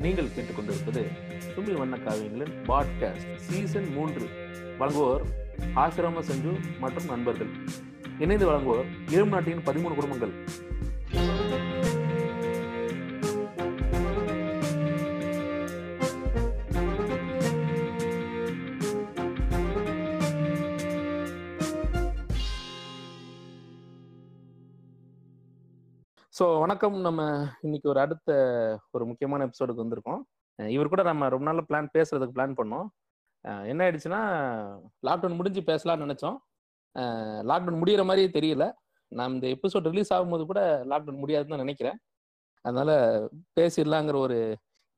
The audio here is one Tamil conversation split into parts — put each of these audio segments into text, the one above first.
நீங்கள் கேட்டுக்கொண்டிருப்பது சுமி வண்ண காவியங்களின் பாட்காஸ்ட் சீசன் மூன்று. வழங்குவோர் ஆசிரம சஞ்சு மற்றும் நண்பர்கள். இணைந்து வழங்குவோர் இளம் நாட்டின் பதிமூணு குடும்பங்கள். வணக்கம். நம்ம இன்னைக்கு ஒரு அடுத்த ஒரு முக்கியமான எபிசோடுக்கு வந்திருக்கோம். இவர் கூட நம்ம ரொம்ப நாள் பிளான் பேசுறதுக்கு பிளான் பண்ணோம். என்ன ஆயிடுச்சுன்னா லாக்டவுன் முடிஞ்சு பேசலாம்னு நினைச்சோம். லாக்டவுன் முடியிற மாதிரியே தெரியல. நான் இந்த எபிசோட் ரிலீஸ் ஆகும்போது கூட லாக்டவுன் முடியாதுன்னு தான் நினைக்கிறேன். அதனால பேசிடலாங்கிற ஒரு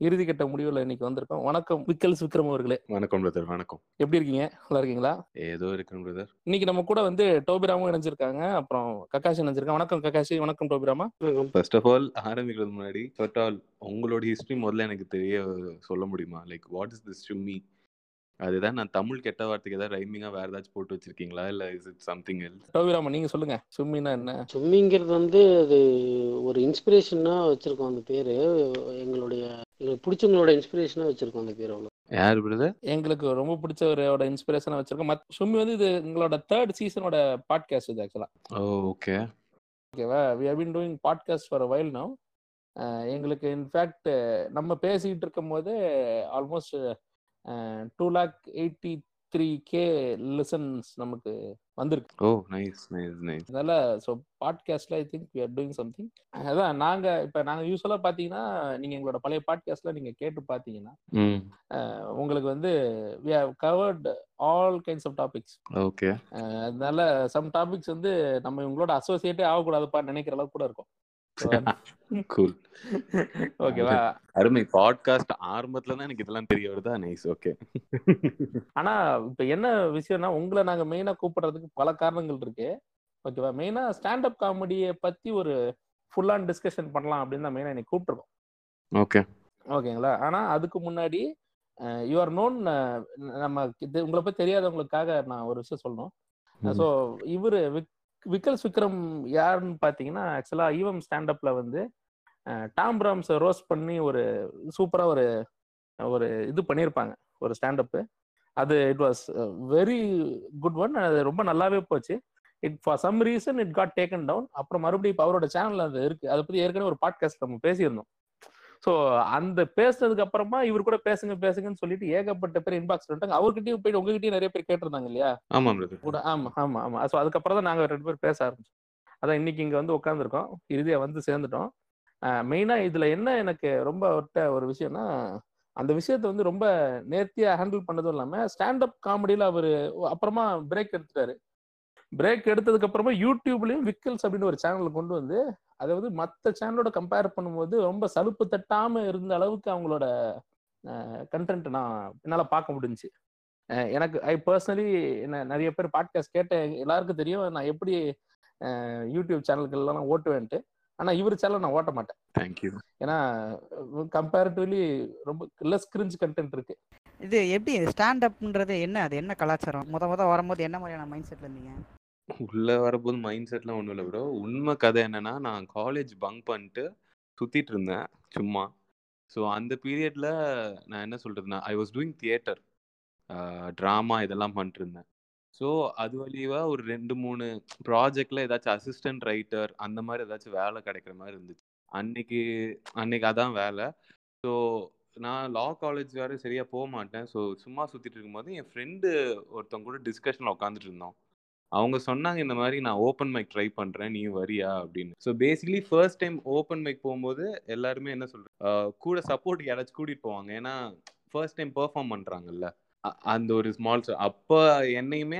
இறுதிக்கட்ட முடிவில் இன்னைக்கு வந்திருக்கோம். வணக்கம் விக்கல்ஸ் விக்ரம் அவர்களே. வணக்கம் பிரதர் வணக்கம். எப்படி இருக்கீங்க? நல்லா இருக்கீங்களா? ஏதோ இருக்கேன் பிரதர் இன்னைக்கு நம்ம கூட வந்து டோபிராமும் இணைஞ்சிருக்காங்க. அப்புறம் கக்காஷி இணைஞ்சிருக்காங்க. வணக்கம் கக்காஷி வணக்கம் டோபிராமா. ஃபர்ஸ்ட் ஆஃப் ஆல் ஆரம்பிக்கிறது முன்னாடி ஃபர்ஸ்ட் ஆல் உங்களோட ஹிஸ்டரி முதல்ல எனக்கு தெரிய சொல்ல முடியுமா? Like what is this to me அதுதான் நான் தமிழ் கெட்ட வார்த்தைக்கு ஏதாவது ரைமிங்கா வேற ஏதாச்சும் போட்டு வச்சிருக்கீங்களா? இல்ல is it something else Tobirama நீங்க சொல்லுங்க. சும்மினா என்ன? சும்மிங்கிறது வந்து அது ஒரு இன்ஸ்பிரேஷனாக வச்சுருக்கோம் அந்த பேர். எங்களுடைய எங்களுக்கு பிடிச்சவங்களோட இன்ஸ்பிரேஷனாக வச்சுருக்கோம் அந்த பேர் அவ்வளோ யார் பிரதர் எங்களுக்கு ரொம்ப பிடிச்சவரோட இன்ஸ்பிரேஷனா வச்சிருக்கோம். மத் சும்மி வந்து இது எங்களோட தேர்ட் சீசனோட பாட்காஸ்ட் இது ஆக்சுவலா ஓ ஓகே ஓகேவா we? Have been doing podcast for while now எங்களுக்கு இன்ஃபேக்ட் நம்ம பேசிக்கிட்டு இருக்கும் போது almost two lakh eighty three K listens நமக்கு வந்திருக்கு. Oh nice nice nice. அதனால ஸோ பாட்காஸ்ட்ல I think we are doing something அதான் நாங்க இப்போ நாங்கள் யூஸ்வலாக பார்த்தீங்கன்னா நீங்க எங்களோட பழைய பாட்காஸ்ட்ல நீங்க கேட்டு அஹ் உங்களுக்கு வந்து we have covered all kinds of topics okay அதனால சம் டாபிக்ஸ் வந்து நம்ம இவங்களோட அசோசியேட்டே ஆகக்கூடாதுப்பா நினைக்கிற அளவுக்கு கூட இருக்கும். கூல் ஓகேவா அருமை. பாட்காஸ்ட் ஆரம்பத்துல தான் எனக்கு இதெல்லாம் தெரிய வருதா. நைஸ் ஓகே ஆனா இப்ப என்ன விஷயம்னா உங்களை நாங்க மெயினா கூப்பிடுறதுக்கு பல காரணங்கள் இருக்கு. ஓகேவா மெயினா ஸ்டாண்டப் காமெடியை பத்தி ஒரு ஃபுல் ஆன் டிஸ்கஷன் பண்ணலாம் அப்படின்னு தான் மெயினா இன்னைக்கு கூப்பிட்டுருக்கோம். ஓகே ஓகேங்களா ஆனா அதுக்கு முன்னாடி யூ ஆர் நோன் நம்ம உங்களை பத்தி தெரியாதவங்களுக்காக நான் ஒரு விஷயம் சொல்லணும். ஸோ இவரு விக் விக்கல்ஸ் விக்ரம் யாருன்னு பார்த்தீங்கன்னா ஆக்சுவலாக ஈவம் ஸ்டாண்டப்ல வந்து டாம் பிராம்ஸை ரோஸ்ட் பண்ணி ஒரு சூப்பராக ஒரு ஒரு இது பண்ணியிருப்பாங்க ஒரு ஸ்டாண்டப்பு அது it was very good one அது ரொம்ப நல்லாவே போச்சு. It for some reason it got taken down அப்புறம் மறுபடியும் இப்போ அவரோட சேனல் அது இருக்கு. அதை பற்றி ஏற்கனவே ஒரு பாட்காஸ்ட் நம்ம பேசியிருந்தோம். ஸோ அந்த பேசுனதுக்கு அப்புறமா இவர் கூட பேசுங்க பேசுங்கன்னு சொல்லிட்டு ஏகப்பட்ட பேர் இன்பாக்ஸ் பண்ணிட்டாங்க அவர்கிட்டயும் போயிட்டு உங்ககிட்டயும் நிறைய பேர் கேட்டிருந்தாங்க இல்லையா ஆமா கூட ஆமா ஆமா ஆமா. ஸோ அதுக்கப்புறம் தான் நாங்க ரெண்டு பேர் பேச ஆரம்பிச்சோம். அதான் இன்னைக்கு இங்க வந்து உட்காந்துருக்கோம் இறுதியா வந்து சேர்ந்துட்டோம். மெயினா இதுல என்ன எனக்கு ரொம்ப ஒட்ட ஒரு விஷயம்னா அந்த விஷயத்த வந்து ரொம்ப நேர்த்தியா ஹேண்டில் பண்ணதும் இல்லாம ஸ்டாண்டப் காமெடியில அவரு அப்புறமா பிரேக் எடுத்துட்டாரு. பிரேக் எடுத்ததுக்கு அப்புறமா யூடியூப்லயும் விக்கல்ஸ் அப்படின்னு ஒரு சேனல் கொண்டு வந்து அதாவது மற்ற சேனலோட கம்பேர் பண்ணும்போது ரொம்ப சலுப்பு தட்டாம இருந்த அளவுக்கு அவங்களோட கண்டென்ட் நான் என்னால பார்க்க முடிஞ்சுச்சு. அஹ் எனக்கு ஐ பர்சனலி என்ன நிறைய பேர் பாட்காஸ்ட் கேட்ட எல்லாருக்கும் தெரியும் நான் எப்படி யூடியூப் சேனல்கள்லாம் ஓட்டுவேன்ட்டு. ஆனா இவர் சேனல் நான் ஓட்ட மாட்டேன். தேங்க்யூ ஏன்னா கம்பேரிட்டிவ்லி ரொம்ப லெஸ் கிரிஞ்ச் கண்டென்ட் இருக்கு. இது எப்படி ஸ்டாண்ட் அப்ன்றது என்ன அது என்ன கலாச்சாரம்? முத முத வரும்போது என்ன மாதிரியான மைண்ட் செட்ல இருந்தீங்க? உள்ள வரப்போது மைண்ட் செட்லாம் ஒன்றும் இல்லை ப்ரோ உண்மை கதை என்னன்னா நான் காலேஜ் பங்க் பண்ணிட்டு சுத்திட்டு இருந்தேன் சும்மா. ஸோ அந்த பீரியட்ல நான் என்ன சொல்றதுன்னா I was doing theatre drama இதெல்லாம் பண்ணிட்டு இருந்தேன். ஸோ அது வழியாக ஒரு ரெண்டு மூணு ப்ராஜெக்ட்ல ஏதாச்சும் அசிஸ்டன்ட் ரைட்டர் அந்த மாதிரி ஏதாச்சும் வேலை கிடைக்கிற மாதிரி இருந்துச்சு. அன்னைக்கு அன்னைக்கு அதான் வேலை. ஸோ நான் லா காலேஜ் வேறு சரியாக போக மாட்டேன். ஸோ சும்மா சுற்றிட்டு இருக்கும்போது என் ஃப்ரெண்டு ஒருத்தவங்க கூட டிஸ்கஷனில் உட்காந்துட்டு இருந்தோம். அவங்க சொன்னாங்க இந்த மாதிரி நான் ஓப்பன் மைக் ட்ரை பண்ணுறேன் நீ வரியா? அப்படின்னு. So basically first time open mic போகும்போது எல்லாருமே என்ன சொல்கிறேன் கூட சப்போர்ட் யாராச்சும் கூட்டிகிட்டு போவாங்க. ஏன்னா ஃபர்ஸ்ட் டைம் பெர்ஃபார்ம் பண்ணுறாங்கல்ல அந்த ஒரு ஸ்மால் அப்போ என்னையுமே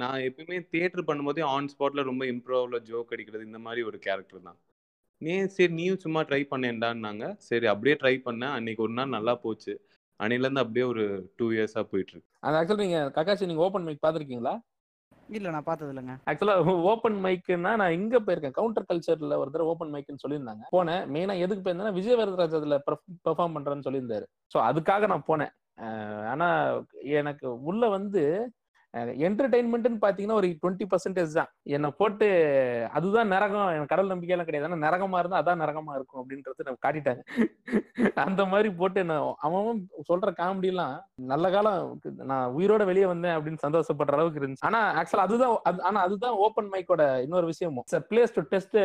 நான் எப்பயுமே தியேட்டர் பண்ணும்போதே ஆன் ஸ்பாட்ல ரொம்ப இம்ப்ரூவ்ல ஜோக் அடிக்கிறது இந்த மாதிரி ஒரு கேரக்டர் தான். நீ சரி நீயும் சும்மா ட்ரை பண்ணேன்டான்னாங்க. சரி அப்படியே ட்ரை பண்ணேன். அன்னைக்கு ஒரு நாள் நல்லா போச்சு. அன்னையிலேருந்து அப்படியே ஒரு டூ இயர்ஸாக போயிட்டு இருக்கு. அது ஆக்சுவலி நீங்கள் கக்காச்சி நீங்கள் ஓப்பன் மைக் பார்த்துருக்கீங்களா? இல்ல நான் பார்த்தது இல்லைங்க ஆக்சுவலா ஓப்பன் மைக்குன்னா நான் இங்க போயிருக்கேன். கவுண்டர் கல்ச்சர்ல ஒரு தடவை ஓப்பன் மைக்குன்னு சொல்லியிருந்தாங்க. போனேன். மெயினா எதுக்கு போயிருந்தேன்னா விஜய் வரதராஜ் அதுல பெர்ஃபார்ம் பண்றேன்னு சொல்லியிருந்தாரு. ஸோ அதுக்காக நான் போனேன். ஆனா எனக்கு உள்ள வந்து என்டர்டைன்மெண்ட்னு பாத்தீங்கன்னா ஒரு டுவெண்ட்டி பர்சன்டேஜ் தான். என்னை போட்டு அதுதான் நரகம் எனக்கு கடல் நம்பிக்கையெல்லாம் கிடையாது. ஆனா நரகமா இருந்தா அதான் நரகமா இருக்கும் அப்படின்றது நம்ம காட்டிட்டாங்க அந்த மாதிரி போட்டு என்ன அவன் சொல்ற காமெடி எல்லாம் நல்ல காலம் நான் உயிரோட வெளியே வந்தேன் அப்படின்னு சந்தோஷப்படுற அளவுக்கு இருந்துச்சு. ஆனா ஆக்சுவலா அதுதான் அது- ஆனா அதுதான் ஓப்பன் மைக்கோட இன்னொரு விஷயமும். Place to test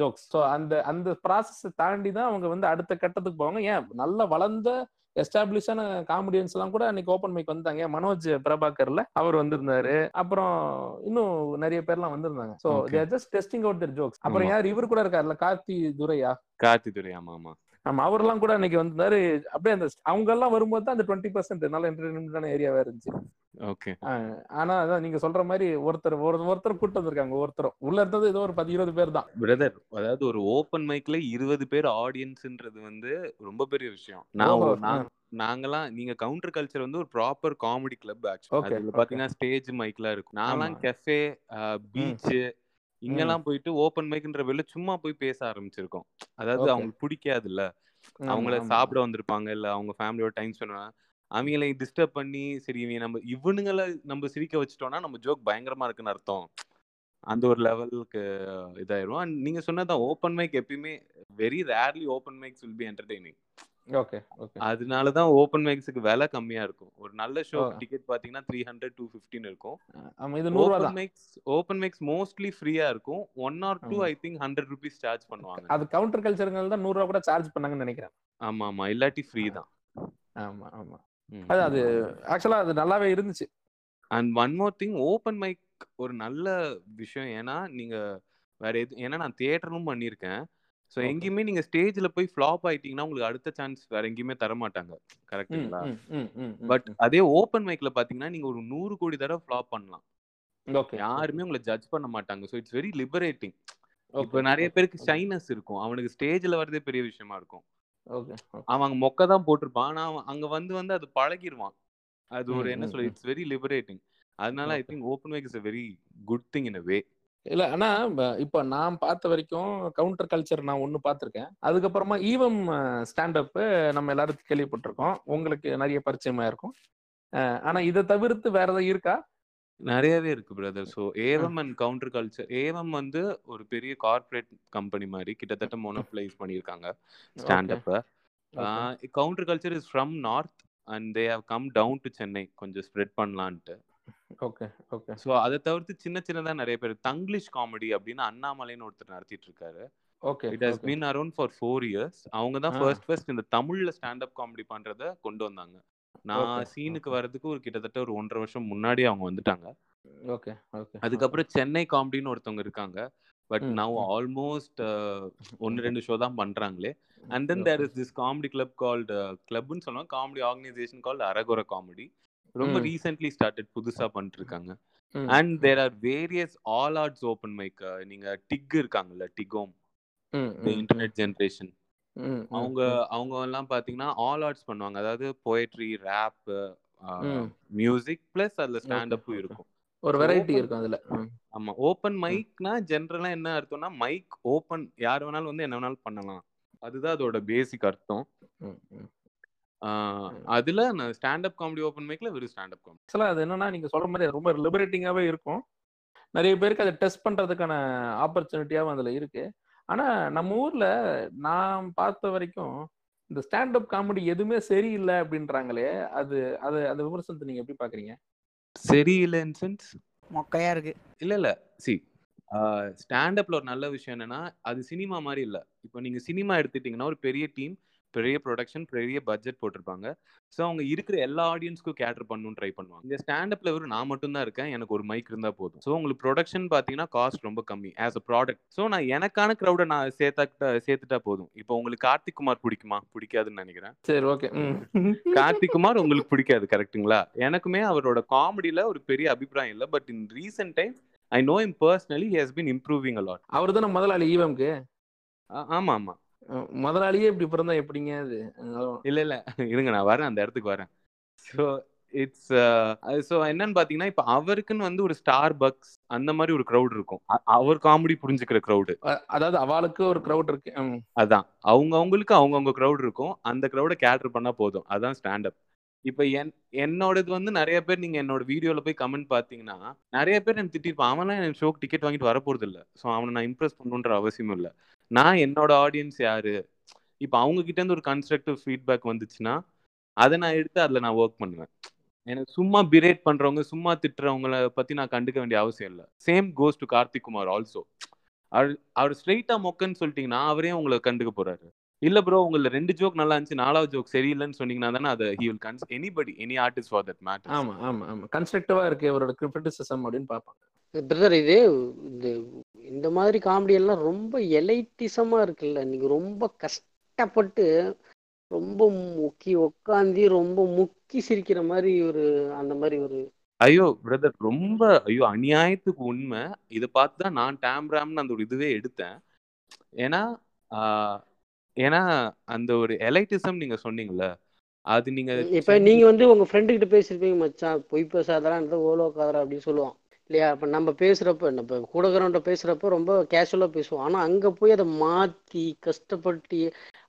jokes so அந்த அந்த ப்ராசஸ் தாண்டி தான் அவங்க வந்து அடுத்த கட்டத்துக்கு போவாங்க. ஏன்? நல்ல வளர்ந்த எஸ்டாப்ளிஷான காமெடியன்ஸ் எல்லாம் கூட அன்னைக்கு ஓப்பன் மைக் வந்தாங்க. மனோஜ் பிரபாகர்ல அவர் வந்திருந்தாரு. அப்புறம் இன்னும் நிறைய பேர்லாம் வந்திருந்தாங்க. So Okay. They're just testing out their jokes அப்புறம். யார்? இவர் கூட இருக்காருல்ல கார்த்தி துரையா? கார்த்தி துரை ஆமா ஆமா. ஆமா அவரெல்லாம் கூட அன்னைக்கு வந்தாரு. அப்படியே அந்த அவங்க எல்லாம் வரும்போது தான் அந்த டுவெண்ட்டி பர்சன்ட் நல்ல என்டர்டைன்மெண்டான ஏரியாவா இருந்துச்சு. ஓகே ஆனா அதான் நீங்க சொல்ற மாதிரி ஒருத்தர் ஒரு ஒருத்தர் கூட்டு வந்திருக்காங்க ஒருத்தரும் உள்ள இருந்தது ஏதோ ஒரு பத்து இருபது பேர் தான். பிரதர் அதாவது ஒரு ஓப்பன் மைக்ல இருபது பேர் ஆடியன்ஸ்ன்றது வந்து ரொம்ப பெரிய விஷயம். நான் நாங்கெல்லாம் நீங்க கவுண்டர் கல்ச்சர் வந்து ஒரு ப்ராப்பர் காமெடி கிளப் ஆக்சுவலி. பாத்தீங்கன்னா ஸ்டேஜ் மைக்லாம் இருக்கும். நான்லாம். கெஃபே பீச் இங்கெல்லாம் போயிட்டு ஓப்பன் மைக்ன்ற வெளில சும்மா போய் பேச ஆரம்பிச்சிருக்கோம். அதாவது. அவங்களுக்கு பிடிக்காதுல்ல. அவங்கள. சாப்பிட வந்திருப்பாங்க இல்ல அவங்க ஃபேமிலியோட டைம் ஸ்பெண்ட் அவங்களை டிஸ்டர்ப் பண்ணி சரி இவங்க நம்ம இவனுங்களை நம்ம சிரிக்க வச்சிட்டோம்னா நம்ம ஜோக் பயங்கரமா இருக்குன்னு அர்த்தம். அந்த ஒரு லெவலுக்கு இதாயிரும். அண்ட் நீங்க சொன்னதான் ஓப்பன் மைக் எப்பயுமே very rarely open mics will be entertaining okay அதனால தான் ஓப்பன் மைக்ஸுக்கு விலை கம்மியா இருக்கும். ஒரு நல்ல ஷோ. டிக்கெட் பாத்தீங்கன்னா த்ரீ ஹண்ட்ரட் டூ ஃபிஃப்டின் இருக்கும். தான். மைக்ஸ் மோஸ்ட்லி ஃப்ரீயா இருக்கும். One or two. I think hundred rupees charge பண்ணுவாங்க. அது கவுண்டர் கல்ச்சருங்கிறது தான் நூறு ரூபா கூட சார்ஜ் பண்ணாங்கன்னு நினைக்கிறேன். ஆமா ஆமா. இல்லாட்டி ஃப்ரீ தான். ஆமா ஆமா. அது அது ஆக்சுவலா அது நல்லாவே இருந்துச்சு. And one more thing open mic ஒரு நல்ல விஷயம். ஏன்னா நீங்க வேற எது ஏன்னா நான் தியேட்டரும் பண்ணியிருக்கேன். ஸோ. எங்கேயுமே நீங்க ஸ்டேஜ்ல போய் ஃப்ளாப் ஆயிட்டீங்கன்னா உங்களுக்கு அடுத்த சான்ஸ் வேற எங்கேயுமே தர மாட்டாங்க ம், பட். அதே ஓப்பன் மைக்ல பாத்தீங்கன்னா நீங்க ஒரு நூறு கோடி தடவை ஃப்ளாப் பண்ணலாம். ஓகே யாருமே உங்களை ஜட்ஜ் பண்ண மாட்டாங்க. ஸோ இட்ஸ் வெரி லிபரேட்டிங் இப்போ நிறைய பேருக்கு ஷைனஸ் இருக்கும். அவனுக்கு ஸ்டேஜ்ல வரதே பெரிய விஷயமா இருக்கும். அவன் அங்க மொக்க தான் போட்டிருப்பான். ஆனா அவன் அங்க வந்து வந்து அது பழகிடுவான் அது ஒரு என்ன சொல்ல. இட்ஸ் வெரி லிபரேட்டிங் அதனால I think open mic is a very good thing in a way இல்ல ஆனா இப்ப நான் பார்த்த வரைக்கும் கவுண்டர் கல்ச்சர் நான் ஒண்ணு பார்த்திருக்கேன். அதுக்கப்புறமா ஈவம் ஸ்டாண்டப் நம்ம எல்லாரும் கேள்விப்பட்டிருக்கோம். உங்களுக்கு நிறைய பரிச்சயமா இருக்கும். ஆனா இதை தவிர்த்து வேற ஏதாவது இருக்கா? நிறையவே இருக்கு brother so Evam and Counter Culture Evam வந்து ஒரு பெரிய கார்ப்பரேட் கம்பெனி மாதிரி கிட்டத்தட்ட மொனோப்ளைஸ் பண்ணியிருக்காங்க ஸ்டாண்டப்பை Counter Culture is from north and they have come down to Chennai கொஞ்சம் ஸ்ப்ரெட் பண்ணலான்ட்டு. Okay okay. ஸோ அதை தவிர்த்து சின்ன சின்னதா நிறைய பேர் தங்கிலீஷ் காமெடி அப்படின்னு அண்ணாமலைன்னு ஒருத்தர் நடத்திட்டு இருக்காரு. Okay it has been around for four years அவங்க தான் ஃபர்ஸ்ட் ஃபர்ஸ்ட் இந்த தமிழ்ல ஸ்டாண்டப் காமெடி பண்றத கொண்டு வந்தாங்க. நான் சீனுக்கு வர்றதுக்கு ஒரு கிட்டத்தட்ட ஒரு ஒன்றரை வருஷம் முன்னாடி அவங்க வந்துட்டாங்க. Okay okay. அதுக்கப்புறம் சென்னை காமெடின்னு ஒருத்தவங்க இருக்காங்க. பட் நவ் ஆல்மோஸ்ட் ஒன்று ரெண்டு ஷோ தான் பண்றாங்களே. And then there is this comedy club called கிளப்னு சொல்லுவாங்க. காமெடி ஆர்கனைசேஷன் கால்டு அரகுர காமெடி ரொம்ப ரீசென்ட்லி ஸ்டார்டட் புதுசா பண்ணிட்டு இருக்காங்க and there are various all arts open mic நீங்க டிக் இருக்காங்கல்ல டிகோம் இன்டர்நெட் ஜென்ரேஷன் அவங்க அவங்க எல்லாம் பாத்தீங்கன்னா ஆல் ஆர்ட்ஸ் பண்ணுவாங்க. அதாவது போயட்ரி ரேப் மியூசிக் பிளஸ் அதுல ஓகே ஸ்டாண்டப்பும் ஓகே இருக்கும். ஒரு வெரைட்டி இருக்கும் அதுல. ஆமா ஓப்பன் ம். மைக்னா ஜென்ரலா என்ன அர்த்தம்னா மைக் ஓப்பன் யார் வேணாலும் வந்து என்ன வேணாலும் பண்ணலாம். அதுதான் அதோட பேசிக் அர்த்தம். அதுல நான் ஸ்டாண்டப் காமெடி ஓப்பன் மைக்ல வெறும் ஸ்டாண்டப் காமெடி. ஆக்சுவலாக அது என்னன்னா நீங்க சொல்ற மாதிரி ரொம்ப லிபரேட்டிங்காவே இருக்கும். நிறைய பேருக்கு அதை டெஸ்ட் பண்றதுக்கான ஆப்பர்ச்சுனிட்டியாகவும் அதுல இருக்கு. ஆனா நம்ம ஊர்ல நான் பார்த்த வரைக்கும் இந்த ஸ்டாண்டப் காமெடி எதுவுமே சரியில்லை அப்படின்றாங்களே அது அது அந்த விமர்சனத்தை நீங்க எப்படி பாக்குறீங்க சரியில்லை இன் சென்ஸ் மொக்கையா இருக்கு. இல்ல இல்ல. சி ஸ்டாண்டப்ல ஒரு நல்ல விஷயம் என்னன்னா அது சினிமா மாதிரி இல்ல. இப்போ நீங்க சினிமா எடுத்துட்டீங்கன்னா ஒரு பெரிய டீம் பெரிய ப்ரொடக்ஷன் பெரிய பட்ஜெட் போட்டிருப்பாங்க. ஸோ அவங்க இருக்கிற எல்லா ஆடியன்ஸ்க்கும் கேட்டர் பண்ணணும்னு ட்ரை பண்ணுவாங்க. இந்த ஸ்டாண்டப்ல வெறும் நான் மட்டும் தான் இருக்கேன். எனக்கு ஒரு மைக் இருந்தா போதும். ஸோ உங்களுக்கு ப்ரொடக்ஷன் பார்த்தீங்கன்னா காஸ்ட் ரொம்ப கம்மி ஆஸ் அ ப்ராடக்ட் ஸோ நான் எனக்கான க்ரௌடை நான் சேர்த்தா சேர்த்துட்டா போதும். இப்போ உங்களுக்கு கார்த்திக் குமார் பிடிக்குமா? பிடிக்காதுன்னு நினைக்கிறேன். சரி ஓகே. கார்த்திக் குமார் உங்களுக்கு பிடிக்காது கரெக்ட்டுங்களா? எனக்குமே அவரோட காமெடியில ஒரு பெரிய அபிப்பிராயம் இல்லை. But in recent time I know him personally he has been improving allot lot தானே முதலாளி ஈவம்க்கு ஆமா ஆமா முதலாளியே இப்படி பிறந்தா எப்படிங்க அது? இல்ல இல்ல. இருங்க நான் வரேன். அந்த இடத்துக்கு வரேன். ஸோ இட்ஸ் ஸோ என்னன்னு பாத்தீங்கன்னா இப்போ அவருக்குன்னு வந்து ஒரு ஸ்டார் பக்ஸ் அந்த மாதிரி ஒரு க்ரௌட் இருக்கும். அவர் காமெடி புரிஞ்சுக்கிற க்ரௌடு அதாவது அவளுக்கு ஒரு க்ரௌட் இருக்கு. அதான். அவங்க அவங்களுக்கு அவங்கவுங்க க்ரௌட் இருக்கும். அந்த க்ரௌடை கேட்டர் பண்ணா போதும். அதான் ஸ்டாண்டப் இப்ப என் என்னோடது வந்து நிறைய பேர் நீங்க என்னோட வீடியோல போய் கமெண்ட் பாத்தீங்கன்னா நிறைய பேர் எனக்கு திட்டிருப்பான் அவன்லாம் என் ஷோக்கு டிக்கெட் வாங்கிட்டு வரப்போறது இல்ல ஸோ அவனை நான் இம்ப்ரெஸ் பண்ணணுன்ற அவசியமும் இல்ல. நான் என்னோட ஆடியன்ஸ் யாரு? இப்ப அவங்க கிட்ட இருந்து ஒரு கன்ஸ்ட்ரக்டிவ் ஃபீட்பேக் வந்துச்சுன்னா அதை நான் எடுத்து அதுல நான் ஒர்க் பண்ணுவேன். எனக்கு சும்மா பிரேட் பண்றவங்க சும்மா திட்டுறவங்கள பத்தி நான் கண்டுக்க வேண்டிய அவசியம் இல்லை. Same goes to Karthik Kumar also அவர் அவர் ஸ்ட்ரெயிட்டா மொக்கன்னு சொல்லிட்டீங்கன்னா அவரே உங்களை கண்டுக்க போறாரு. இல்ல ப்ரோ உங்கள ரெண்டு ஜோக் நல்லா இருந்துச்சு நாலாவது ஜோக் சரியில்லைன்னு சொன்னீங்கன்னா தானே அதை he will cons anybody any artist for that matter ஆமா ஆமா ஆமா. கன்ஸ்ட்ரக்டிவா இருக்கு இவரோட கிரிட்டிசிசம் அப்படின்னு பார்ப்பாங்க. பிரதர் இது இந்த இந்த மாதிரி காமெடி எல்லாம் ரொம்ப எலைட்டிசமா இருக்குல்ல. நீங்க ரொம்ப கஷ்டப்பட்டு ரொம்ப முக்கி உக்காந்தி ரொம்ப முக்கி சிரிக்கிற மாதிரி ஒரு அந்த மாதிரி ஒரு ஐயோ பிரதர் ரொம்ப ஐயோ அநியாயத்துக்கு உண்மை. இதை பார்த்து தான் நான் டேம்ராம்னு அந்த ஒரு இதுவே எடுத்தேன். ஏன்னா ஏன்னா அந்த ஒரு எலைட்டிசம் நீங்க சொன்னீங்கல்ல அது நீங்க இப்ப நீங்க வந்து உங்க ஃப்ரெண்டு கிட்ட பேசிருப்பீங்க மச்சான் பொய் இந்த ஓலோ காதரா அப்படின்னு சொல்லுவோம் இல்லையா? இப்போ நம்ம பேசுகிறப்ப நம்ம கூடகிறவன்ட்ட பேசுகிறப்ப ரொம்ப கேஷுவலாக பேசுவோம். ஆனால் அங்கே போய் அதை மாற்றி கஷ்டப்பட்டு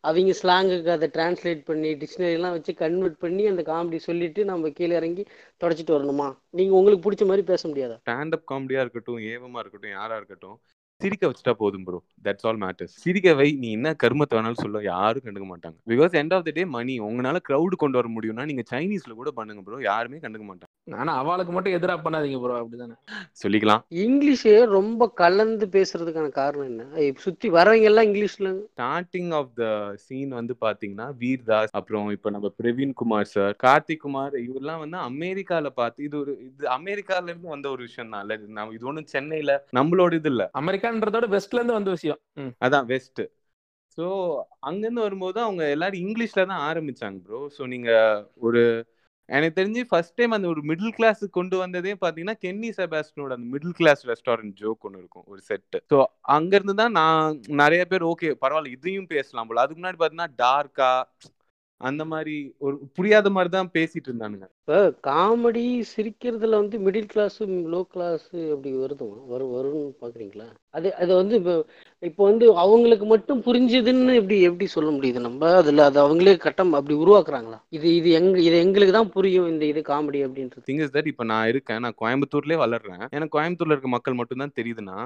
அவங்க ஸ்லாங்குக்கு அதை டிரான்ஸ்லேட் பண்ணி டிக்ஷனரிலாம் வச்சு கன்வெர்ட் பண்ணி அந்த காமெடி சொல்லிட்டு நம்ம கீழே இறங்கி தொடச்சிட்டு வரணுமா? நீங்கள் உங்களுக்கு பிடிச்ச மாதிரி பேச முடியாதா? ஸ்டாண்டப் காமெடியாக இருக்கட்டும் ஏவமாக இருக்கட்டும் யாராக இருக்கட்டும் சிரிக்க வச்சுட்டா போதும் ப்ரோ தட்ஸ் ஆல் மேட்டர்ஸ் சிரிக்க வை நீ என்ன கருமத்தை வேணாலும் சொல்ல யாரும் கண்டுக்க மாட்டாங்க. Because end of the day money உங்களால crowd கொண்டு வர முடியும்னா நீங்க சைனீஸ்ல கூட பண்ணுங்க ப்ரோ யாருமே கண்டுக்க மாட்டாங்க. ஆனா அவளுக்கு மட்டும் எதிரா பண்ணாதீங்க ப்ரோ அப்படிதானே? சொல்லிக்கலாம். இங்கிலீஷ் ரொம்ப கலந்து பேசுறதுக்கான காரணம் என்ன? சுத்தி வரவங்க எல்லாம் இங்கிலீஷ்ல ஸ்டார்டிங் ஆஃப் த சீன் வந்து பாத்தீங்கன்னா வீர் தாஸ் அப்புறம் இப்ப நம்ம பிரவீன் குமார் சார் கார்த்திக் குமார் இவரெல்லாம் வந்து அமெரிக்கால பார்த்து இது ஒரு இது அமெரிக்கால இருந்து வந்த ஒரு விஷயம் தான் இல்ல இது நம்ம இது ஒண்ணும் சென்னையில நம்மளோட இது இல்ல. அமெரிக்கான்றதோட வெஸ்ட்ல இருந்து வந்த விஷயம். அதான் வெஸ்ட் ஸோ அங்கேருந்து வரும்போது அவங்க எல்லாரும் இங்கிலீஷ்ல தான் ஆரம்பிச்சாங்க ப்ரோ ஸோ நீங்க ஒரு எனக்கு தெரிஞ்சு ஃபர்ஸ்ட் டைம் அந்த ஒரு மிடில் கிளாஸுக்கு கொண்டு வந்ததே பார்த்தீங்கன்னா கென்னி செபாஸ்டனோட அந்த மிடில் கிளாஸ் ரெஸ்டாரண்ட் ஜோக் ஒன்று இருக்கும் ஒரு செட்டு ஸோ அங்கேருந்து தான் நான் நிறைய பேர் ஓகே பரவாயில்ல இதையும் பேசலாம் போல. அதுக்கு முன்னாடி பார்த்தீங்கன்னா டார்க்கா அந்த மாதிரி ஒரு புரியாத மாதிரி தான் பேசிட்டு இருந்தானுங்க. இப்போ காமெடி சிரிக்கிறதுல வந்து மிடில் கிளாஸ் லோ கிளாஸ் அப்படி வருது? வரும் வரும்னு பாக்குறீங்களா? அது அது வந்து இப்போ இப்போ வந்து அவங்களுக்கு மட்டும் புரிஞ்சுதுன்னு எப்படி எப்படி சொல்ல முடியுது நம்ம? அதுல அது அவங்களே கட்டம் அப்படி உருவாக்குறாங்களா? இது இது எங்க இது எங்களுக்கு தான் புரியும் இந்த இது காமெடி அப்படின்றது. திங் இஸ் தட் இப்போ நான் இருக்கேன். நான் கோயம்புத்தூர்லேயே வளர்றேன். எனக்கு கோயம்புத்தூர்ல இருக்க மக்கள் மட்டும்தான் தெரியுதுன்னா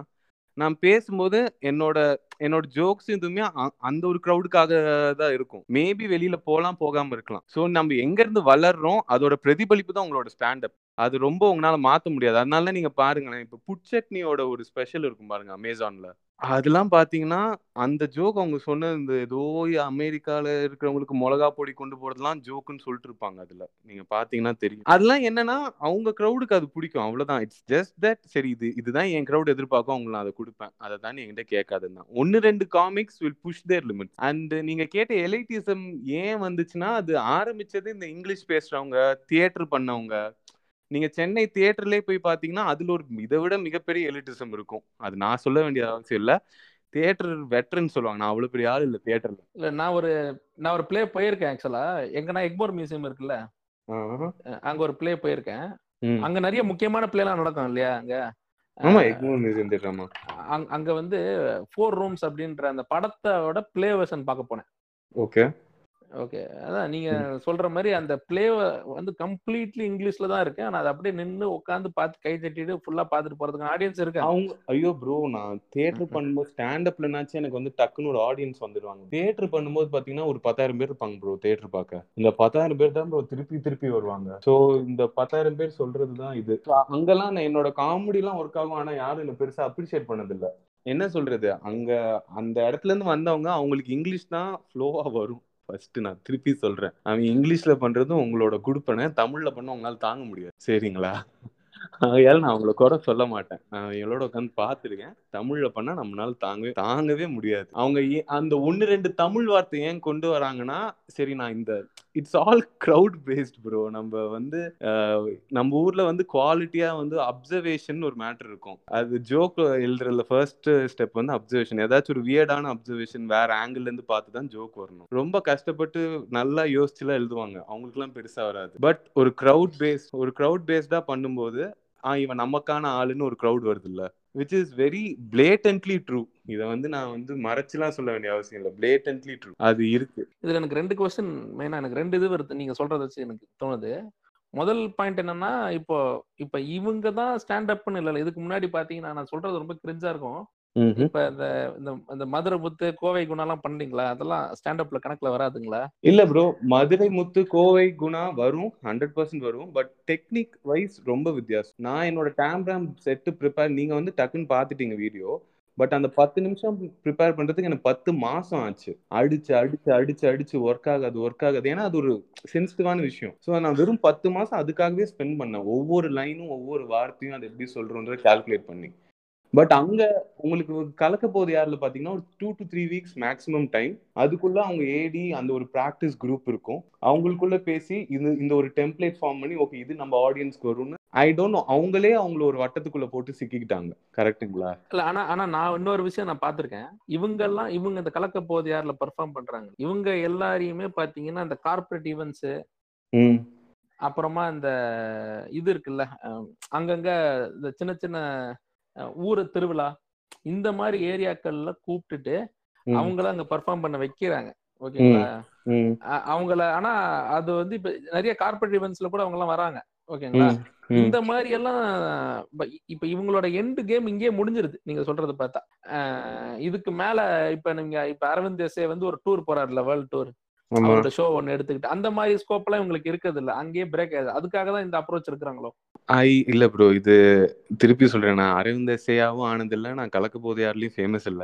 நான் பேசும்போது என்னோட என்னோட ஜோக்ஸ் எதுவுமே அ- அந்த ஒரு க்ரௌடுக்காக தான் இருக்கும். மேபி வெளியில போகலாம் போகாம இருக்கலாம். ஸோ நம்ம எங்க இருந்து வளர்றோம் அதோட பிரதிபலிப்பு தான் உங்களோட ஸ்டாண்டப் அது ரொம்ப உங்களால மாத்த முடியாது. அதனால நீங்க பாருங்களேன் இப்போ புட்சட்னியோட ஒரு ஸ்பெஷல் இருக்கும் பாருங்க அமேசான்ல அதெல்லாம் பாத்தீங்கன்னா அந்த ஜோக் அவங்க சொன்ன இந்த ஏதோ அமெரிக்கால இருக்கிறவங்களுக்கு மிளகா பொடி கொண்டு போறதெல்லாம் ஜோக்குன்னு சொல்லிட்டு இருப்பாங்க அதுல. நீங்க பாத்தீங்கன்னா தெரியும். அதெல்லாம் என்னன்னா அவங்க க்ரௌடுக்கு அது பிடிக்கும். அவ்வளவுதான். இட்ஸ் ஜஸ்ட் தட் சரி இது இதுதான் என் க்ரௌட் எதிர்பார்க்கும். அவங்க நான் அதை கொடுப்பேன். அதை தான் என்கிட்ட கேட்காதுன்னு தான். ஒன்னு ரெண்டு comics will push their limit and நீங்க கேட்ட எலைட்டிசம் ஏன் வந்துச்சுன்னா அது ஆரம்பிச்சது இந்த இங்கிலீஷ் பேசுறவங்க தியேட்டர் பண்ணவங்க நீங்க சென்னை தியேட்டர்லயே போய் பாத்தீங்கன்னா அதுல ஒரு இதை விட மிகப்பெரிய எலிட்டிசம் இருக்கும். அது நான் சொல்ல வேண்டிய அவசியம் இல்ல. தியேட்டர் வெட்டர்ன்னு சொல்லுவாங்க. நான் அவ்வளவு பெரிய ஆள் இல்ல தியேட்டர்ல. இல்ல நான் ஒரு நான் ஒரு ப்ளே போயிருக்கேன் ஆக்சுவலா எங்கன்னா எக்மோர் மியூசியம் இருக்குல்ல? அங்க ஒரு ப்ளே போயிருக்கேன். அங்க நிறைய முக்கியமான ப்ளேலாம் நடக்கும் இல்லையா அங்க- அங்க வந்து ஃபோர் ரூம்ஸ் அப்படின்ற அந்த படத்தோட ப்ளே வெர்ஷன் பார்க்க போனேன். ஓகே ஓகே அதான் நீங்க சொல்ற மாதிரி அந்த ப்ளே வந்து கம்ப்ளீட்லி இங்கிலீஷ்ல தான் இருக்கு. ஆனா அது அப்படியே நின்னு உட்காந்து பார்த்து கை தட்டிட்டு ஃபுல்லா பார்த்துட்டு போறதுக்கு ஆடியன்ஸ் இருக்காங்க அவங்க ஐயோ ப்ரோ நான் தியேட்டர் பண்ணும்போது ஸ்டாண்ட் அப்லனாச்சும் எனக்கு வந்து டக்குன்னு ஒரு ஆடியன்ஸ் வந்துடுவாங்க தியேட்டர் பண்ணும்போது பாத்தீங்கன்னா ஒரு பத்தாயிரம் பேர் இருப்பாங்க ப்ரோ தியேட்டர் பார்க்க. இந்த பத்தாயிரம் பேர் தான் ப்ரோ திருப்பி திருப்பி வருவாங்க. சோ இந்த பத்தாயிரம் பேர் சொல்றது தான் இது அங்கெல்லாம் நான் என்னோட காமெடி எல்லாம் ஒர்க் ஆகும். ஆனா யாரும் என்ன பெருசா அப்ரிஷியேட் பண்ணது இல்ல என்ன சொல்றது? அங்க அந்த இடத்துல இருந்து வந்தவங்க அவங்களுக்கு இங்கிலீஷ் தான் ஃப்ளோவா வரும். ஃபர்ஸ்ட் நான் திருப்பி சொல்றேன். அவன் இங்கிலீஷ்ல பண்றதும் உங்களோட குடுப்பனை தமிழ்ல பண்ண உங்களால தாங்க முடியாது. சரிங்களா? ஆகையால் நான் அவங்கள குறை சொல்ல மாட்டேன். நான் எங்களோட உட்காந்து பார்த்துருக்கேன் தமிழ்ல பண்ணா நம்மளால தாங்கவே தாங்கவே முடியாது. அவங்க அந்த ஒன்னு ரெண்டு தமிழ் வார்த்தை ஏன் கொண்டு வராங்கன்னா சரி நான் இந்த it's all crowd based bro நம்ம வந்து நம்ம ஊர்ல வந்து குவாலிட்டியா வந்து அப்சர்வேஷன் ஒரு மேட்டர் இருக்கும். அது ஜோக் எழுதுறதுல ஃபர்ஸ்ட் ஸ்டெப் வந்து அப்சர்வேஷன் ஏதாச்சும் ஒரு வியர்டான அப்சர்வேஷன் வேற ஆங்கிள் இருந்து பார்த்து தான் ஜோக் வரணும். ரொம்ப கஷ்டப்பட்டு நல்லா யோசிச்சுலாம் எழுதுவாங்க. அவங்களுக்குலாம் பெருசா வராது. பட் ஒரு க்ரௌட் பேஸ் ஒரு க்ரௌட் பேஸ்டா பண்ணும்போது ஆ இவன் நமக்கான ஆளுன்னு ஒரு க்ரௌட் வருது இல்ல which is very blatantly true இதை வந்து நான் வந்து மறைச்சுலாம் சொல்ல வேண்டிய அவசியம் இல்லை. பிளேட்டன்ட்லி ட்ரூ அது இருக்கு. இதுல எனக்கு ரெண்டு கொஸ்டின் மெயினா எனக்கு ரெண்டு இது வருது. நீங்க சொல்றத வச்சு எனக்கு தோணுது. முதல் பாயிண்ட் என்னன்னா இப்போ இப்போ இவங்க தான் ஸ்டாண்ட் அப்னு இல்லை இதுக்கு முன்னாடி பாத்தீங்கன்னா நான் சொல்றது ரொம்ப கிரிஞ்சா இருக்கும். இப்ப இந்த இந்த இந்த மதுரை புத்து கோவை குணம்லாம் பண்ணீங்களா அதெல்லாம் ஸ்டாண்ட் அப்ல கணக்குல வராதுங்களா? இல்ல ப்ரோ மதுரை முத்து கோவை குணா வரும் ஹண்ட்ரட் பர்சன்ட் வரும். பட் டெக்னிக் வைஸ் ரொம்ப வித்தியாசம். நான் என்னோட டேம்ராம் செட்டு ப்ரிப்பேர் நீங்க வந்து டக்குன்னு பாத்துட்டீங்க வீடியோ பட் அந்த பத்து நிமிஷம் ப்ரிப்பேர் பண்றதுக்கு எனக்கு பத்து மாசம் ஆச்சு. அடிச்சு அடிச்சு அடிச்சு அடிச்சு ஒர்க் ஆகாது ஒர்க் ஆகாது. ஏன்னா அது ஒரு சென்சிட்டிவான விஷயம். ஸோ நான் வெறும் பத்து மாசம் அதுக்காகவே ஸ்பெண்ட் பண்ணேன். ஒவ்வொரு லைனும் ஒவ்வொரு வார்த்தையும் அதை எப்படி சொல்றோன்றத கால்குலேட் பண்ணி. பட் அங்க உங்களுக்கு கலக்க போது யாருல பாத்தீங்கன்னா ஒரு two to three weeks maximum time அதுக்குள்ள அவங்க ஏடி அந்த ஒரு ப்ராக்டிஸ் குரூப் இருக்கும். அவங்களுக்குள்ள பேசி இது இந்த ஒரு டெம்ப்ளேட் ஃபார்ம் பண்ணி ஓகே இது நம்ம ஆடியன்ஸ்க்கு வரும்னு ஐ டோன்ட் நோ அவங்களே அவங்கள ஒரு வட்டத்துக்குள்ள போட்டு சிக்கிக்கிட்டாங்க. கரெக்ட்டுங்களா இல்ல ஆனா ஆனா நான் இன்னொரு விஷயம் நான் பார்த்திருக்கேன் இவங்க எல்லாம் இவங்க இந்த கலக்க போது யார்ல பெர்ஃபார்ம் பண்றாங்க? இவங்க எல்லாரையுமே பாத்தீங்கன்னா இந்த கார்ப்பரேட் ஈவெண்ட்ஸ் அப்புறமா இந்த இது இருக்குல்ல அங்கங்க இந்த சின்ன சின்ன ஊரு திருவிழா இந்த மாதிரி ஏரியாக்கள்ல கூப்பிட்டுட்டு அவங்கள அங்க பெர்ஃபார்ம் பண்ண வைக்கிறாங்க. ஓகேங்களா? அவங்கள ஆனா அது வந்து இப்ப நிறைய கார்ப்பரேட் ஈவெண்ட்ஸ்ல கூட அவங்க எல்லாம் வராங்க. ஓகேங்களா. இந்த மாதிரி எல்லாம் இப்ப இவங்களோட எண்டு கேம் இங்கேயே முடிஞ்சிருது. நீங்க சொல்றது பார்த்தா. இதுக்கு மேல இப்ப நீங்க இப்ப அரவிந்த் தேசே வந்து ஒரு டூர் போறாருல வேர்ல்ட் டூர் அவரோட ஷோ ஒன்னு எடுத்துக்கிட்டு அந்த மாதிரி ஸ்கோப் எல்லாம் இவங்களுக்கு இருக்கிறது இல்ல அங்கேயே பிரேக் ஆகுது அதுக்காக தான் இந்த அப்ரோச் இருக்கிறாங்களோ ஐ இல்ல ப்ரோ இது திருப்பி சொல்றேன். நான் அரவிந்த் சேயாவும் ஆனது இல்ல நான் கலக்க போது யாருலயும் ஃபேமஸ் இல்ல.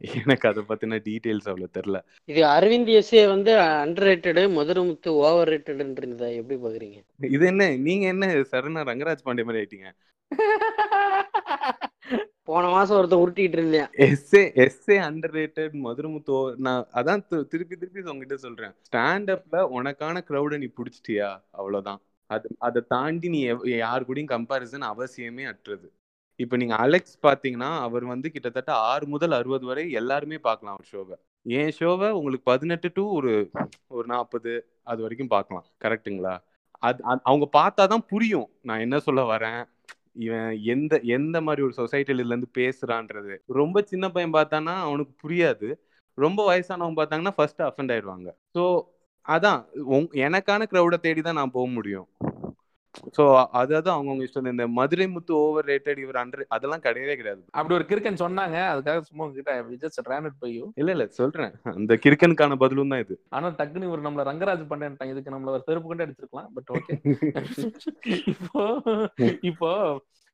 எனக்கு அதை பத்தின டீடைல்ஸ் அவ்வளவு தெரியல இது அரவிந்த் எஸ்ஏ வந்து அண்டர் ரேட்டடு மதுரமுத்து ஓவர் ரேட்டடுன்றத எப்படி பாக்குறீங்க? இது என்ன? நீங்க என்ன சரணா ரங்கராஜ் பாண்டே மாதிரி ஆயிட்டீங்க? போன மாசம் ஒருத்தன் உருட்டிட்டு இருந்தேன். எஸ்ஏ எஸ்ஏ அண்டர் ரேட்டட் மதுரமுத்தோ நான் அதான் திருப்பி திருப்பி உங்ககிட்ட சொல்றேன். ஸ்டாண்ட் அப்ல உனக்கான க்ரௌட நீ புடிச்சிட்டியா? அவ்வளவுதான். அது அதை தாண்டி நீ யார் கூடயும் கம்பாரிசன் அவசியமே அற்றது. இப்போ நீங்க அலெக்ஸ் பார்த்தீங்கன்னா அவர் வந்து கிட்டத்தட்ட ஆறு முதல் அறுபது வரை எல்லாருமே பார்க்கலாம் அவர் ஷோவை. என் ஷோவை உங்களுக்கு பதினெட்டு டு ஒரு ஒரு நாற்பது அது வரைக்கும் பார்க்கலாம் கரெக்டுங்களா அது அது- அவங்க பார்த்தாதான் புரியும். நான் என்ன சொல்ல வரேன்? இவன் எந்த எந்த மாதிரி ஒரு சொசைட்டில இருந்து பேசுறான்றது. ரொம்ப சின்ன பையன் பார்த்தானா அவனுக்கு புரியாது. ரொம்ப வயசானவங்க பார்த்தாங்கன்னா ஃபர்ஸ்ட் அஃபெண்ட் ஆயிடுவாங்க. ஸோ அதான் உங்- எனக்கான க்ரௌடை தேடி தான் நான் போக முடியும். ஸோ அதாவது அவங்கவுங்க இஷ்டம். இந்த மதுரை முத்து ஓவர் ரேட்டட் இவர் அண்டர் அதெல்லாம் கிடையவே கிடையாது. அப்படி ஒரு கிறுக்கன் சொன்னாங்க. அதுக்காக சும்மா உங்ககிட்ட just ran it by you இல்ல இல்ல சொல்றேன். அந்த கிறுக்கனுக்கான பதிலும் தான் இது. ஆனா டக்குன்னு இவர் நம்மள ரங்கராஜ் பண்ணேன்ட்டாங்க இதுக்கு நம்மள ஒரு செருப்பு கொண்டு அடிச்சிருக்கலாம் பட் ஓகே இப்போ இப்போ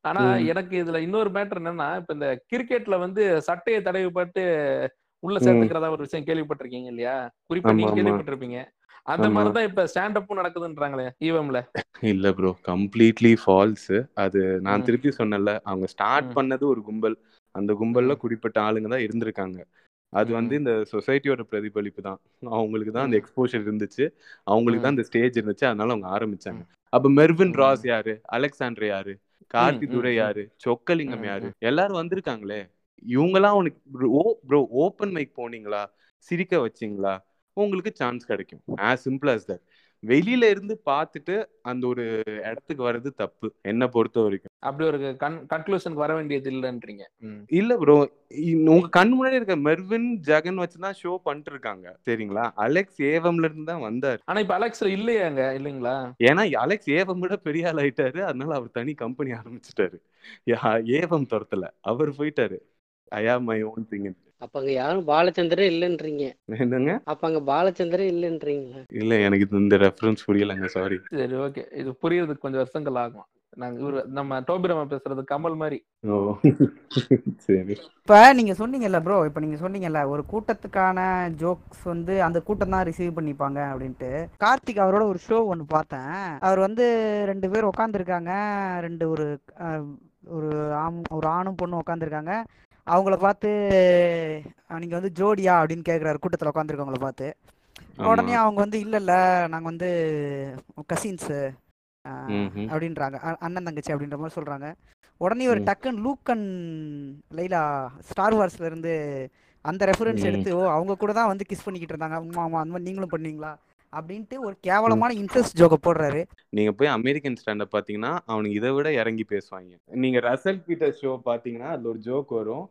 ஆனா. எனக்கு இதுல இன்னொரு மேட்டர் என்னன்னா இப்ப இந்த கிரிக்கெட்ல வந்து சட்டையை தடவிப்பட்டு உள்ள ம். சேர்த்துக்கிறதா ஒரு விஷயம் கேள்விப்பட்டிருக்கீங்க இல்லையா? குறிப்பா நீங்க. கேள்விப்பட்டிருப்பீங்க. அந்த. மாதிரிதான் இப்ப ஸ்டாண்ட் அப்பும் நடக்குதுன்றாங்களே ஈவம்ல இல்ல ப்ரோ கம்ப்ளீட்லி ஃபால்ஸ் அது நான். திருப்பி சொன்னேன்ல அவங்க ஸ்டார்ட். பண்ணது ஒரு கும்பல் அந்த கும்பல்ல. குறிப்பிட்ட ஆளுங்க தான் இருந்திருக்காங்க அது வந்து. இந்த சொசைட்டியோட பிரதிபலிப்பு தான் அவங்களுக்கு தான் அந்த. எக்ஸ்போஷர் இருந்துச்சு அவங்களுக்கு தான். இந்த ஸ்டேஜ் இருந்துச்சு அதனால அவங்க ஆரம்பிச்சாங்க அப்ப மெர்வின். ராஸ் யாரு அலெக்சாண்டர் யாரு கார்த்தி துரை. யாரு சொக்கலிங்கம் யாரு. எல்லாரும் வந்திருக்காங்களே இவங்கெல்லாம் உனக்கு ப்ரோ ஓப்பன் மைக் போனீங்களா சிரிக்க வச்சீங்களா உங்களுக்கு சான்ஸ் கிடைக்கும். As simple as that. வெளியில இருந்து பார்த்துட்டு அந்த ஒரு இடத்துக்கு வர்றது தப்பு. என்ன பொறுத்த வரைக்கும். அப்படி ஒரு கன் கன்க்ளூஷனுக்கு வர வேண்டியது இல்லைன்றீங்க. இல்ல ப்ரோ உங்க கண் முன்னாடி இருக்க மெர்வின் ஜெகன் வச்சுதான் ஷோ பண்ணிட்டு இருக்காங்க சரிங்களா அலெக்ஸ் ஏவம்ல இருந்து தான் வந்தாரு. ஆனா இப்ப அலெக்ஸ்ல இல்லையாங்க? இல்லைங்களா? ஏன்னா அலெக்ஸ் ஏவம் விட பெரிய ஆள் ஆயிட்டாரு. அதனால அவர் தனி கம்பெனி ஆரம்பிச்சிட்டாரு. ஏவம் துரத்துல. அவர் போயிட்டாரு. ஐயா மை ஓன் திங் அப்ப அங்க யாரும் பாலச்சந்திரே இல்லைன்றீங்க. என்னங்க? அப்ப அங்க பாலச்சந்திரே இல்லைன்றீங்களா? இல்ல எனக்கு இது இந்த ரெஃபரன்ஸ் புரியலங்க சாரி சரி ஓகே இது புரியறதுக்கு கொஞ்சம் வருஷங்கள் ஆகும். நாங்க இவரு நம்ம டோபிரமா பேசுறது கமல் மாதிரி. ஓ சரி. இப்போ நீங்கள் சொன்னீங்கல்ல ப்ரோ இப்போ நீங்கள் சொன்னீங்கல்ல ஒரு கூட்டத்துக்கான ஜோக்ஸ் வந்து அந்த கூட்டம் தான் ரிசீவ் பண்ணிப்பாங்க அப்படின்ட்டு. கார்த்திக் அவரோட ஒரு ஷோ ஒன்று பார்த்தேன். அவர் வந்து ரெண்டு பேர் உட்காந்துருக்காங்க ரெண்டு ஒரு ஒரு ஆம் ஒரு ஆணும் பொண்ணும் உட்காந்துருக்காங்க அவங்கள பார்த்து நீங்கள் வந்து ஜோடியா? அப்படின்னு கேட்குறாரு கூட்டத்தில் உட்காந்துருக்கவங்கள பார்த்து. உடனே அவங்க வந்து இல்லை இல்லை நாங்கள் வந்து கசின்ஸு. அப்படின்றாங்க. அண்ணன் தங்கச்சி அப்படின்ற மாதிரி சொல்கிறாங்க உடனே ஒரு. டக்குன்னு லூக்கன் லைலா ஸ்டார் வார்ஸ்ல இருந்து அந்த ரெஃபரன்ஸ். எடுத்து ஓ அவங்க கூட தான் வந்து கிஸ் பண்ணிக்கிட்டு இருந்தாங்க. ஆமா ஆமா அந்த மாதிரி நீங்களும் பண்ணீங்களா? அப்படின்ட்டு ஒரு கேவலமான இன்ட்ரெஸ்ட் ஜோக்க போடுறாரு. நீங்க போய் அமெரிக்கன் ஸ்டாண்டப் பாத்தீங்கன்னா அவனுக்கு இதை விட இறங்கி பேசுவாங்க. நீங்க ரசல் பீட்டர் ஷோ பாத்தீங்கன்னா அதுல ஒரு ஜோக் வரும்.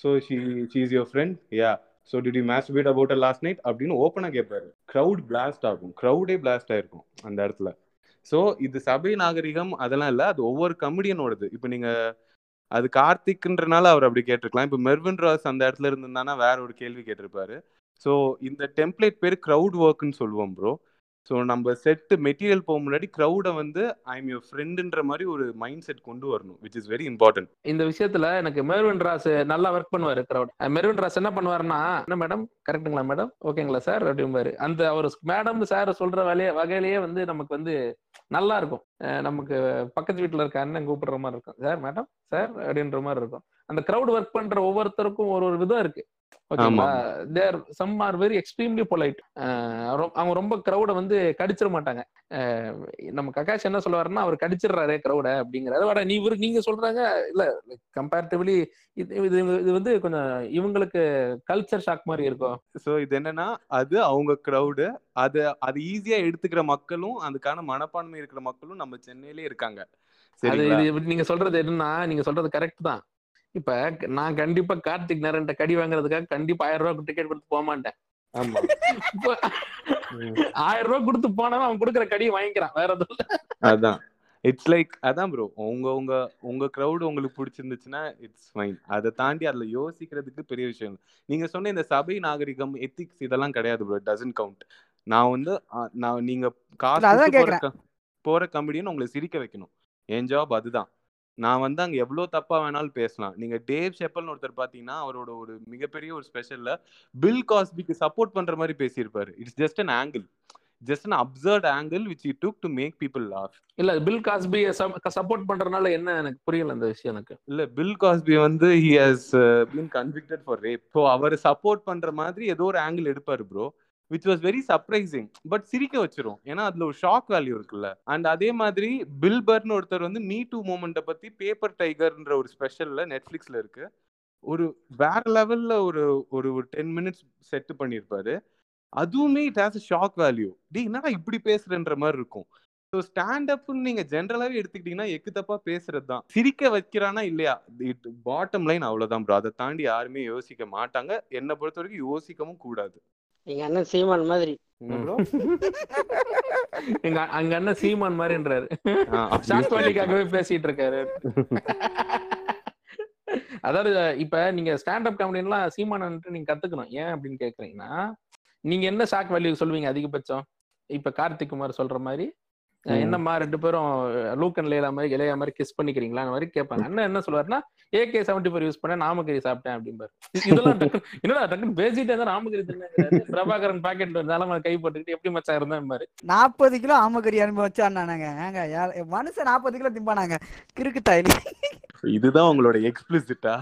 So she she is your friend ya so did you match beat about last night அப்படின்னு ஓப்பனாக கேட்பாரு க்ரௌட் பிளாஸ்ட் ஆகும். க்ரௌடே பிளாஸ்ட் ஆயிருக்கும் அந்த இடத்துல. ஸோ இது சபை நாகரிகம் அதெல்லாம் இல்லை. அது ஒவ்வொரு கமெடியனோடது இப்போ நீங்கள் அது கார்த்திக்ன்றனால அவர் அப்படி கேட்டிருக்கலாம். இப்போ மெர்வின் ராஸ் அந்த இடத்துல இருந்திருந்தானா வேற ஒரு கேள்வி கேட்டிருப்பாரு. ஸோ இந்த டெம்ப்ளேட் பேர் க்ரௌட் ஒர்க்னு சொல்லுவோம் ப்ரோ ஸோ நம்ம செட்டு மெட்டீரியல் போக முன்னாடி க்ரௌடை வந்து ஐ எம் யுவர் ஃப்ரெண்டுன்ற மாதிரி ஒரு மைண்ட் செட் கொண்டு வரணும் விச் இஸ் வெரி இம்பார்ட்டன்ட் இந்த விஷயத்துல எனக்கு மெர்வின் ராஸ் நல்லா ஒர்க் பண்ணுவாரு க்ரௌட் மெர்வின் ராஸ் என்ன பண்ணுவாருன்னா என்ன மேடம் கரெக்ட்டுங்களா மேடம் ஓகேங்களா சார் அப்படிம்பாரு. அந்த அவர் மேடம் சார் சொல்ற வகைய வகையிலேயே வந்து நமக்கு வந்து நல்லா இருக்கும். நமக்கு பக்கத்து வீட்டில் இருக்க அண்ணன் கூப்பிடுற மாதிரி இருக்கும். சார் மேடம் சார் அப்படின்ற மாதிரி இருக்கும். அந்த கிரௌட் ஒர்க் பண்ற ஒவ்வொருத்தருக்கும் ஒரு ஒரு விதம் இருக்கு. ஓகேங்களா there some are very extremely polite அவங்க ரொம்ப கிரௌட வந்து கடிச்சிட மாட்டாங்க. நம்ம கக்காஷ் என்ன சொல்லுவாருன்னா அவர் கடிச்சிடுறாரு கிரௌட அப்படிங்கிறாரு. வட நீ இவரு நீங்க சொல்றாங்க இல்ல கம்பேரிட்டிவ்லி இது இது இது வந்து கொஞ்சம் இவங்களுக்கு கல்ச்சர் ஷாக் மாதிரி இருக்கும். ஸோ இது என்னன்னா அது அவங்க க்ரௌடு அது அது ஈஸியா எடுத்துக்கிற மக்களும் அதுக்கான மனப்பான்மை இருக்கிற மக்களும் நம்ம சென்னையிலே இருக்காங்க. அது நீங்க சொல்றது என்னன்னா நீங்க சொல்றது கரெக்ட் தான். இப்ப நான் கண்டிப்பா கார்த்திக் நேரன்ட்ட கடி வாங்குறதுக்காக கண்டிப்பா ஆயிரம் ரூபாய் டிக்கெட் கொடுத்து போக மாட்டேன். ஆயிரம் ரூபாய் கொடுத்து போனவன் அவன் கொடுக்குற கடியை வாங்கிக்கிறான் வேற எதுவும் இல்ல. அதான். இட்ஸ் லைக் அதான் ப்ரோ உங்க உங்க உங்க க்ரௌடு உங்களுக்கு பிடிச்சிருந்துச்சுன்னா இட்ஸ் ஃபைன் அதை தாண்டி அதுல யோசிக்கிறதுக்கு பெரிய விஷயம் இல்ல. நீங்க சொன்ன இந்த சபை நாகரிகம் எத்திக்ஸ் இதெல்லாம் கிடையாது ப்ரோ டசன்ட் கவுண்ட் நான் வந்து நான் நீங்க காசு போற கேக்குறேன். க- போற கமெடியன் உங்களை சிரிக்க வைக்கணும். என் ஜாப் அதுதான். நான் வந்து அங்க எவ்வளவு தப்பா வேணாலும் பேசலாம். நீங்க டேவ் ஷெப்பல்னு ஒருத்தர் பாத்தீங்கன்னா அவரோட ஒரு மிகப்பெரிய ஒரு ஸ்பெஷல்ல பில் காஸ்பிக்கு சப்போர்ட் பண்ற மாதிரி பேசியிருப்பாரு. It's just an angle just an absurd angle which you took to make people laugh இல்ல பில் காஸ்பி சப்போர்ட் பண்றதுனால என்ன எனக்கு புரியல அந்த விஷயம் எனக்கு. இல்ல பில் காஸ்பி வந்து he has been convicted for rape so our support பண்ற மாதிரி ஏதோ ஒரு ஆங்கிள் எடுப்பாரு bro which was very surprising but சிரிக்க வச்சிரும். ஏன்னா அதுல ஒரு ஷாக் வேல்யூ இருக்குல்ல. அண்ட் அதே மாதிரி பில்பர்னு ஒருத்தர் வந்து மீ டூ மூமெண்ட்டை பத்தி பேப்பர் டைகர்ன்ற ஒரு ஸ்பெஷல்ல நெட்ஃபிளிக்ஸ்ல இருக்கு. ஒரு வேற லெவல்ல ஒரு ஒரு டென் மினிட்ஸ் செட் பண்ணியிருப்பாரு அதுவுமே இட் ஹாஸ் ஷாக் வேல்யூ டி என்னடா இப்படி பேசுறன்ற மாதிரி இருக்கும். ஸோ ஸ்டாண்ட் அப்னு நீங்க ஜென்ரலாகவே எடுத்துக்கிட்டீங்கன்னா எக்கு தப்பா பேசுறது தான் சிரிக்க வைக்கிறானா இல்லையா? இட் பாட்டம் லைன் அவ்வளோதான் ப்ரோ அதை தாண்டி யாருமே யோசிக்க மாட்டாங்க. என்னை பொறுத்த வரைக்கும் யோசிக்கவும் கூடாது. எங்க அண்ணன் சீமான் மாதிரி? எங்க அங்க அண்ணன் சீமான் மாதிரின்றாரு. ஆ, அப்படி ஷாக் சொல்லிட்டு வேலிக்காகவே பேசிட்டு இருக்காரு அதாவது இப்ப நீங்க ஸ்டாண்ட் அப் காமெடிலாம் சீமானன் நீங்க கத்துக்கணும். ஏன் அப்படின்னு கேக்குறீங்கன்னா நீங்க என்ன ஷாக் வேல்யூ சொல்லுவீங்க அதிகபட்சம்? இப்ப கார்த்திக் குமார் சொல்ற மாதிரி. என்னம்மா ரெண்டு பேரும் லூக் அண்ட் லேலா மாதிரி இளையா மாதிரி கிஸ் பண்ணிக்கிறீங்களா? அந்த மாதிரி கேட்பாங்க. அண்ணன் என்ன சொல்லுவாருன்னா ஏகே செவன்டி ஃபோர் யூஸ் பண்ண நாமக்கறி சாப்பிட்டேன் அப்படிம்பாரு. இதெல்லாம் டக்கு என்னடா டக்குன்னு பேசிட்டே இருந்தா நாமக்கறி தின்னாங்கிறாரு. பிரபாகரன் பாக்கெட் நிலம கை போட்டுக்கிட்டு எப்படி மச்சா இருந்தேன் பாரு நாற்பது கிலோ வச்சானாங்க ஏங்க ஏ- மனுஷன் நாற்பது கிலோ திம்பானாங்க. கிறுக்கு தாயிலி இதுதான் உங்களோட எக்ஸ்பிளிசிட்டா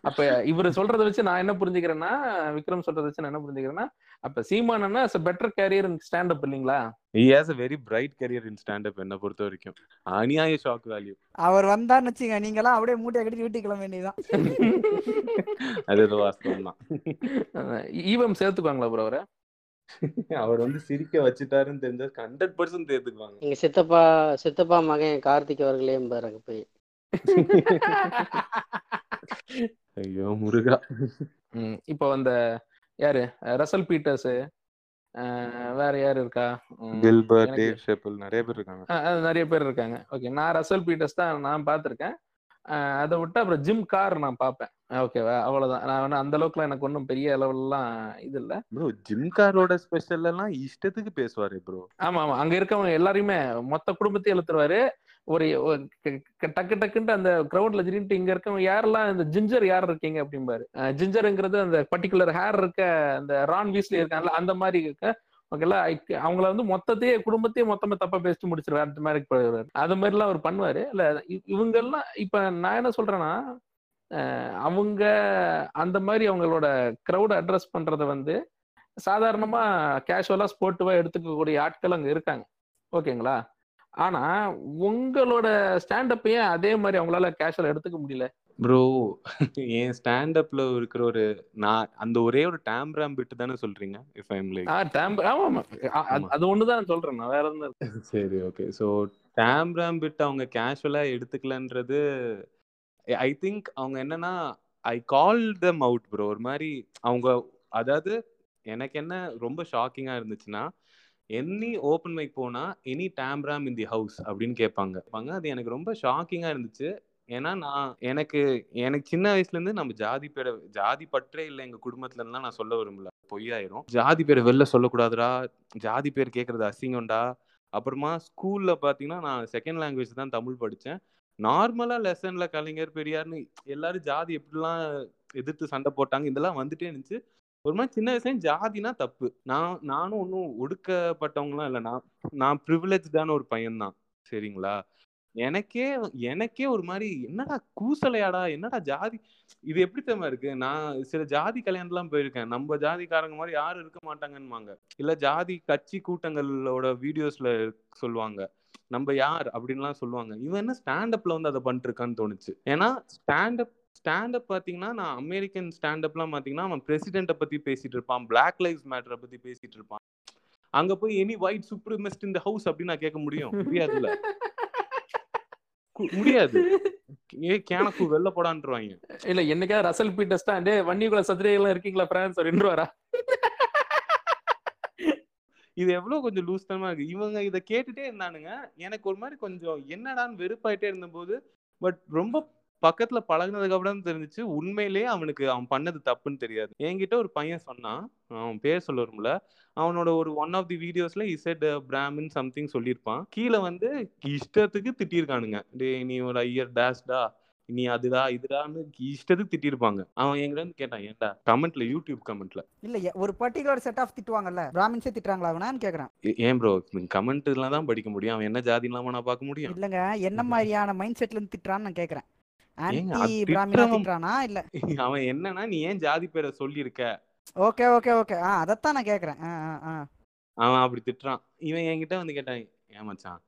அப்ப இவர் சொல்றதை வச்சு நான் என்ன புரிஞ்சுக்கிறேன்னா விக்ரம் சொல்றதை வச்சு நான் என்ன புரிஞ்சுக்கிறேன்னா அப்ப சீமானன்னா பெட்டர் கேரியர் ஸ்டாண்ட் அப் இல்லைங்களா? He has a very bright career in stand up என்ன பொறுத்த வரைக்கும். அநியாய ஷாக் வேல்யூ அவர் வந்தான்னு வச்சுங்க நீங்களாம் அப்படியே மூட்டையை கட்டி வீட்டுக்கு கிளம்ப வேண்டியதுதான். அது ஏதோ வாஸ்தவம் தான். ஈவம் சேர்த்துக்குவாங்களா ப்ரோ அவரை? அவர் வந்து சிரிக்க வச்சுட்டாருன்னு தெரிஞ்சா ஹண்ட்ரட் பர்சன்ட் தேர்த்துக்குவாங்க எங்க சித்தப்பா சித்தப்பா மகன் கார்த்திக் அவர்களே பாருங்க போய். ஐயோ முருகா. இப்போ அந்த யாரு? ரசல் பீட்டர்ஸ் வேற யாரு இருக்கா? கில்பர்ட் டேவ் ஷெப்பல் நிறைய பேர் இருக்காங்க. நிறைய பேர் இருக்காங்க. ஓகே நான் ரசல் பீட்டர்ஸ் தான் நான் பார்த்துருக்கேன். அதை விட்டு அப்புறம் ஜிம் கார் நான் பார்ப்பேன். ஓகேவா அவ்வளவுதான். நான் வேணா அந்த அளவுக்குலாம் எனக்கு ஒன்றும் பெரிய லெவல்லாம் இது இல்லை. ப்ரோ ஜிம்காரோட ஸ்பெஷல் எல்லாம் இஷ்டத்துக்கு பேசுவாரு ப்ரோ. ஆமா ஆமா. அங்க இருக்கவங்க எல்லாரையுமே மொத்த குடும்பத்தையும் இழுத்துருவாரு. ஒரு டக்கு டக்குன்ட்டு அந்த கிரௌட்ல திடீர்னு இங்க இருக்கவங்க யாரெல்லாம் இந்த ஜிஞ்சர் யார் இருக்கீங்க அப்படிம்பாரு. ஜிஞ்சருங்கிறது அந்த பர்டிகுலர் ஹேர் இருக்க அந்த ரான் வீஸ்லி இருக்காங்கல்ல அந்த மாதிரி இருக்க ஓகேல அவங்கள வந்து மொத்தத்தையே குடும்பத்தையே மொத்தமா தப்பா பேசிட்டு முடிச்சிருவாரு அந்த மாதிரி போயிடுவாரு. அது மாதிரி எல்லாம் அவர் பண்ணுவாரு. இல்ல இவங்க எல்லாம் இப்ப நான் என்ன சொல்றேன்னா அவங்க அந்த மாதிரி அவங்களோட க்ரௌட் அட்ரஸ் பண்றத வந்து சாதாரணமா கேஷுவலா ஸ்போர்ட்டிவா எடுத்துக்கக்கூடிய ஆட்கள் அங்க இருக்காங்க. ஓகேங்களா? ஆனா உங்களோட ஸ்டாண்டப்பையே அதே மாதிரி அவங்களால கேஷுவல் எடுத்துக்க முடியல? ப்ரோ என் ஸ்டாண்டப்ல இருக்கிற ஒரு நான் அந்த ஒரே ஒரு டேம்ராம் பிட்டு தானே சொல்றீங்க? If I'm like a dame ஆமா. அது- ஒண்ணுதான் சொல்றேன் நான் வேற இல்ல. சரி ஓகே ஸோ டேம்ராம் பிட் அவங்க கேஷுவலா எடுத்துக்கலன்றது ஐ திங்க் அவங்க என்னன்னா ஐ கால் தம் அவுட் ப்ரோ ஒரு மாதிரி அவங்க அதாவது எனக்கு என்ன ரொம்ப ஷாக்கிங்கா இருந்துச்சுன்னா எனி ஓப்பன் மைக் போனால் எனி டேம்ராம் இன் தி ஹவுஸ் அப்படின்னு கேட்பாங்க. கேட்பாங்க. அது எனக்கு ரொம்ப ஷாக்கிங்காக இருந்துச்சு. ஏன்னா நான் எனக்கு எனக்கு சின்ன வயசுலேருந்து நம்ம ஜாதி பேரை ஜாதி பற்றே இல்லை. எங்கள் குடும்பத்துலலாம் நான் சொல்ல விரும்பல. பொய்யாயிரும். ஜாதி பேரை வெளில சொல்லக்கூடாதுடா. ஜாதி பேர் கேட்குறது அசிங்கம்டா. அப்புறமா ஸ்கூலில் பார்த்தீங்கன்னா நான் செகண்ட் லாங்குவேஜ் தான் தமிழ் படித்தேன் நார்மலாக லெசனில் கலைஞர் பெரியார்னு எல்லாரும் ஜாதி எப்படிலாம் எதிர்த்து சண்டை போட்டாங்க இதெல்லாம் வந்துட்டே இருந்துச்சு. ஒரு மாதிரி சின்ன வயசுல ஜாதினா தப்பு. நான் நானும் ஒன்றும் ஒடுக்கப்பட்டவங்களாம் இல்லை. நான் நான் ப்ரிவிலேஜ்டான ஒரு பையன்தான். சரிங்களா? எனக்கே எனக்கே ஒரு மாதிரி என்னடா கூசலையாடா என்னடா ஜாதி இது எப்படி தெரியுமா இருக்கு? நான் சில ஜாதி கல்யாணத்துலாம் போயிருக்கேன். நம்ம ஜாதிக்காரங்க மாதிரி யாரும் இருக்க மாட்டாங்கன்னுவாங்க. இல்ல ஜாதி கட்சி கூட்டங்களோட வீடியோஸ்ல சொல்லுவாங்க. நம்ம யார்? அப்படின்லாம் சொல்லுவாங்க. இவன் என்ன ஸ்டாண்டப்ல வந்து அதை பண்ணிருக்கான்னு தோணுச்சு. ஏன்னா ஸ்டாண்டப் ஸ்டாண்டப் பாத்தீங்கன்னா நான் அமெரிக்கன் ஸ்டாண்டப்லாம் பாத்தீங்கன்னா அவன் பிரசிடென்ட்டை பத்தி பேசிட்டு இருப்பான். பிளாக் லைஃப்ஸ் மேட்டரை பத்தி பேசிட்டு இருப்பான். அங்க போய் எனி ஒயிட் சுப்ரமஸ்ட் இந்த ஹவுஸ் அப்படின்னு நான் கேட்க முடியும். முடியாதுல்ல? முடியாது. ஏ கேனக்கு வெளில போடான்றாங்க இல்ல என்னைக்காவது ரசல் பீட்டர்ஸ் தான் டே வன்னிக்குள்ள சத்திரிகைலாம் இருக்கீங்களா பிரான்ஸ் அப்படின்னு வரா இது எவ்வளவு கொஞ்சம் லூஸ் தனமா இருக்கு. இவங்க இதை கேட்டுட்டே இருந்தானுங்க. எனக்கு ஒரு மாதிரி கொஞ்சம் என்னடான்னு வெறுப்பாயிட்டே இருந்தபோது பட் ரொம்ப பக்கத்துல பழகுனதுக்கு அப்புறம் தெரிஞ்சுச்சு. உண்மையிலேயே அவனுக்கு அவன் பண்ணது தப்புன்னு தெரியாது. என்கிட்ட ஒரு பையன் சொன்னான். அவன் பேர் சொல்ல வரும்ல அவனோட ஒரு ஒன் ஆஃப் தி வீடியோஸ்ல இசட் பிராமின் சம்திங் சொல்லியிருப்பான். கீழே வந்து இஷ்டத்துக்கு திட்டியிருக்கானுங்க. டே நீ ஒரு ஐயர் டேஷ்டா நீ அதுடா இதுடான்னு இஷ்டத்துக்கு திட்டியிருப்பாங்க. அவன் எங்கிட்ட கேட்டான் ஏன்டா கமெண்ட்ல யூடியூப் கமெண்ட்ல இல்ல ஒரு பர்டிகுலர் செட் ஆஃப் திட்டுவாங்கல்ல பிராமின்ஸே திட்டுறாங்களா அவனான்னு கேக்குறேன். ஏன் ப்ரோ கமெண்ட்லாம் தான் படிக்க முடியும். அவன் என்ன ஜாதி இல்லாம நான் பார்க்க முடியும்? இல்லங்க என்ன மாதிரியான மைண்ட் செட்ல இருந்து திட்டுறான்னு நான் கேக்குறேன். அவன் என்னன்னா நீ ஏன் ஜாதி பேரை சொல்லியிருக்க? Okay okay okay. ஆ அதைத்தான் நான் கேக்குறேன். அவன் அப்படி திட்டுறான். இவன் என்கிட்ட வந்து கேட்டான் ஏன் மச்சான்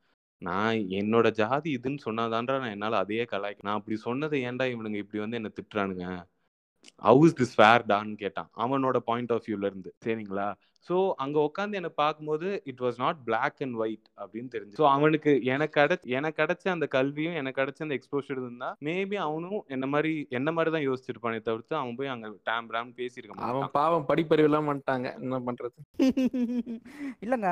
நான் என்னோட ஜாதி இதுன்னு சொன்னாதான்றா நான் என்னால அதையே கலாய்க்க நான் அப்படி சொன்னதை ஏன்டா இவனுங்க இப்படி வந்து என்ன திட்டுறானுங்க? ஹவுஸ் திஸ் ஃபேர்டான்னு கேட்டான். அவனோட பாயிண்ட் ஆஃப் வியூல இருந்து. சரிங்களா? ஸோ அங்க உட்காந்து என்னை பார்க்கும்போது it was not black and white அப்படின்னு தெரிஞ்சு ஸோ அவனுக்கு எனக்கு கிடைச்ச எனக்கு கிடைச்ச அந்த கல்வியும் எனக்கு கிடைச்ச அந்த எக்ஸ்போஷர் இருந்தா மேபி அவனும் என்ன மாதிரி என்ன மாதிரி தான் யோசிச்சிருப்பானே தவிர்த்து அவன் போய் அங்க டேம் ராம் பேசியிருக்க அவன் பாவம் படிப்பறிவு எல்லாம் பண்ணிட்டாங்க என்ன பண்றது? இல்லங்க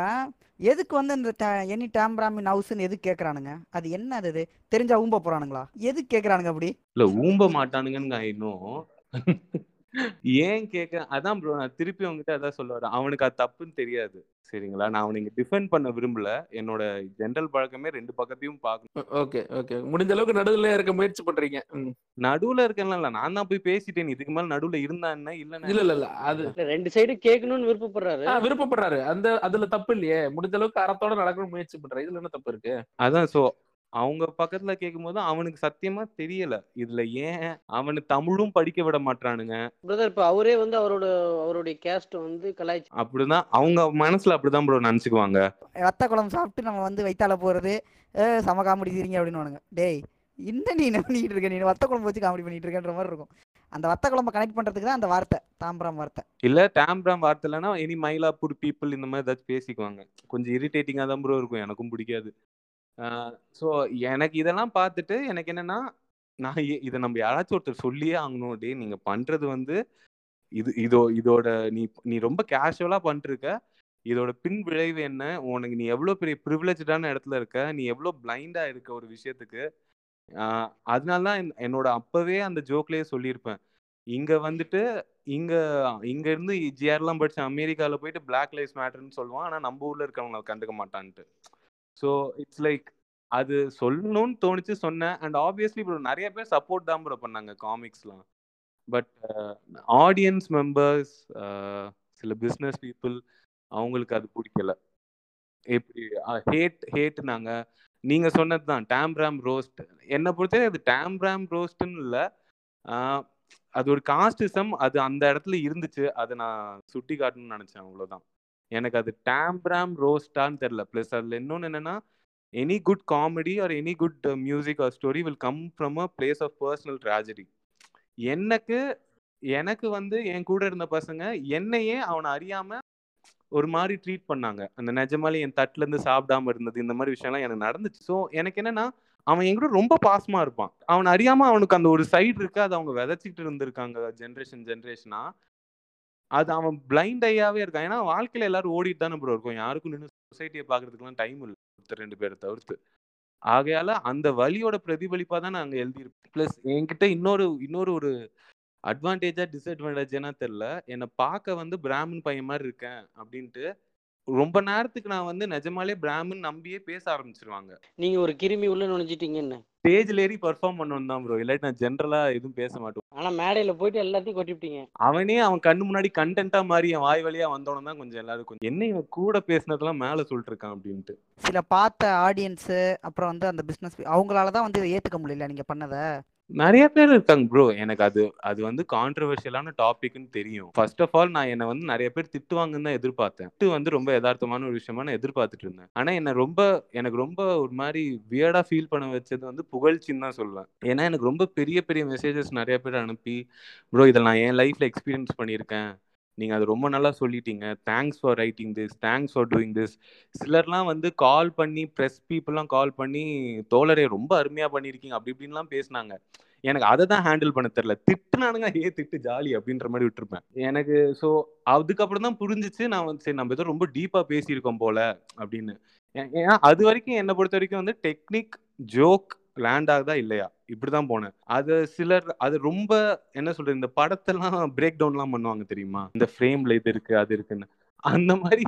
எதுக்கு வந்து இந்த எனி டேம் பிராமின் ஹவுஸ்னு எதுக்கு கேக்குறானுங்க? அது என்ன அது? தெரிஞ்சா ஊம்ப போறானுங்களா? எதுக்கு கேக்குறானுங்க அப்படி? இல்ல ஊம்ப மாட்டானுங்கன்னு இன்னும் ஏன் கேட்க அதான் ப்ரோ நான் திருப்பி உங்ககிட்ட அதான் சொல்ல வரேன். அவனுக்கு அது தப்புன்னு தெரியாது சரிங்களா? நான் அவனை இங்க டிஃபெண்ட் பண்ண விரும்பல. என்னோட ஜென்ரல் பழக்கமே ரெண்டு பக்கத்தையும் பார்க்கணும் ஓகே ஓகே. முடிஞ்ச அளவுக்கு நடுவில் இருக்க முயற்சி பண்றீங்க. நடுவுல இருக்கேன்ல நான் தான் போய் பேசிட்டேன். இதுக்கு மேல நடுவுல இருந்தா என்ன இல்ல இல்ல இல்ல இல்ல அது ரெண்டு சைடு கேட்கணும்னு விருப்பப்படுறாரு. விருப்பப்படுறாரு. அந்த அதுல தப்பு இல்லையே. முடிஞ்ச அளவுக்கு அறத்தோட நடக்கணும்னு முயற்சி பண்றாரு இதுல என்ன தப்பு இருக்கு? அதான் சோ அவங்க பக்கத்துல கேட்கும்போது அவனுக்கு சத்தியமா தெரியல. இதுல ஏன் அவனு தமிழும் படிக்க விட மாட்டானுங்க பிரதர் இப்ப அவரே வந்து அவரோட அவருடைய கேஸ்ட் வந்து கலாய்ச்சி அப்படிதான் அவங்க மனசுல அப்படிதான் ப்ரோ நினைச்சுக்குவாங்க. வத்த குழம்பு சாப்பிட்டு நம்ம வந்து வைத்தால போறது சம காமெடி செய்றீங்க அப்படின்னு டேய் என்ன நீ என்ன பண்ணிட்டு இருக்க? நீ வத்த குழம்பு வச்சு காமெடி பண்ணிட்டு இருக்கன்ற மாதிரி இருக்கும். அந்த வத்த குழம்பை கனெக்ட் பண்றதுக்கு தான் அந்த வார்த்தை தாம்பரம் வார்த்தை. இல்ல டேம்ப்ராம் வார்த்தை இல்லைன்னா இனி மயிலாப்பூர் பீப்புள் இந்த மாதிரி ஏதாச்சும் பேசிக்குவாங்க. கொஞ்சம் இரிட்டேட்டிங்கா தான் ப்ரோ இருக்கும். எனக்கும் பிடிக்காது. ஸோ எனக்கு இதெல்லாம் பார்த்துட்டு எனக்கு என்னன்னா நான் இதை நம்ம யாராச்சும் ஒருத்தர் சொல்லியே ஆகணும் டே நீங்க பண்றது வந்து இது இதோ இதோட நீ நீ ரொம்ப கேஷுவலா பண்ணிருக்க இதோட பின் விளைவு என்ன? உனக்கு நீ எவ்வளவு பெரிய ப்ரிவிலேஜான இடத்துல இருக்க? நீ எவ்வளவு பிளைண்டா இருக்க ஒரு விஷயத்துக்கு? அதனால தான் என்னோட அப்பவே அந்த ஜோக்லேயே சொல்லியிருப்பேன். இங்க வந்துட்டு இங்க இங்க இருந்து ஜிஆர்லாம் படிச்ச அமெரிக்கால போயிட்டு பிளாக் லைஃப் மேட்டர்னு சொல்லுவான். ஆனா நம்ம ஊர்ல இருக்கவங்க கண்டுக்க மாட்டான்ட்டு. ஸோ இட்ஸ் லைக் அது சொல்லணும்னு தோணுச்சு சொன்னேன். அண்ட் ஆப்வியஸ்லி ப்ரோ நிறைய பேர் சப்போர்ட் தான் ப்ரோ பண்ணாங்க காமிக்ஸ்லாம் பட் ஆடியன்ஸ் மெம்பர்ஸ் சில பிஸ்னஸ் பீப்புள் அவங்களுக்கு அது பிடிக்கல. எப்படி ஹேட் ஹேட்னாங்க நீங்க. சொன்னது தான் டேம்ராம் ரோஸ்ட் என்னை பொறுத்தவரை அது டேம்ராம் ரோஸ்ட்னு இல்லை. அது ஒரு காஸ்டிசம் அது அந்த இடத்துல இருந்துச்சு. அதை நான் சுட்டி காட்டணும்னு நினச்சேன் அவ்வளோதான் எனக்கு அது டேம்ப்ராம் ரோஸ்டான்னு தெரில ப்ளஸ் அதில் இன்னொன்று என்னென்னா any good comedy or any good music or story will come from a place of personal tragedy எனக்கு எனக்கு வந்து என் கூட இருந்த பசங்க என்னையே அவனை அறியாம ஒரு மாதிரி ட்ரீட் பண்ணாங்க. அந்த நிஜமாலே என் தட்டுல இருந்து சாப்பிடாம இருந்தது இந்த மாதிரி விஷயம்லாம் எனக்கு நடந்துச்சு. ஸோ எனக்கு என்னன்னா அவன் என் கூட ரொம்ப பாசமா இருப்பான். அவன் அறியாம அவனுக்கு அந்த ஒரு சைடு இருக்கு அதை அவங்க விதைச்சிட்டு இருந்திருக்காங்க ஜென்ரேஷன் ஜென்ரேஷனா அது அவன் பிளைண்ட் ஐயாவே இருக்கான். ஏன்னா வாழ்க்கையில எல்லாரும் ஓடிட்டு தானே ப்ரோ இருக்கும். யாருக்கும் நின்று சொசைட்டியை பாக்குறதுக்குலாம் டைம் இல்லை. ஒருத்தர் ரெண்டு பேரை தவிர்த்து. ஆகையால அந்த வழியோட பிரதிபலிப்பா தான் நாங்க எழுதியிருப்போம். ப்ளஸ் என்கிட்ட இன்னொரு இன்னொரு ஒரு அட்வான்டேஜா டிஸ்அட்வான்டேஜ்னா தெரில என்னை பார்க்க வந்து பிராமின் பையன் மாதிரி இருக்கேன் அப்படின்ட்டு ரொம்ப நேரத்துக்கு நான் வந்து நிஜமாலே பிராமின் நம்பியே பேச ஆரம்பிச்சிருவாங்க. நீங்க ஒரு கிருமி உள்ள நுழைஞ்சிட்டீங்கன்னு ஸ்டேஜ்ல ஏறி பெர்ஃபார்ம் பண்ணணும் தான் ப்ரோ இல்லாட்டி நான் ஜென்ரலா எதுவும் பேச மாட்டேன். ஆனா மேடையில போயிட்டு எல்லாத்தையும் கொட்டிவிட்டீங்க. அவனே அவன் கண்ணு முன்னாடி கண்டென்ட்டா மாதிரி என் வாய் வழியா வந்தவன தான் கொஞ்சம் எல்லாரும் கொஞ்சம் என்ன இவன் கூட பேசினதெல்லாம் மேல சொல்லிட்டு இருக்கான் அப்படின்ட்டு. சில பார்த்த ஆடியன்ஸு அப்புறம் வந்து அந்த பிஸ்னஸ் அவங்களால தான் வந்து இதை ஏற்றுக்க முடியல நீங்கள் பண்ணதை. நிறைய பேர் இருக்காங்க ப்ரோ எனக்கு அது அது வந்து கான்ட்ரவர்ஷியலான டாபிக்னு தெரியும். ஃபர்ஸ்ட் ஆஃப் ஆல் நான் என்னை வந்து நிறைய பேர் திட்டுவாங்கன்னு தான் எதிர்பார்த்தேன். திட்டு வந்து ரொம்ப யதார்த்தமான ஒரு விஷயமா நான் எதிர்பார்த்துட்டு இருந்தேன். ஆனா என்ன ரொம்ப எனக்கு ரொம்ப ஒரு மாதிரி வியர்டா ஃபீல் பண்ண வச்சது வந்து புகழ்ச்சின்னு தான் சொல்லுவேன் ஏன்னா எனக்கு ரொம்ப பெரிய பெரிய மெசேஜஸ் நிறைய பேர் அனுப்பி ப்ரோ இதில் நான் என் லைஃப்ல எக்ஸ்பீரியன்ஸ் பண்ணியிருக்கேன். நீங்கள் அது ரொம்ப நல்லா சொல்லிட்டீங்க. Thanks for writing this thanks for doing this சிலர்லாம் வந்து கால் பண்ணி ப்ரெஸ் பீப்புளெலாம் கால் பண்ணி தோழரே ரொம்ப அருமையாக பண்ணியிருக்கீங்க. அப்படி இப்படின்லாம் பேசினாங்க. எனக்கு அதை தான் ஹேண்டில் பண்ண தெரில திட்டுனானுங்க ஏ திட்டு ஜாலி அப்படின்ற மாதிரி விட்டுருப்பேன். எனக்கு ஸோ அதுக்கப்புறம் தான் புரிஞ்சிச்சு. நான் வந்து சரி நம்ம ஏதோ ரொம்ப டீப்பாக பேசியிருக்கோம் போல அப்படின்னு. ஏன்னா அது வரைக்கும் என்னை பொறுத்த வரைக்கும் வந்து டெக்னிக் ஜோக் லேண்ட் ஆகுதா இல்லையா? இப்படிதான் போனேன். அது சிலர் அது ரொம்ப என்ன சொல்றது இந்த படத்தெல்லாம் பிரேக் டவுன்லாம் பண்ணுவாங்க தெரியுமா? இந்த ஃப்ரேம்ல இது இருக்கு அது இருக்குன்னு. அந்த மாதிரி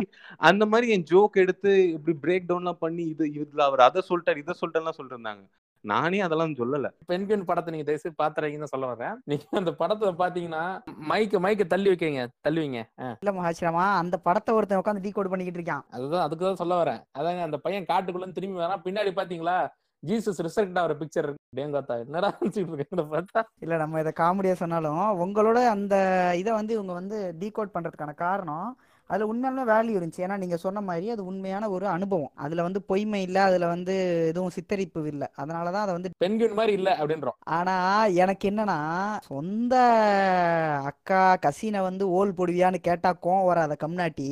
அந்த மாதிரி என் ஜோக் எடுத்து இப்படி பிரேக் டவுன்லாம் பண்ணி இது இதுல அவர் அதை சொல்லிட்டார் இதை சொல்லிட்டாருலாம் சொல்லிட்டு இருந்தாங்க நானே அதெல்லாம் சொல்லல. பெண்குயின் படத்தை நீங்க தயவுசெய்து பாத்துறீங்கன்னு சொல்ல வரேன் நீங்க அந்த படத்தை பாத்தீங்கன்னா மைக்க மைக்க தள்ளி வைக்கீங்க தள்ளுவீங்க இல்லை மகாசிரமா அந்த படத்தை ஒருத்தன் உட்காந்து டீ கோட் பண்ணிக்கிட்டு இருக்கான். அதுதான் அதுக்கு தான் சொல்ல வரேன் அதாங்க அந்த பையன் காட்டுக்குள்ள திரும்பி வரான். பின்னாடி பாத்தீங்களா? ஜீசஸ் ரிசல்ட் ஆகிற பிக்சர் டேங்காத்தா என்னடா நினைச்சிட்டு இருக்கேன் பார்த்தா? இல்லை நம்ம இதை காமெடியாக சொன்னாலும் உங்களோட அந்த இதை வந்து இவங்க வந்து டீகோட் பண்ணுறதுக்கான காரணம் அதில் உண்மையாலுமே வேல்யூ இருந்துச்சு. ஏன்னா நீங்கள் சொன்ன மாதிரி அது உண்மையான ஒரு அனுபவம். அதில் வந்து பொய்மை இல்லை அதில் வந்து எதுவும் சித்தரிப்பு இல்லை. அதனால தான் அதை வந்து பெண்குயின் மாதிரி இல்ல அப்படின்றோம். ஆனா எனக்கு என்னன்னா சொந்த அக்கா கசினை வந்து ஓல் போடுவியான்னு கேட்டா கோவம் வராத கம்னாட்டி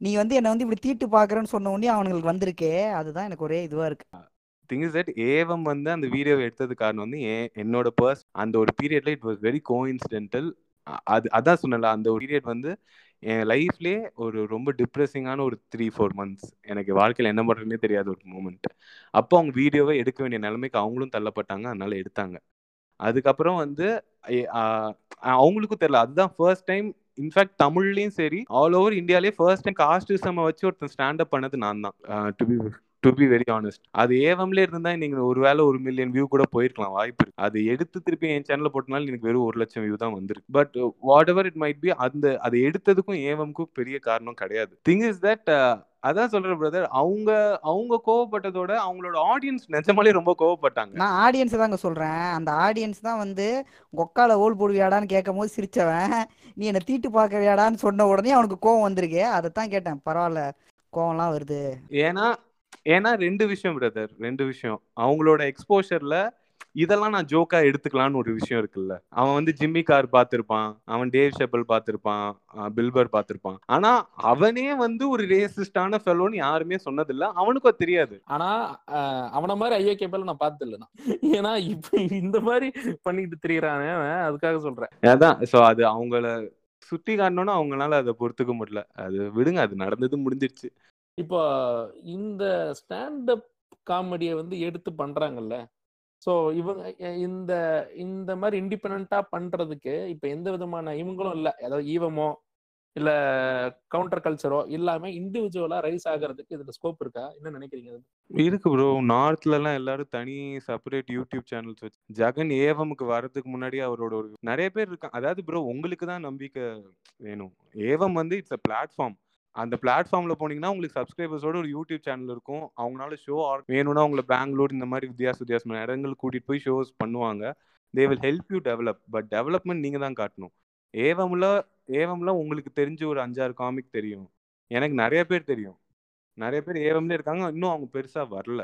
நீ வந்து என்னை வந்து இப்படி தீட்டு பாக்குறேன்னு சொன்ன உடனே அவனுங்களுக்கு வந்திருக்கே. அதுதான் எனக்கு ஒரே இதுவா இருக்கு. திங் இஸ் தட் ஏவம் வந்து அந்த வீடியோவை எடுத்தது காரணம் வந்து என்னோட பர்ஸ் அந்த ஒரு பீரியட்ல இட் வாஸ் வெரி கோஇன்சிடென்டல் அது அதான் சொன்னல அந்த ஒரு பீரியட் வந்து என் லைஃப்லயே ஒரு ரொம்ப டிப்ரெசிங்கான ஒரு த்ரீ ஃபோர் மந்த்ஸ் எனக்கு வாழ்க்கையில் என்ன பண்ணுறதுனே தெரியாத ஒரு மூமெண்ட் அப்போ அவங்க வீடியோவை எடுக்க வேண்டிய நிலைமைக்கு அவங்களும் தள்ளப்பட்டாங்க அதனால எடுத்தாங்க. அதுக்கப்புறம் வந்து அவங்களுக்கும் தெரியல அதுதான் ஃபர்ஸ்ட் டைம் இன்ஃபேக்ட் தமிழ்லையும் சரி ஆல் ஓவர் இந்தியாலே ஃபர்ஸ்ட் டைம் காஸ்டிசம் வச்சு ஒருத்தன் ஸ்டாண்ட் அப் பண்ணது நான் தான். To be to be very honest அது ஏவம்ல இருந்தா நீங்க ஒருவேளை ஒரு மில்லியன் வியூ கூட போயிருக்கலாம் வாய்ப்பு இருக்கு. அது எடுத்து திருப்பி என் சேனல்ல போட்டனால எனக்கு வெறும் ஒரு லட்சம் வியூ தான் வந்திருக்கு. But whatever it might be அந்த அதை எடுத்ததுக்கும் ஏவம்க்கும் பெரிய காரணம் கிடையாது. திங் இஸ் தட் அதான் சொல்றேன் பிரதர் அவங்க அவங்க கோவப்பட்டதோட அவங்களோட ஆடியன்ஸ் நிஜமாலே ரொம்ப கோவப்பட்டாங்க. நான் ஆடியன்ஸ் தாங்க சொல்றேன். அந்த ஆடியன்ஸ் தான் வந்து கொக்கால ஓல் போடுவியாடான்னு கேட்கும் போது சிரிச்சவன். நீ என்னை தீட்டு பார்க்கறியாடான்னு சொன்ன உடனே அவனுக்கு கோவம் வந்திருக்கு. அதை தான் கேட்டேன். பரவாயில்ல கோவம்லாம் வருது. ஏன்னா ஏன்னா ரெண்டு விஷயம் பிரதர் ரெண்டு விஷயம். அவங்களோட எக்ஸ்போஷர்ல இதெல்லாம் நான் ஜோக்கா எடுத்துக்கலாம்னு ஒரு விஷயம் இருக்குல்ல. அவன் வந்து ஜிம்மி கார் பார்த்திருப்பான். அவன் டேவ் ஷெப்பல் பார்த்திருப்பான். பில்பர் பார்த்திருப்பான். ஆனா அவனே வந்து ஒரு ரேசிஸ்டான ஃபெலோன்னு யாருமே சொன்னதில்ல. அவனுக்கும் அது தெரியாது. ஆனா அவன மாதிரி ஐயோ கேப்பல நான் பார்த்தது இல்ல ஏன்னா இப்ப இந்த மாதிரி பண்ணிட்டு திரியறானே அதுக்காக சொல்றேன். அதான். ஸோ அது அவங்கள சுத்தி காட்டணும்னா அவங்களால அதை பொறுத்துக்க முடியல. அது விடுங்க அது நடந்தது முடிஞ்சிருச்சு. இப்போ இந்த ஸ்டாண்டப் காமெடியை வந்து எடுத்து பண்றாங்கல்ல. ஸோ இவங்க இந்த இந்த மாதிரி இண்டிபெண்டா பண்றதுக்கு இப்போ எந்த விதமான இவங்களும் இல்லை ஏதாவது ஈவமோ இல்ல கவுண்டர் கல்ச்சரோ இல்லாம இண்டிவிஜுவலா ரைஸ் ஆகிறதுக்கு இதுல ஸ்கோப் இருக்கா? என்ன நினைக்கிறீங்க இருக்கு ப்ரோ நார்த்ல எல்லாம் எல்லாரும் தனி செப்பரேட் யூடியூப் சேனல்ஸ் வச்சு ஜெகன் ஏவமுக்கு வர்றதுக்கு முன்னாடி அவரோட ஒரு நிறைய பேர் இருக்காங்க. அதாவது ப்ரோ உங்களுக்கு தான் நம்பிக்கை வேணும். ஏவம் வந்து இட்ஸ் அ பிளாட்ஃபார்ம் அந்த பிளாட்ஃபார்ம்ல போனீங்கன்னா உங்களுக்கு சப்ஸ்கிரைபர்ஸோட ஒரு யூடியூப் சேனல் இருக்கும். அவங்களால ஷோ வேணும்னா உங்களை பெங்களூர் இந்த மாதிரி வித்தியாச வித்தியாசமான இடங்களுக்கு கூட்டிட்டு போய் ஷோஸ் பண்ணுவாங்க. They will help you develop but development நீங்க தான் காட்டணும். ஏவம்ல ஏவம்ல உங்களுக்கு தெரிஞ்ச ஒரு அஞ்சாறு காமிக் தெரியும். எனக்கு நிறைய பேர் தெரியும். நிறைய பேர் ஏவம்ல இருக்காங்க. இன்னும் அவங்க பெருசா வரல.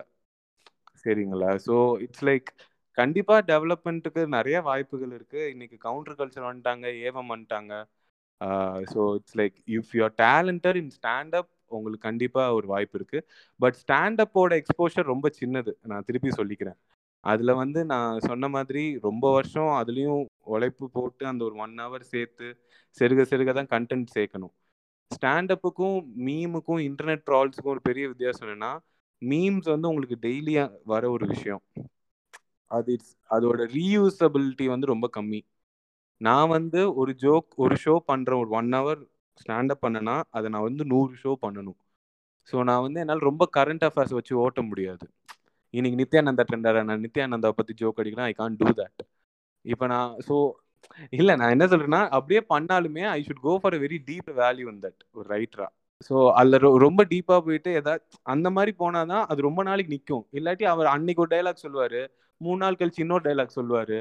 சரிங்களா? ஸோ இட்ஸ் லைக் கண்டிப்பாக டெவலப்மெண்ட்டுக்கு நிறைய வாய்ப்புகள் இருக்குது இன்னைக்கு கவுண்டர் கல்ச்சர் வந்துட்டாங்க ஏவம் வந்துட்டாங்க. So it's like if you're talented in stand up உங்களுக்கு கண்டிப்பாக ஒரு வாய்ப்பு இருக்குது பட் ஸ்டாண்டப்போட எக்ஸ்போஷர் ரொம்ப சின்னது. நான் திருப்பி சொல்லிக்கிறேன். அதில் வந்து நான் சொன்ன மாதிரி ரொம்ப வருஷம் அதுலேயும் உழைப்பு போட்டு அந்த ஒரு ஒன் ஹவர் சேர்த்து செருக செருக தான் கண்டென்ட் சேர்க்கணும். ஸ்டாண்டப்புக்கும் மீமுக்கும் இன்டர்நெட் ட்ரால்ஸுக்கும் ஒரு பெரிய வித்தியாசம் என்னன்னா மீம்ஸ் வந்து உங்களுக்கு டெய்லியாக வர ஒரு விஷயம். அது இட்ஸ் அதோட ரீயூசபிலிட்டி வந்து ரொம்ப கம்மி. நான் வந்து ஒரு ஜோக் ஒரு ஷோ பண்ணுறேன் ஒரு ஒன் ஹவர் ஸ்டாண்டப் பண்ணனா அதை நான் வந்து நூறு ஷோ பண்ணணும். ஸோ நான் வந்து என்னால் ரொம்ப கரண்ட் அஃபேர்ஸ் வச்சு ஓட்ட முடியாது. இன்னைக்கு நித்யானந்தா ட்ரெண்டாரா நான் நித்யானந்தா பற்றி ஜோக் அடிக்கிறேன் ஐ கான் டூ தட் இப்போ நான் ஸோ இல்லை நான் என்ன சொல்கிறேன்னா அப்படியே பண்ணாலுமே I should go for a very deep value in that ஒரு ரைட்டரா ஸோ அதில் ரொம்ப டீப்பாக போயிட்டு ஏதாவது அந்த மாதிரி போனாதான் அது ரொம்ப நாளைக்கு நிற்கும் இல்லாட்டி அவர் அன்னைக்கு ஒரு டைலாக் சொல்லுவார் மூணு நாள் கழிச்சு இன்னொரு டைலாக் சொல்லுவார்.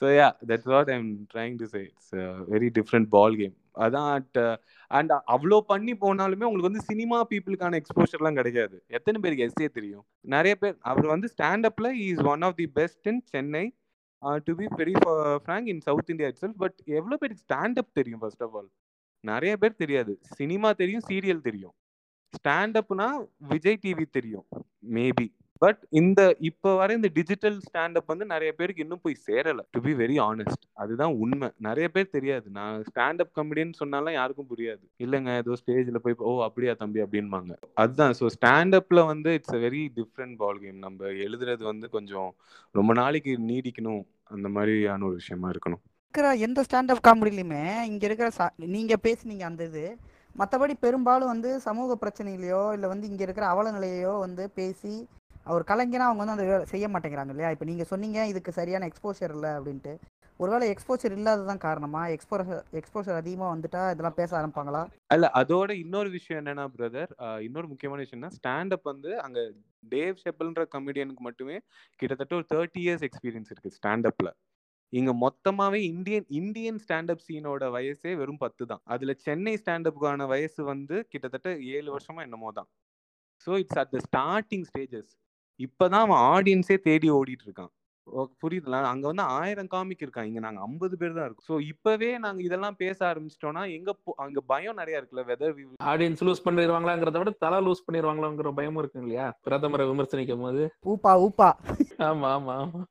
So ya that's what I'm trying to say it's very different ball game அதான் அட் அண்ட் அவ்வளோ பண்ணி போனாலுமே உங்களுக்கு வந்து சினிமா பீப்புளுக்கான எக்ஸ்போஷர்லாம் கிடைக்காது. எத்தனை பேருக்கு எஸ்ஏ தெரியும்? நிறைய பேர் அவர் வந்து ஸ்டாண்டப்பில் is one of the best in Chennai to be very frank in south India it's but எவ்வளோ பேருக்கு ஸ்டாண்டப் தெரியும் ஃபர்ஸ்ட் ஆஃப் ஆல் நிறைய பேர் தெரியாது. சினிமா தெரியும் சீரியல் தெரியும். ஸ்டாண்டப்னா விஜய் டிவி தெரியும் மேபி. பட் இந்த இப்போ வர இந்த டிஜிட்டல் ஸ்டாண்டப் வந்து நிறைய பேருக்கு இன்னும் போய் சேரலை டு பி வெரி ஆனஸ்ட். அதுதான் உண்மை. நிறைய பேர் தெரியாது. நான் ஸ்டாண்டப் கமெடின்னு சொன்னாலும் யாருக்கும் புரியாது. இல்லைங்க ஏதோ ஸ்டேஜில் போய் ஓ அப்படியா தம்பி அப்படின்பாங்க. அதுதான். ஸோ ஸ்டாண்டப்பில் வந்து it's a very different ball game நம்ம எழுதுறது வந்து கொஞ்சம் ரொம்ப நாளைக்கு நீடிக்கணும். அந்த மாதிரியான ஒரு விஷயமா இருக்கணும். இருக்கிற எந்த ஸ்டாண்டப் காமெடிலையுமே இங்கே இருக்கிற சா- நீங்கள் பேசுனீங்க அந்த இது மற்றபடி பெரும்பாலும் வந்து சமூக பிரச்சனையிலையோ இல்லை வந்து இங்கே இருக்கிற அவல நிலையோ வந்து பேசி அவர் கலைஞனா அவங்க வந்து அந்த செய்ய மாட்டேங்கிறாங்க இல்லையா? இப்போ நீங்கள் சொன்னீங்க இதுக்கு சரியான எக்ஸ்போஷர் இல்லை அப்படின்ட்டு. ஒருவேளை எக்ஸ்போஷர் இல்லாததான் காரணமா? எக்ஸ்போஷர் எக்ஸ்போஷர் அதிகமா வந்துட்டா இதெல்லாம் பேச ஆரம்பிப்பாங்களா? இல்ல அதோட இன்னொரு விஷயம் என்னன்னா பிரதர் இன்னொரு முக்கியமான விஷயம்னா ஸ்டாண்டப் வந்து அங்க டேவ் ஷெப்பல்ன்ற கமெடியனுக்கு மட்டுமே கிட்டத்தட்ட ஒரு தேர்ட்டி இயர்ஸ் எக்ஸ்பீரியன்ஸ் இருக்கு ஸ்டாண்டப்ல இங்க மொத்தமாவே இந்தியன் இந்தியன் ஸ்டாண்டப் சீனோட வயசே வெறும் பத்து தான். அதுல சென்னை ஸ்டாண்டப்புக்கான வயசு வந்து கிட்டத்தட்ட ஏழு வருஷமா என்னமோ தான். So it's at the starting stages இப்பதான் அவன் ஆடியன்ஸே தேடி ஓடிட்டு இருக்கான் ஓ, புரியுதுல? அங்க வந்து ஆயிரம் காமிக் இருக்கான் இங்க நாங்க ஐம்பது பேர் தான் இருக்கோம். ஸோ இப்பவே நாங்க இதெல்லாம் பேச ஆரம்பிச்சிட்டோம்னா எங்க அங்க பயம் நிறைய இருக்குல்ல? வெதர் ஆடியன்ஸ் லூஸ் பண்ணிடுவாங்களாங்கிறத விட தலை லூஸ் பண்ணிடுவாங்களாங்கிற பயமும் இருக்கு இல்லையா? பிரதமரை விமர்சனிக்கும் போது. ஊப்பா ஊப்பா. ஆமா ஆமா ஆமா.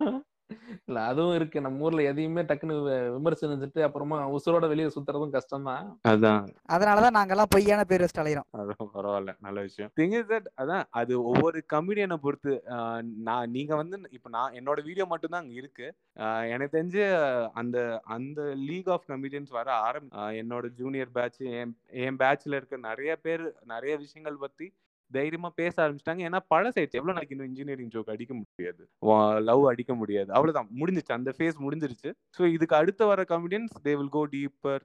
இல்ல அதுவும் இருக்கு. நம்ம ஊர்ல எதையுமே டக்குன்னு வி- விமர்சனிச்சுட்டு அப்புறமா உசுரோட வெளியே சுத்துறதும் கஷ்டம் தான் அதான். அதனாலதான் நாங்கெல்லாம் பொய்யான பேர் வச்சுட்டு அலையிறோம். அது பரவாயில்ல. நல்ல விஷயம். திங் இஸ் தட் அதான் அது ஒவ்வொரு கமெடியனை பொறுத்து நான் நீங்க வந்து இப்ப நான் என்னோட வீடியோ மட்டும் தான் அங்க இருக்கு. எனக்கு தெரிஞ்சு அந்த அந்த லீக் ஆஃப் கமெடியன்ஸ் வர ஆரம்பி என்னோட ஜூனியர் பேட்ச் என் என் பேட்ச்ல இருக்க நிறைய பேர் நிறைய விஷயங்கள் பத்தி தைரியமா பேச ஆரம்பிச்சிட்டாங்க. ஏன்னா பழசாயிடுச்சு எவ்வளவு நாளைக்கு இன்னும் இன்ஜினியரிங் ஜோக் அடிக்க முடியாது? லவ் அடிக்க முடியாது. அவ்வளவுதான். முடிஞ்சிச்சு. அந்த ஃபேஸ் முடிஞ்சிருச்சு. ஸோ இதுக்கு அடுத்து வர comedians they will go deeper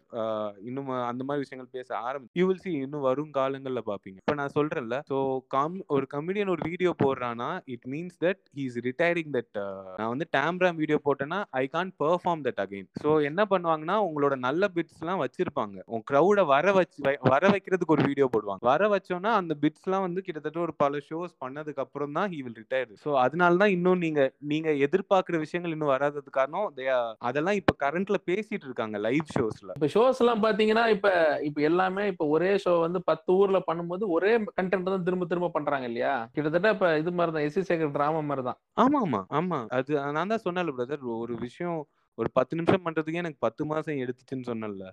இன்னும் அந்த மாதிரி விஷயங்கள் பேச ஆரம்பி யூ வில் சி இன்னும் வரும் காலங்கள்ல பாப்பீங்க. இப்ப நான் சொல்றேன்ல. ஸோ காம் ஒரு கமெடியன் ஒரு video போடுறானா it means that he is retiring that நான் வந்து டேம்ராம் வீடியோ போட்டேன்னா I can perform that again so என்ன பண்ணுவாங்கன்னா உங்களோட நல்ல பிட்ஸ் எல்லாம் வச்சிருப்பாங்க. உங்க க்ரௌட வர வச்சு வர வைக்கிறதுக்கு ஒரு வீடியோ போடுவாங்க. வர வச்சோன்னா அந்த பிட்ஸ் எல்லாம் வந்து கிட்டத்தட்ட ஒரு பல ஷோஸ் பண்ணதுக்கு அப்புறம் தான் ஹி வில் ரிட்டையர் ஸோ அதனால தான் இன்னும் நீங்க நீங்க எதிர்பார்க்குற விஷயங்கள் இன்னும் வராதது காரணம் they are- அதெல்லாம் இப்ப கரண்ட்ல பேசிட்டு இருக்காங்க லைவ் ஷோஸ்ல இப்ப ஷோஸ் எல்லாம் பாத்தீங்கன்னா இப்ப இப்ப எல்லாமே இப்ப ஒரே ஷோ வந்து பத்து ஊர்ல பண்ணும்போது ஒரே கண்டென்ட் தான் திரும்ப திரும்ப பண்றாங்க இல்லையா? கிட்டத்தட்ட இப்ப இது மாதிரி தான் எஸ்சி சேகர் டிராமா மாதிரி தான் ஆமா ஆமா ஆமா. அது நான் தான் சொன்னேன்ல பிரதர் ஒரு விஷயம் ஒரு பத்து நிமிஷம் பண்றதுக்கே எனக்கு பத்து மாசம் எடுத்துச்சுன்னு சொன்னேன்ல.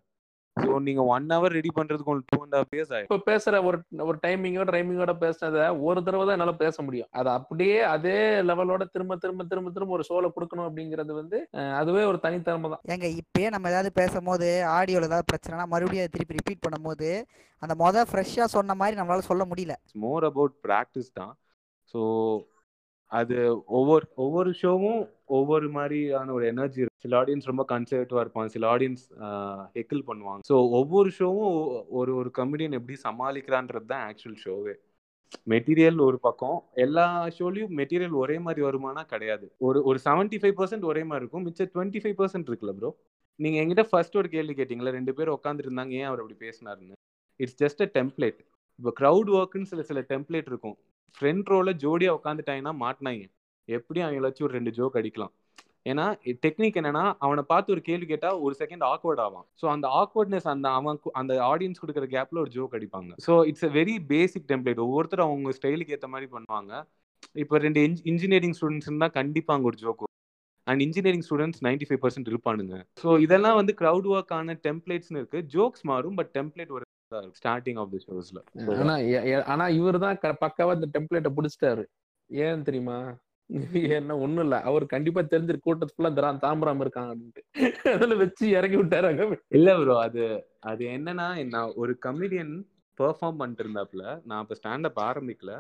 ஸோ நீங்க ஒன் ஹவர் ரெடி பண்றதுக்கு உங்களுக்கு டூ அண்ட் ஹாஃப் இயர்ஸ் இப்ப பேசுற ஒரு ஒரு டைமிங்கோட டைமிங்கோட பேசுனத ஒரு தடவை தான் என்னால பேச முடியும். அது அப்படியே அதே லெவலோட திரும்ப திரும்ப திரும்ப திரும்ப ஒரு ஷோல கொடுக்கணும் அப்படிங்கிறது வந்து அதுவே ஒரு தனித்திறமை தான். ஏங்க இப்பயே நம்ம ஏதாவது பேசும்போது ஆடியோவில் ஏதாவது பிரச்சனைனா மறுபடியும் அதை திருப்பி ரிப்பீட் பண்ணும்போது அந்த மொதல் ஃப்ரெஷ்ஷாக சொன்ன மாதிரி நம்மளால சொல்ல முடியல. மோர் அபவுட் ப்ராக்டிஸ் தான். ஸோ அது ஒவ்வொரு ஒவ்வொரு ஷோவும் ஒவ்வொரு மாதிரியான ஒரு எனர்ஜி இருக்கு சில ஆடியன்ஸ் ரொம்ப கன்சர்வேட்டிவாக இருப்பான் சில ஆடியன்ஸ் ஹெக்கிள் பண்ணுவாங்க. ஸோ ஒவ்வொரு ஷோவும் ஒரு ஒரு கமெடியன் எப்படி சமாளிக்கிறான்றது தான் ஆக்சுவல் ஷோவே மெட்டீரியல் ஒரு பக்கம். எல்லா ஷோலையும் மெட்டீரியல் ஒரே மாதிரி வருமானா கிடையாது. ஒரு ஒரு செவன்டி ஃபைவ் பர்சன்ட் ஒரே மாதிரி இருக்கும். மிச்சம் டுவெண்ட்டி ஃபைவ் பர்சன்ட் இருக்குல்ல ப்ரோ நீங்கள் எங்கிட்ட ஃபர்ஸ்ட் ஒரு கேள்வி கேட்டிங்களா ரெண்டு பேர் உட்காந்துருந்தாங்க ஏன் அவர் அப்படி பேசினாருன்னு? இட்ஸ் ஜஸ்ட் அ டெம்ப்ளேட் இப்போ க்ரௌட் ஒர்க்குன்னு சில சில டெம்ப்ளேட் இருக்கும். ஃப்ரெண்ட் ரோவில் ஜோடியாக உட்காந்துட்டாங்கன்னா மாட்டினாங்க. எப்படியும் அவங்கள வச்சு ஒரு ரெண்டு ஜோக் அடிக்கலாம். ஏன்னா டெக்னிக் என்னன்னா அவனை பார்த்து ஒரு கேள்வி கேட்டா ஒரு செகண்ட் ஆக்வர்ட் ஆவான். ஸோ அந்த ஆக்வர்ட்னஸ் அந்த அவன் அந்த ஆடியன்ஸ் கொடுக்குற கேப்ல ஒரு ஜோக் அடிப்பாங்க. So it's a very basic template ஒவ்வொருத்தரும் அவங்க ஸ்டைலுக்கு ஏற்ற மாதிரி பண்ணுவாங்க. இப்போ ரெண்டு இன்ஜினியரிங் ஸ்டூடெண்ட்ஸ் இருந்தால் கண்டிப்பாக அங்கே ஒரு joke and engineering students ninety five percent இருப்பானுங்க. ஸோ இதெல்லாம் வந்து க்ரௌட் ஒர்க்கான டெம்ப்ளேட்ஸ்னு இருக்கு. ஜோக்ஸ் மாறும் பட் டெம்ப்ளேட் ஒரு ஸ்டார்டிங் ஆஃப் தி ஷோஸ்ல ஆனா ஆனா இவர் தான் பக்காவா இந்த டெம்ப்ளேட்டை பிடிச்சிட்டாரு. ஏன் தெரியுமா? என்ன ஒண்ணும் இல்ல. அவர் கண்டிப்பா தெரிஞ்சிரு கூட்டத்து ஃபுல்லா திரா தாம்பரம் இருக்காங்க அப்படின்ட்டு. அதுல வச்சு இறங்கி விட்டாரு இல்ல ப்ரோ அது அது என்னன்னா நான் ஒரு கமெடியன் பெர்ஃபார்ம் பண்ணிட்டு இருந்தாப்புல நான் இப்ப ஸ்டாண்டப் ஆரம்பிக்கல.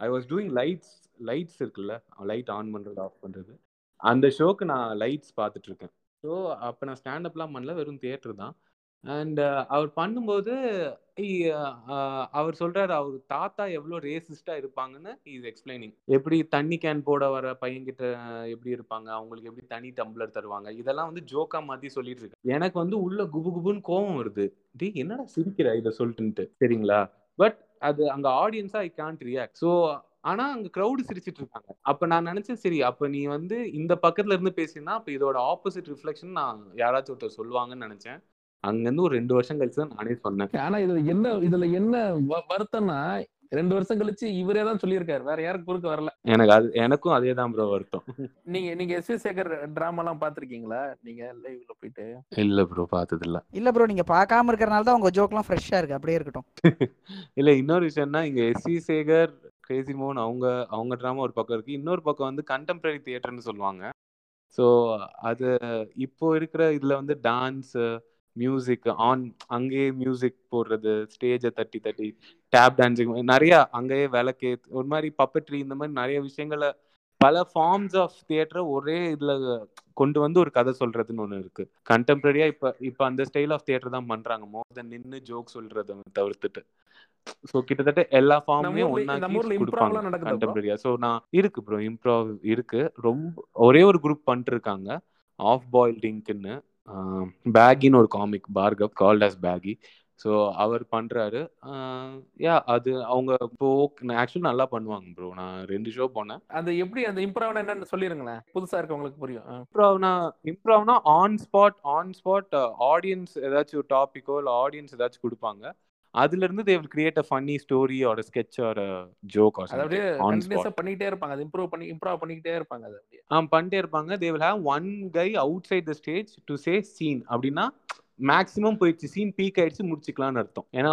I was doing lights lights இருக்குல்ல லைட் ஆன் பண்றது ஆஃப் பண்றது. அந்த ஷோக்கு நான் லைட்ஸ் பார்த்துட்டு இருக்கேன். ஸோ அப்போ நான் ஸ்டாண்டப்லாம் பண்ணல வெறும் தியேட்டர் தான். அண்ட் அவர் பண்ணும்போது அவர் சொல்றாரு அவர் தாத்தா எவ்வளோ ரேசிஸ்டா இருப்பாங்கன்னு இஸ் எக்ஸ்பிளைனிங் எப்படி தண்ணி கேன் போட வர பையன்கிட்ட எப்படி இருப்பாங்க? அவங்களுக்கு எப்படி தனி டம்ளர் தருவாங்க? இதெல்லாம் வந்து ஜோக்கா மாதிரி சொல்லிட்டு இருக்கு எனக்கு வந்து உள்ள குபு குபுன்னு கோவம் வருது. டி என்னடா சிரிக்கிற? இதை சொல்லிட்டுன்ட்டு. சரிங்களா? பட் அது அங்க ஆடியன்ஸா ஐ கான்ட் ரியாக்ட் ஸோ ஆனா அங்க க்ரௌடு சிரிச்சிட்டு இருக்காங்க. அப்ப நான் நினைச்சேன் சரி அப்ப நீ வந்து இந்த பக்கத்துல இருந்து பேசினா அப்ப இதோட ஆப்போசிட் ரிஃப்ளெக்ஷன் நான் யாராச்சும் ஒருத்தர் சொல்லுவாங்கன்னு நினைச்சேன். அங்கிருந்து ஒரு ரெண்டு வருஷம் கழிச்சு தான் நானே சொன்னேன். ஆனா இதுல என்ன இதுல என்ன வருத்தம்னா ரெண்டு வருஷம் கழிச்சு இவரே தான் சொல்லியிருக்காரு. வேற யாருக்கு குறுக்க வரல. எனக்கு அது எனக்கும் அதே தான் ப்ரோ வருத்தம். நீங்க நீங்க எஸ் சேகர் டிராமா எல்லாம் பாத்திருக்கீங்களா நீங்க லைவ்ல போயிட்டு? இல்ல ப்ரோ பார்த்தது இல்ல இல்ல ப்ரோ நீங்க பார்க்காம இருக்கறனால தான் உங்க ஜோக்லாம் ஃப்ரெஷ்ஷா இருக்கு. அப்படியே இருக்கட்டும். இல்ல இன்னொரு விஷயம்னா இங்க எஸ் சி சேகர் கிரேசி மோகன் அவங்க அவங்க ட்ராமா ஒரு பக்கம் இருக்கு. இன்னொரு பக்கம் வந்து கண்டெம்பரரி தியேட்டர்னு சொல்லுவாங்க. ஸோ அது இப்போ இருக்கிற இதுல வந்து டான்ஸ் மியூசிக் ஆன் அங்கேயே மியூசிக் போடுறது ஸ்டேஜை தட்டி தட்டி டேப் டான்ஸிங் நிறைய அங்கேயே விளக்கு ஒரு மாதிரி பப்பட்ரி இந்த மாதிரி நிறைய விஷயங்களை பல ஃபார்ம்ஸ் ஆஃப் தியேட்டரை ஒரே இதுல கொண்டு வந்து ஒரு கதை சொல்றதுன்னு ஒன்று இருக்கு. கண்டெம்பரரியா இப்ப இப்ப அந்த ஸ்டைல் ஆஃப் தியேட்டர் தான் பண்றாங்க. மோர் தென் நின்னு ஜோக் சொல்றதை தவிர்த்துட்டு. ஸோ கிட்டத்தட்ட எல்லா ஊர்ல ஒன்னாக்கி கொடுப்பாங்க. கண்டெம்பரரியா ஸோ நான் இருக்கு ப்ரோ இம்ப்ரோவ் இருக்கு. ரொம்ப ஒரே ஒரு குரூப் பண்ணிட்டு இருக்காங்க. ஆஃப் பாயில் டிங்க்னு பேகின்னு ஒரு comic Bhargav called as Baggy so அவர் பண்றாரு. யா அது அவங்க இப்போ ஆக்சுவலி நல்லா பண்ணுவாங்க ப்ரோ நான் ரெண்டு ஷோ போனேன். அது எப்படி அந்த இம்ப்ரோவ்னா என்னன்னு சொல்லிருங்களேன். புதுசா இருக்கவங்களுக்கு புரியும். இம்ப்ரோவ்னா இம்ப்ரோவ்னா on spot on spot audience ஏதாச்சும் ஒரு டாபிக்கோ இல்லை ஆடியன்ஸ் ஏதாச்சும் கொடுப்பாங்க. அதுல இருந்து they will create a funny story or sketch or joke or அப்படியே கண்டினியூஸா ஸ்பாட் பண்ணிக்கிட்டே இருப்பாங்க. அது இம்ப்ரூவ் பண்ணி இம்ப்ரூவ் பண்ணிக்கிட்டே இருப்பாங்க அது அப்படியே. ஆ பண்ணிட்டே இருப்பாங்க. They will have one guy outside the stage to say scene அப்படின்னா மேக்ஸிமம் போயிடுச்சு. சீன் பீக் ஆயிடுச்சு முடிச்சுக்கலாம்னு அர்த்தம். ஏன்னா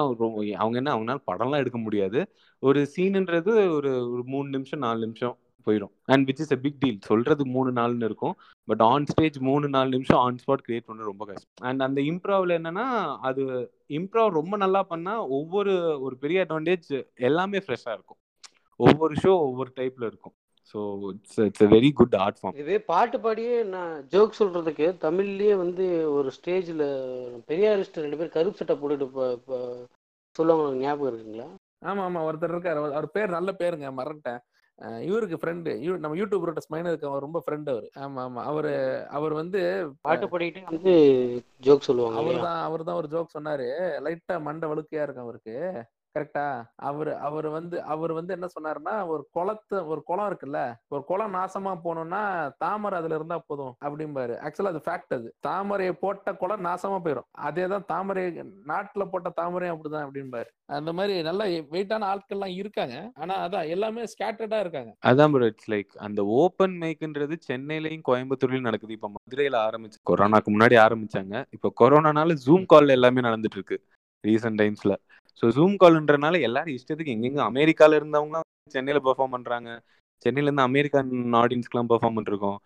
அவங்க என்ன அவங்களால படம்லாம் எடுக்க முடியாது. ஒரு சீனுன்றது ஒரு ஒரு மூணு நிமிஷம் நாலு நிமிஷம். போயிடும். And which is a big deal சொல்றது மூணு நாள்னு இருக்கும். பட் ஆன் ஸ்டேஜ் மூணு நாலு நிமிஷம் ஆன் ஸ்பாட் கிரியேட் பண்ண ரொம்ப கஷ்டம். அண்ட் அந்த இம்ப்ரோவ்ல என்னன்னா அது இம்ப்ரோவ் ரொம்ப நல்லா பண்ணா ஒவ்வொரு ஒரு பெரிய அட்வான்டேஜ் எல்லாமே ஃப்ரெஷ்ஷாக இருக்கும். ஒவ்வொரு ஷோ ஒவ்வொரு டைப்ல இருக்கும். So it's it's a very good art form இதுவே பாட்டு பாடியே நான் ஜோக் சொல்றதுக்கு தமிழ்லயே வந்து ஒரு ஸ்டேஜ்ல பெரியாரிஸ்ட் ரெண்டு பேர் கருப்பு சட்டை போட்டுட்டு சொல்லுவாங்க. ஞாபகம் இருக்குங்களா? ஆமா ஆமா. ஒருத்தர் இருக்காரு. அவர் அவர் பேர் நல்ல பேருங்க. மறந்துட்டேன். இவருக்கு ஃப்ரெண்டு நம்ம யூடியூப் ரோட்டஸ் மைன இருக்க அவர் ரொம்ப ஃப்ரெண்ட் அவர். ஆமா ஆமா. அவரு அவர் வந்து பாட்டு பாடிக்கிட்டே வந்து ஜோக் சொல்லுவாங்க அவர் தான் அவர் தான் ஒரு ஜோக் சொன்னாரு. லைட்டா மண்டை வழுக்கையா இருக்கும் அவருக்கு. கரெக்டா அவர் அவர் வந்து அவர் வந்து என்ன சொன்னாருன்னா ஒரு குளத்து ஒரு குளம் இருக்குல்ல ஒரு குளம் நாசமா போகணும்னா தாமரை அதுல இருந்தா போதும் அப்படிம்பாரு. ஆக்சுவலா அது ஃபேக்ட் அது. தாமரையை போட்ட குளம் நாசமா போயிடும் அதே தான் தாமரை நாட்டுல போட்ட தாமரையும் அப்படிதான் அப்படிம்பாரு. அந்த மாதிரி நல்ல வெயிட்டான ஆட்கள்லாம் இருக்காங்க. ஆனா அதான் எல்லாமே ஸ்கேட்டர்டா இருக்காங்க. அதான் ப்ரோ இட்ஸ் லைக் அந்த ஓப்பன் மைக்ன்றது சென்னையிலயும் கோயம்புத்தூர்லயும் நடக்குது. இப்போ மதுரையில ஆரம்பிச்சு கொரோனாக்கு முன்னாடி ஆரம்பிச்சாங்க. இப்போ கொரோனானால ஜூம் கால் எல்லாமே நடந்துட்டு இருக்கு. ரீசெண்ட் டைம்ஸ்ல ஸோ ஜூம் கால்ன்றனால எல்லாரும் இஷ்டத்துக்கு எங்கெங்க அமெரிக்கால இருந்தவங்க சென்னையில பெர்ஃபார்ம் பண்றாங்க. சென்னையில இருந்து அமெரிக்கன் ஆடியன்ஸ்க்குலாம் பெர்ஃபார்ம் பண்ணிருக்கோம்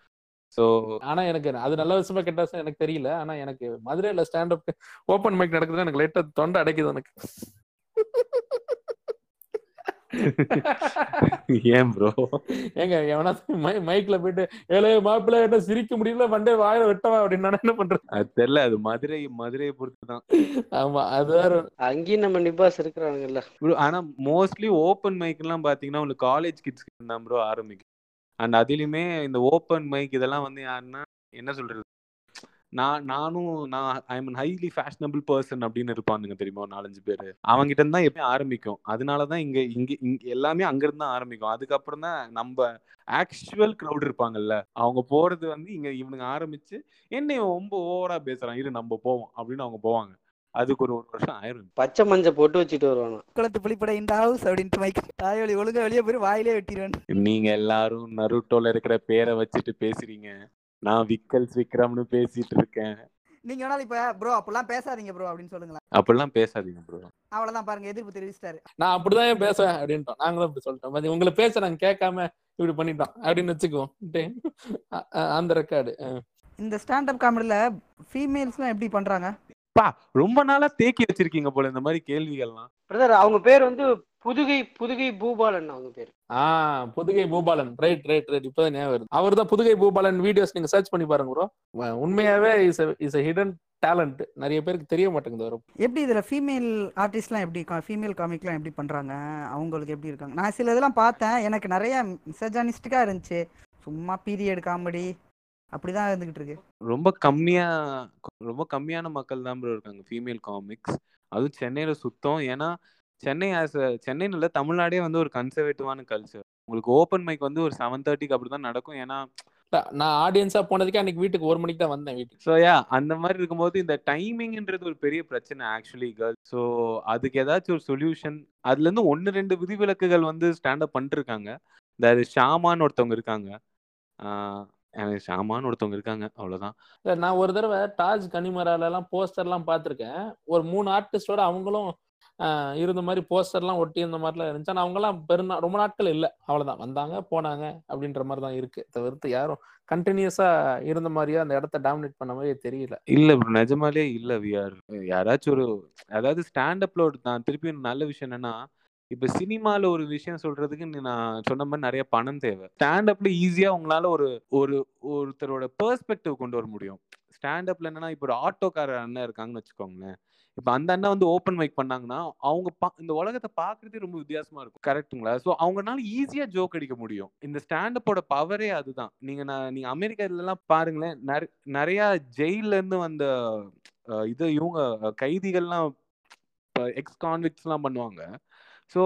ஸோ ஆனா எனக்கு அது நல்ல விஷயமா கெட்டாசம் எனக்கு தெரியல. ஆனா எனக்கு மதுரையில ஸ்டாண்ட் அப் ஓப்பன் மைக் நடக்குதுன்னா எனக்கு லைட்டா தொண்டை அடைக்குது எனக்கு. ஏன் ப்ரோ ஏங்க எவனா மைக்ல போயிட்டு ஏலே மாப்பிள்ள என்ன சிரிக்க முடியல? வண்டே வாயில வெட்டவா? அப்படின்னு நான் என்ன பண்றது? அது தெரியல அது மதுரை மதுரையை பொறுத்து தான் ஆமா அது வேற. அங்கேயும் நம்ம நிபாஸ் இருக்கிறாங்கல்ல ப்ரோ ஆனா மோஸ்ட்லி ஓப்பன் மைக்லாம் பாத்தீங்கன்னா உங்களுக்கு காலேஜ் கிட்ஸ் தான் ப்ரோ ஆரம்பிக்கும். அண்ட் அதுலயுமே இந்த ஓப்பன் மைக் இதெல்லாம் வந்து யாருன்னா என்ன சொல்றது? நான் நானும் நான் I am highly fashionable person அப்படின்னு இருப்பானுங்க தெரியுமா? ஒரு நாலஞ்சு பேர். அவங்ககிட்ட இருந்து தான் எப்பயும் ஆரம்பிக்கும். அதனால தான் இங்க இங்க இங்க எல்லாமே அங்கிருந்து தான் ஆரம்பிக்கும். அதுக்கப்புறம் தான் நம்ம ஆக்சுவல் க்ரௌட் இருப்பாங்கல்ல அவங்க போறது வந்து இங்க இவனுங்க ஆரம்பிச்சு என்ன இவன் ரொம்ப ஓவரா பேசுறான். இரு நம்ம போவோம் அப்படின்னு அவங்க போவாங்க. அதுக்கு ஒரு ஒரு வருஷம் ஆயிரும். பச்சை மஞ்சள் போட்டு வச்சுட்டு வருவானா குளத்து புளிப்பட இந்த ஹவுஸ் அப்படின்ட்டு மைக் தாயொலி ஒழுங்கா வெளியே போய் வாயிலே வெட்டிடுவேன் நீங்க எல்லாரும் நருட்டோல இருக்கிற பேரை வச்சுட்டு பேசுறீங்க. நான் விக்கல்ஸ் விக்ரம்னு பேசிட்டு இருக்கேன். நீங்க வேணாலும் இப்ப ப்ரோ அப்பெல்லாம் பேசாதீங்க ப்ரோ அப்படின்னு சொல்லுங்களேன். அப்படிலாம் பேசாதீங்க ப்ரோ அவ்வளவுதான் பாருங்க எதிர்ப்பு தெரிவிச்சிட்டாரு. நான் அப்படிதான் ஏன் பேசுவேன் அப்படின்ட்டோம். நாங்களும் அப்படி சொல்லிட்டோம். பாத்தி, உங்களை பேச நாங்க கேட்காம இப்படி பண்ணிட்டோம் அப்படின்னு வச்சுக்குவோம். அந்த ரெக்கார்டு இந்த ஸ்டாண்டப் காமெடியில ஃபீமேல்ஸ்லாம் எப்படி பண்றாங்க? பா ரொம்ப நாளா தேக்கி வச்சிருக்கீங்க போல இந்த மாதிரி கேள்விகள்லாம். பிரதர் அவங்க பேர் வந்து புதுகை புதுகை பூபாலன் அவங்க பேர். ஆஹ் Pudugai Boopalan. Right right right இப்பதான் ஞாபகம் வருது. அவர் தான் புதுகை பூபாலன் வீடியோஸ் நீங்க சர்ச் பண்ணி பாருங்க ப்ரோ உண்மையாவே இஸ் இஸ் ஹிடன் டேலண்ட் நிறைய பேருக்கு தெரிய மாட்டேங்குது அவர் எப்படி இதுல ஃபீமேல் ஆர்டிஸ்ட்லாம் எப்படி ஃபீமேல் காமிக்லாம் எப்படி பண்றாங்க? அவங்களுக்கு எப்படி இருக்காங்க? நான் சில இதெல்லாம் பார்த்தேன். எனக்கு நிறைய மிசஜானிஸ்டிக்கா இருந்துச்சு. சும்மா பீரியட் காமெடி அப்படிதான் இருந்துகிட்டு இருக்கு. ரொம்ப கம்மியா ரொம்ப கம்மியான மக்கள் தான் ப்ரோ இருக்காங்க ஃபீமேல் காமிக்ஸ் அதுவும் சென்னையில சுத்தம். ஏன்னா சென்னை ஆஸ் சென்னைன்னு இல்லை தமிழ்நாடே வந்து ஒரு கன்சர்வேட்டிவான கல்ச்சர் உங்களுக்கு ஓப்பன் மைக் வந்து ஒரு செவன் தேர்ட்டிக்கு அப்படி தான் நடக்கும். ஏன்னா நான் ஆடியன்ஸா போனதுக்கு அன்னைக்கு வீட்டுக்கு ஒரு மணிக்கு தான் வந்தேன் வீட்டுக்கு. ஸோ யா அந்த மாதிரி இருக்கும்போது இந்த டைமிங்ன்றது ஒரு பெரிய பிரச்சனை ஆக்சுவலி கேர்ள் ஸோ அதுக்கு ஏதாச்சும் ஒரு சொல்யூஷன் அதுல இருந்து ஒன்று ரெண்டு விதிவிலக்குகள் வந்து ஸ்டாண்டப் பண்ணிருக்காங்க. இந்த ஷாமான்னு ஒருத்தவங்க இருக்காங்க. எனக்கு ஷாமான்னு ஒருத்தவங்க இருக்காங்க அவ்வளவுதான். இல்ல, நான் ஒரு தடவை தாஜ் கனிமரால எல்லாம் போஸ்டர் எல்லாம் பார்த்திருக்கேன். ஒரு மூணு ஆர்டிஸ்டோட அவங்களும் இருந்த மாதிரி போஸ்டர்லாம் ஒட்டி இருந்த மாதிரிலாம் இருந்துச்சு. ஆனால் அவங்கலாம் பெருநா ரொம்ப நாட்கள் இல்லை. அவ்வளோதான் வந்தாங்க போனாங்க அப்படின்ற மாதிரி தான் இருக்கு. தவிர்த்து யாரும் கண்டினியூஸா இருந்த மாதிரியே அந்த இடத்த டாமினேட் பண்ண மாதிரியே தெரியல. இல்ல ப்ரோ நிஜமாலே இல்ல வி யாராச்சும் ஒரு அதாவது ஸ்டாண்டப்ல ஒரு நான் திருப்பி ஒரு நல்ல விஷயம் என்னன்னா இப்ப சினிமால ஒரு விஷயம் சொல்றதுக்கு நான் சொன்ன மாதிரி நிறைய பணம் தேவை. ஸ்டாண்டப்ல ஈஸியா உங்களால ஒரு ஒரு ஒருத்தரோட பெர்ஸ்பெக்டிவ் கொண்டு வர முடியும். ஸ்டாண்டப்ல என்னன்னா இப்போ ஒரு ஆட்டோக்காரர் அண்ணன் இருக்காங்கன்னு வச்சுக்கோங்களேன். இப்போ அந்த அண்ணா வந்து ஓப்பன் மைக் பண்ணாங்கன்னா அவங்க பா- இந்த உலகத்தை பார்க்கறதே ரொம்ப வித்தியாசமா இருக்கும். கரெக்ட்டுங்களா ஸோ அவங்கனால ஈஸியா ஜோக் அடிக்க முடியும். இந்த ஸ்டாண்டப்போட பவரே அதுதான். நீங்க நான் நீங்க அமெரிக்கால பாருங்களேன் நிறைய ஜெயில இருந்து வந்த இது இவங்க கைதிகள்லாம் எக்ஸ் கான்விக்ட்ஸ்லாம் பண்ணுவாங்க. ஸோ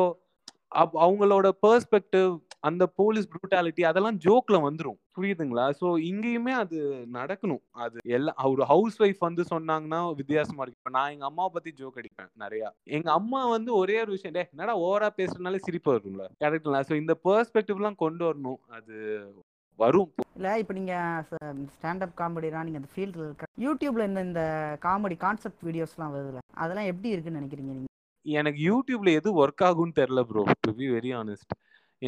அப் அவங்களோட பெர்ஸ்பெக்டிவ் அந்த போலீஸ் ப்ரூட்டாலிட்டி அதெல்லாம் ஜோக்ல வந்துடும் புரியுதுங்களா? ஸோ இங்கேயுமே அது நடக்கணும். அது எல்லாம் ஒரு ஹவுஸ் ஒய்ஃப் வந்து சொன்னாங்கன்னா வித்தியாசமா இருக்கு இப்ப நான் எங்க அம்மாவை பத்தி ஜோக் அடிப்பேன் நிறையா. எங்க அம்மா வந்து ஒரே ஒரு விஷயம் டே என்னடா ஓவரா பேசுறதுனால சிரிப்பு வரும்ல? கரெக்டுங்களா ஸோ இந்த பெர்ஸ்பெக்டிவ்லாம் கொண்டு வரணும். அது வரும். இல்ல இப்போ நீங்க ஸ்டாண்டப் காமெடிலாம் நீங்க அந்த ஃபீல்டில் இருக்க யூடியூப்ல இந்த இந்த காமெடி கான்செப்ட் வீடியோஸ்லாம் வருதுல்ல அதெல்லாம் எப்படி இருக்குன்னு நினைக்கிறீங்க நீங்க? எனக்கு யூடியூப்ல எது ஒர்க் ஆகும்னு தெரில bro to be very honest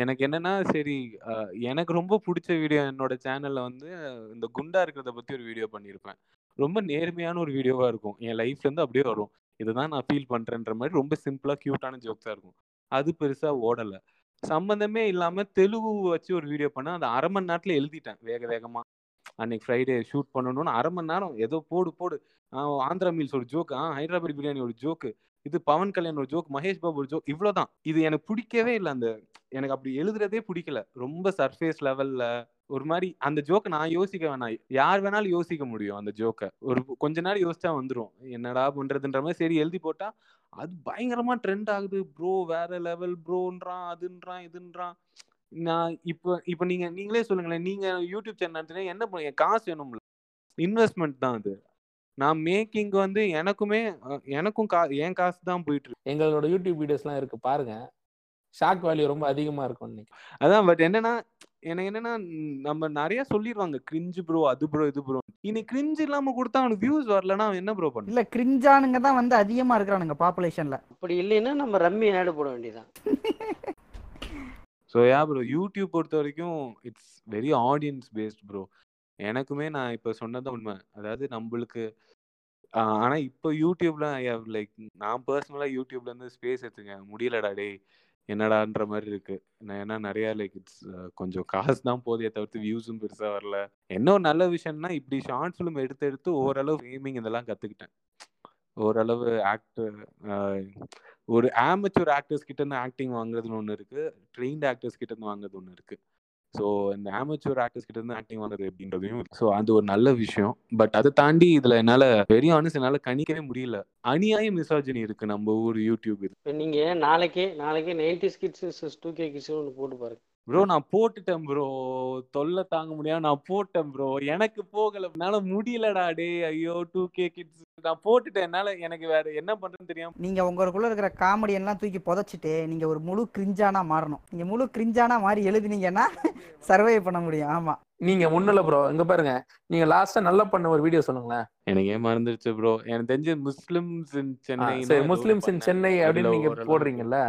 எனக்கு என்னன்னா சரி எனக்கு ரொம்ப பிடிச்ச வீடியோ என்னோட சேனல்ல வந்து இந்த குண்டா இருக்கிறத பத்தி ஒரு வீடியோ பண்ணியிருப்பேன். ரொம்ப நேர்மையான ஒரு வீடியோவா இருக்கும். என் லைஃப்ல இருந்து அப்படியே வரும். இதுதான் நான் ஃபீல் பண்றேன்ற மாதிரி ரொம்ப சிம்பிளா கியூட்டான ஜோக்ஸா இருக்கும். அது பெருசா ஓடல. சம்பந்தமே இல்லாம தெலுங்கு வச்சு ஒரு வீடியோ பண்ண அந்த அரை மணி நேரத்துல எழுதிட்டேன் வேக வேகமா. அன்னைக்கு ஃப்ரைடே ஷூட் பண்ணணும்னு அரை மணி நேரம் ஏதோ போடு போடு. ஆந்திரா மீல்ஸ் ஒரு ஜோக்கு ஆ ஹைதராபாத் பிரியாணி ஒரு ஜோக்கு. இது பவன் கல்யாண் ஒரு ஜோக் மகேஷ் பாபு ஒரு ஜோக் இவ்வளவுதான். இது எனக்கு பிடிக்கவே இல்லை அந்த எனக்கு அப்படி எழுதுறதே பிடிக்கல. ரொம்ப சர்ஃபேஸ் லெவல்ல ஒரு மாதிரி அந்த ஜோக்கை நான் யோசிக்க வேணாம். யார் வேணாலும் யோசிக்க முடியும் அந்த ஜோக்கை. ஒரு கொஞ்ச நேரம் யோசிச்சா வந்துரும். என்னடா பண்றதுன்ற மாதிரி சரி எழுதி போட்டா அது பயங்கரமா ட்ரெண்ட் ஆகுது. ப்ரோ வேற லெவல் ப்ரோன்றான் அதுன்றான் இதுன்றான். நான் இப்போ இப்போ நீங்க நீங்களே சொல்லுங்களேன். நீங்க யூடியூப் சேனல் நடத்தினா என்ன பண்ணுங்க காசு வேணும்ல. இன்வெஸ்ட்மெண்ட் தான் அது. நான் மேக்கிங் வந்து எனக்குமே எனக்கும் கா என் காசு தான் போயிட்டு இருக்கு. எங்களோட யூடியூப் வீடியோஸ்லாம் இருக்கு பாருங்க. ஷாக் வேல்யூ ரொம்ப அதிகமா இருக்கும் இன்னைக்கு. அதான் பட் என்னன்னா எனக்கு என்னன்னா நம்ம நிறைய சொல்லிடுவாங்க கிரிஞ்சு ப்ரோ அது ப்ரோ இது ப்ரோ இனி கிரிஞ்சு இல்லாம கொடுத்தா அவனுக்கு வியூஸ் வரலன்னா அவன் என்ன ப்ரோ பண்ண இல்ல கிரிஞ்சானுங்க தான் வந்து அதிகமா இருக்கிறானுங்க பாப்புலேஷன்ல அப்படி இல்லைன்னா நம்ம ரம்மி ஆடு போட வேண்டியதான் ஸோ யா ப்ரோ யூடியூப் பொறுத்த வரைக்கும் it's very audience based bro எனக்குமே நான் இப்போ சொன்னது உண்மை. அதாவது நம்மளுக்கு ஆனால் ஆனா இப்போ யூடியூப்ல லைக் நான் பர்சனலாக யூடியூப்ல இருந்து ஸ்பேஸ் எடுத்துங்க முடியலடா டேய் என்னடான்ற மாதிரி இருக்கு. நான் ஏன்னா நிறையா லைக் இட்ஸ் கொஞ்சம் காசு தான் போதே தவிர்த்து வியூஸும் பெருசா வரல. என்ன ஒரு நல்ல விஷயம்னா இப்படி ஷார்ட் ஃபிலிம் எடுத்து எடுத்து ஓரளவு ஃபேமிங் இதெல்லாம் கத்துக்கிட்டேன். ஓரளவு ஆக்டர் ஒரு ஆமச்சூர் ஆக்டர்ஸ் கிட்ட இருந்து ஆக்டிங் வாங்குறதுன்னு ஒன்று இருக்கு. ட்ரெயின்ட் ஆக்டர்ஸ் கிட்ட இருந்து வாங்குறது ஒன்று இருக்கு. ஸோ இந்த ஆமச்சூர் ஆக்டர்ஸ் கிட்ட இருந்து ஆக்டிங் வந்தது அப்படின்றதையும் ஸோ அது ஒரு நல்ல விஷயம். பட் அதை தாண்டி இதுல என்னால வெரி ஆனஸ் என்னால கணிக்கவே முடியல. அநியாய மிசாஜினி இருக்கு நம்ம ஊர் யூடியூப் இது. நீங்க நாளைக்கே நாளைக்கே ninety kids two K kids ஒன்று போட்டு பாருங்க. ப்ரோ நான் போட்டுட்டேன் ப்ரோ தொல்லை தாங்க முடியாம நான் போட்டேன் ப்ரோ எனக்கு போகல. என்னால முடியலடா டே ஐயோ டூ கே கிட்ஸ் நான் போட்டுட்டேன். என்னால எனக்கு வேற என்ன பண்றேன்னு தெரியாம நீங்க உங்களுக்குள்ள இருக்கிற காமெடி எல்லாம் தூக்கி புதைச்சிட்டு நீங்க ஒரு முழு கிரிஞ்சானா மாறணும். நீங்க முழு கிரிஞ்சானா மாதிரி எழுதுனீங்கன்னா சர்வை பண்ண முடியும். ஆமா. நீங்க ஒண்ணுல ப்ரோ இங்க பாருங்க. நீங்க லாஸ்டா நல்லா பண்ண ஒரு வீடியோ சொல்லுங்களேன். எனக்கு ஏன் மறந்துருச்சு ப்ரோ எனக்கு தெரிஞ்ச Muslims in Chennai Muslims in Chennai அப்படின்னு நீங்க போடுறீங்கல்ல.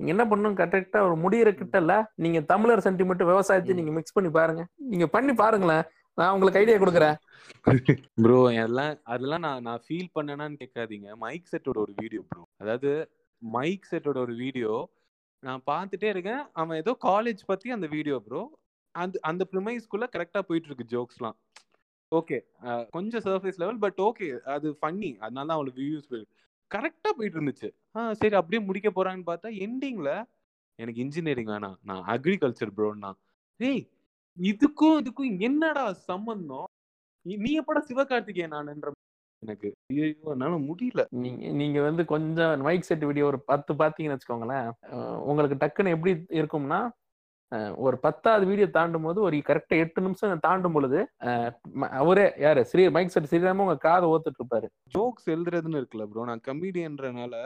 நீங்க என்ன பண்ணணும் கரெக்டா ஒரு முடியிற கிட்டல நீங்க தமிழர் சென்டிமெண்ட் விவசாயத்தை நீங்க மிக்ஸ் பண்ணி பாருங்க. நீங்க பண்ணி பாருங்களேன். நான் உங்களுக்கு ஐடியா கொடுக்குறேன். ப்ரோ எல்லாம் அதெல்லாம் நான் நான் ஃபீல் பண்ணேனான்னு கேட்காதீங்க. மைக் செட்டோட ஒரு வீடியோ ப்ரோ அதாவது மைக் செட்டோட ஒரு வீடியோ நான் பார்த்துட்டே இருக்கேன். அவன் ஏதோ காலேஜ் பத்தி அந்த வீடியோ ப்ரோ அந்த அந்த ப்ரிமைஸ்குள்ள கரெக்டா போயிட்டு இருக்கு ஜோக்ஸ்லாம் ஓகே கொஞ்சம் சர்ஃபேஸ் லெவல் பட் ஓகே அது ஃபன்னி அதனால தான் அவளுக்கு வியூஸ் போயிருக்கு. கரெக்டா போயிட்டு இருந்துச்சு ஆ சரி அப்படியே முடிக்க போறான்னு பார்த்தா எண்டிங்ல எனக்கு இன்ஜினியரிங் வேணாம். நான் அக்ரிகல்ச்சர் ப்ரோன்னா ஏய் இதுக்கும் இதுக்கும் என்னடா சம்பந்தம்? நீ- எப்படா சிவகார்த்திகேயன் நானுன்ற எனக்கு. ஐயோ என்னால முடியல. நீங்க நீங்க வந்து கொஞ்சம் மைக் செட் வீடியோ ஒரு பத்து பாத்தீங்கன்னு வச்சுக்கோங்களேன். உங்களுக்கு டக்குன்னு எப்படி இருக்கும்னா ஒரு பத்தாவது வீடியோ தாண்டும் போது ஒரு கரெக்டா எட்டு நிமிஷம் தாண்டும் பொழுது அவரே யாரு? ஸ்ரீ மைக் செட் ஸ்ரீராம உங்க காதை ஓத்துட்டு இருப்பாரு ஜோக்ஸ் எழுதுறதுன்னு இருக்குல்ல ப்ரோ நான் கமெடியன்றனால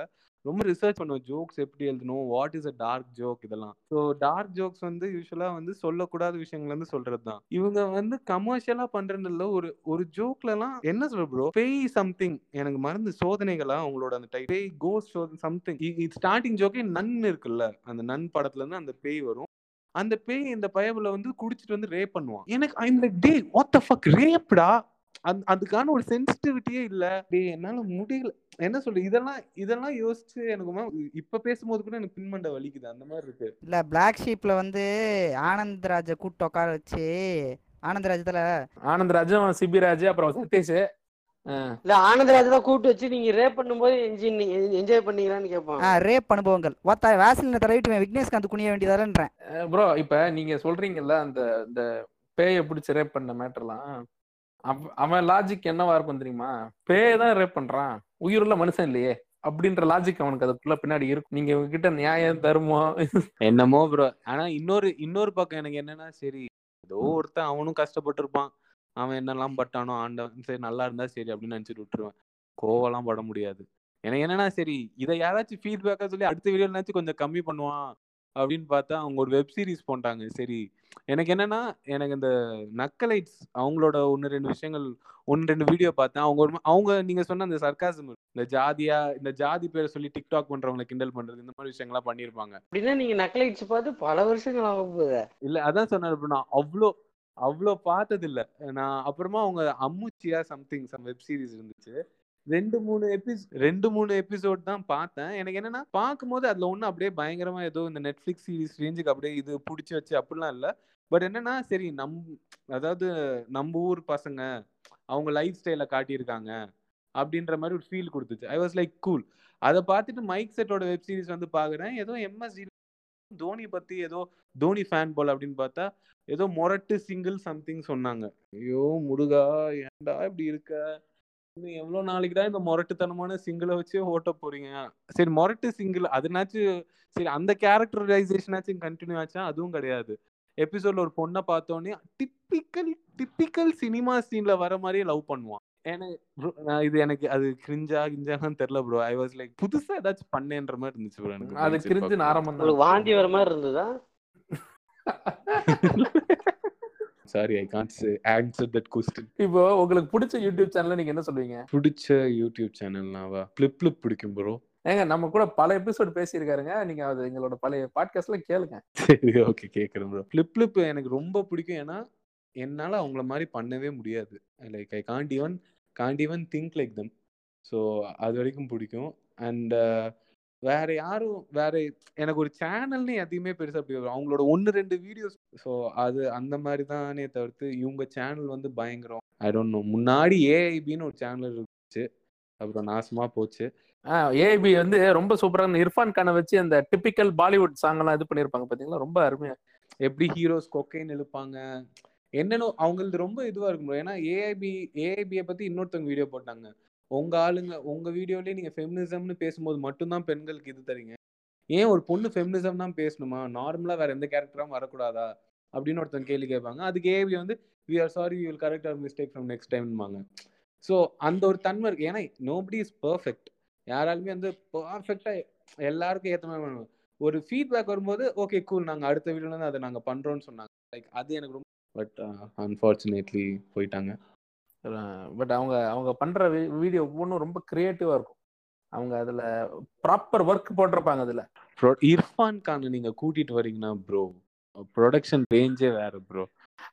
ரொம்ப ரிசர்ச் பண்ணுவோம் ஜோக்ஸ் எப்படி எழுதணும்? What is a dark joke இதெல்லாம். ஸோ டார்க் ஜோக்ஸ் வந்து யூஸ்வலா வந்து சொல்லக்கூடாத விஷயங்கள் வந்து சொல்றது தான் இவங்க வந்து கமர்ஷியலா பண்றதுல ஒரு ஒரு ஜோக்லலாம் என்ன சொல்ற ப்ரோ பேய் சம்திங் எனக்கு மருந்து சோதனைகளா அவங்களோட அந்த டைப் பேய் கோஸ் சம்திங் ஸ்டார்டிங் ஜோக்கே நன் இருக்குல்ல. அந்த நன் படத்துல இருந்து அந்த பேய் வரும். அந்த பேய் இந்த பயபுல வந்து குடிச்சிட்டு வந்து ரேப் பண்ணுவான். எனக்கு ஐம் லைக் டே வாட் த ஃபக் ரேப்டா அந்த அதுக்கான ஒரு சென்சிட்டிவிட்டியே இல்ல. டேய் என்னால முடியல. என்ன சொல்ற இதெல்லாம் இதெல்லாம் யோசிச்சு எனக்கு ம- இப்ப பேசும்போது கூட எனக்கு பின்மண்ட வலிக்குது. அந்த மாதிரி இருக்கு. இல்ல பிளாக் ஷீப்ல வந்து ஆனந்த்ராஜை கூப்பிட்டு உட்கார வச்சு ஆனந்தராஜத்துல ஆனந்தராஜும் சிபிராஜ் அப்புறம் சதீஷ். இல்ல ஆனந்தராஜ் தான் கூப்பிட்டு வச்சு நீங்க ரேப் பண்ணும்போது என்ஜாய் பண்ணீங்களான்னு கேட்பான் ரேப் அனுபவங்கள். ஒத்த வேசலின தடவிட்டு விக்னேஷ்காந்த் குனிய வேண்டியதாலன்றேன். ப்ரோ இப்ப நீங்க சொல்றீங்கல்ல அந்த இந்த பேயை பிடிச்சி ரேப் பண்ண மேட்டர்லாம் அவ- அவன் லாஜிக் என்னவா இருக்கும் தெரியுமா? பேயை தான் ரேப் பண்றான். உயிருள்ள மனுஷன் இல்லையே. அப்படின்ற லாஜிக் அவனுக்கு அதுக்குள்ள பின்னாடி இருக்கும். நீங்க கிட்ட நியாயம் தர்மம். என்னமோ ப்ரோ ஆனா இன்னொரு இன்னொரு பக்கம் எனக்கு என்னன்னா சரி ஏதோ ஒருத்தன் அவனும் கஷ்டப்பட்டிருப்பான். அவன் என்னெல்லாம் பட்டானோ ஆண்டவன் சரி நல்லா இருந்தா சரி அப்படின்னு நினைச்சிட்டு விட்டுருவேன். கோவம்லாம் பட முடியாது. எனக்கு என்னன்னா சரி இதை யாராச்சும் ஃபீட்பேக்கா சொல்லி அடுத்த வீடியோனாச்சும் கொஞ்சம் கம்மி பண்ணுவான் அப்படின்னு பார்த்தா அவங்க ஒரு வெப் சீரிஸ் போட்டாங்க. சரி எனக்கு என்னன்னா எனக்கு இந்த நக்கலைட்ஸ் அவங்களோட ஒன்று ரெண்டு விஷயங்கள் ஒன்று ரெண்டு வீடியோ பார்த்தேன். அவங்க ஒரு அவங்க நீங்க சொன்ன அந்த சர்க்காசம் இந்த ஜாதியா இந்த ஜாதி பேரை சொல்லி டிக்டாக் பண்றவங்களை கிண்டல் பண்றது இந்த மாதிரி விஷயங்கள்லாம் பண்ணியிருப்பாங்க. அப்படின்னா நீங்க நக்கலைட்ஸ் பார்த்து பல வருஷங்கள் ஆக போகுது. இல்ல அதான் சொன்னேன் நான் அவ்வளோ அவ்வளோ பார்த்தது இல்லை நான் அப்புறமா அவங்க அம்முச்சியா சம்திங் சம் வெப் சீரிஸ் இருந்துச்சு. ரெண்டு மூணு எபிஸ் ரெண்டு மூணு எபிசோட் தான் பார்த்தேன். எனக்கு என்னன்னா பார்க்கும்போது அதுல ஒண்ணு அப்படியே பயங்கரமா ஏதோ இந்த நெட்ஃபிளிக்ஸ் சீரிஸ் ரேஞ்சுக்கு அப்படியே இது பிடிச்சி வச்சு அப்படிலாம் இல்ல. பட் என்னன்னா சரி நம் அதாவது நம்ம ஊர் பசங்க அவங்க லைஃப் ஸ்டைல காட்டியிருக்காங்க அப்படின்ற மாதிரி ஒரு ஃபீல் கொடுத்துச்சு. ஐ வாஸ் லைக் கூல் அதை பார்த்துட்டு மைக் செட்டோட வெப் சீரிஸ் வந்து பாக்குறேன் ஏதோ எம்எஸ்டி தோனி பத்தி ஏதோ தோனி ஃபேன் போல அப்படின்னு பார்த்தா ஏதோ மொரட்டு சிங்கிள் சம்திங் சொன்னாங்க. ஐயோ முருகா ஏன்டா இப்படி இருக்க? இன்னும் எவ்வளவு நாளைக்கு தான் இந்த மொரட்டுத்தனமான சிங்கிளை வச்சே ஓட்ட போறீங்க? சரி மொரட்டு சிங்கிள் அதுனாச்சும் சரி அந்த கேரக்டரைசேஷனாச்சும் கண்டினியூ ஆச்சா? அதுவும் கிடையாது. எபிசோட்ல ஒரு பொண்ணை பார்த்தோன்னே டிப்பிக்கல் டிப்பிக்கல் சினிமா சீன்ல வர மாதிரியே லவ் பண்ணுவான். இது எனக்கு அது கிரிஞ்சா கிஞ்சான்னு தெரியல ப்ரோ ஐ வாஸ் லைக் புதுசா ஏதாச்சும் பண்ணேன்ற மாதிரி இருந்துச்சு bro எனக்கு அது கிரிஞ்சு உங்களுக்கு வாந்தி வர மாதிரி இருந்ததா? Sorry I can't answer that question இப்போ உங்களுக்கு பிடிச்ச யூடியூப் சேனல்ல நீங்க என்ன சொல்லுவீங்க? பிடிச்ச யூடியூப் சேனல்னாவா ஃபிளிப் ஃபிளிப் பிடிக்கும் ப்ரோ ஏங்க நம்ம கூட பல எபிசோட் பேசியிருக்காருங்க. நீங்க அது எங்களோட பழைய பாட்காஸ்ட்ல கேளுங்க. சரி ஓகே கேட்குறேன் ப்ரோ ஃபிளிப் ஃபிளிப் எனக்கு ரொம்ப பிடிக்கும். ஏன்னா என்னால் அவங்கள மாதிரி பண்ணவே முடியாது. Like I can't even can't even think like them so அது வரைக்கும் பிடிக்கும். அண்ட் வேற யாரும் வேற எனக்கு ஒரு சேனல்னு எதையுமே பெருசா அப்படி அவங்களோட ஒன்று ரெண்டு வீடியோஸ் ஸோ அது அந்த மாதிரி தானே தவிர்த்து இவங்க சேனல் வந்து பயங்கரம். ஐ டோன்ட் நோ முன்னாடி ஏஐபின்னு ஒரு சேனல் இருந்துச்சு. அப்புறம் நாசமா போச்சு. ஏபி வந்து ரொம்ப சூப்பரா இந்த இர்ஃபான் கானை வச்சு அந்த டிபிக்கல் பாலிவுட் சாங் எல்லாம் இது பண்ணிருப்பாங்க பாத்தீங்களா? ரொம்ப அருமையா. எப்படி ஹீரோஸ் கொக்கைன் இழுப்பாங்க? என்னன்னு அவங்களது ரொம்ப இதுவா இருக்கும் ஏன்னா ஏஐபி ஏஐபியை பத்தி இன்னொருத்தவங்க வீடியோ போட்டாங்க. உங்க ஆளுங்க உங்க வீடியோலயே நீங்க ஃபெமினிசம்னு பேசும்போது மட்டும்தான் பெண்களுக்கு இது தரீங்க. ஏன் ஒரு பொண்ணு ஃபெமினிசம் தான் பேசணுமா? நார்மலா வேற எந்த கேரக்டரும் வரக்கூடாதா? அப்படின்னு ஒருத்தவங்க கேள்வி கேட்பாங்க. அதுக்கு ஏஐபி வந்து we are sorry you will correct our mistake from next டைம்பாங்க so அந்த ஒரு தன்மை இருக்கு. ஏன்னா நோபடி இஸ் பர்ஃபெக்ட் யாராலுமே வந்து பர்ஃபெக்டா எல்லாருக்கும் ஏற்ற மாதிரி பண்ணுவாங்க. ஒரு ஃபீட்பேக் வரும்போது ஓகே கூல் நாங்கள் அடுத்த வீடியோல இருந்து அதை நாங்கள் பண்றோம்னு சொன்னாங்க. லைக் அது எனக்கு ரொம்ப பட் அன்ஃபார்ச்சுனேட்லி போயிட்டாங்க. பட் அவங்க அவங்க பண்ற வீடியோ ஒவ்வொன்றும் ரொம்ப கிரியேட்டிவா இருக்கும். அவங்க அதுல ப்ராப்பர் ஒர்க் போட்டிருப்பாங்க அதுல. இர்ஃபான் கானை நீங்க கூட்டிட்டு வரீங்கன்னா ப்ரோ ப்ரொடக்ஷன் ரேஞ்சே வேற ப்ரோ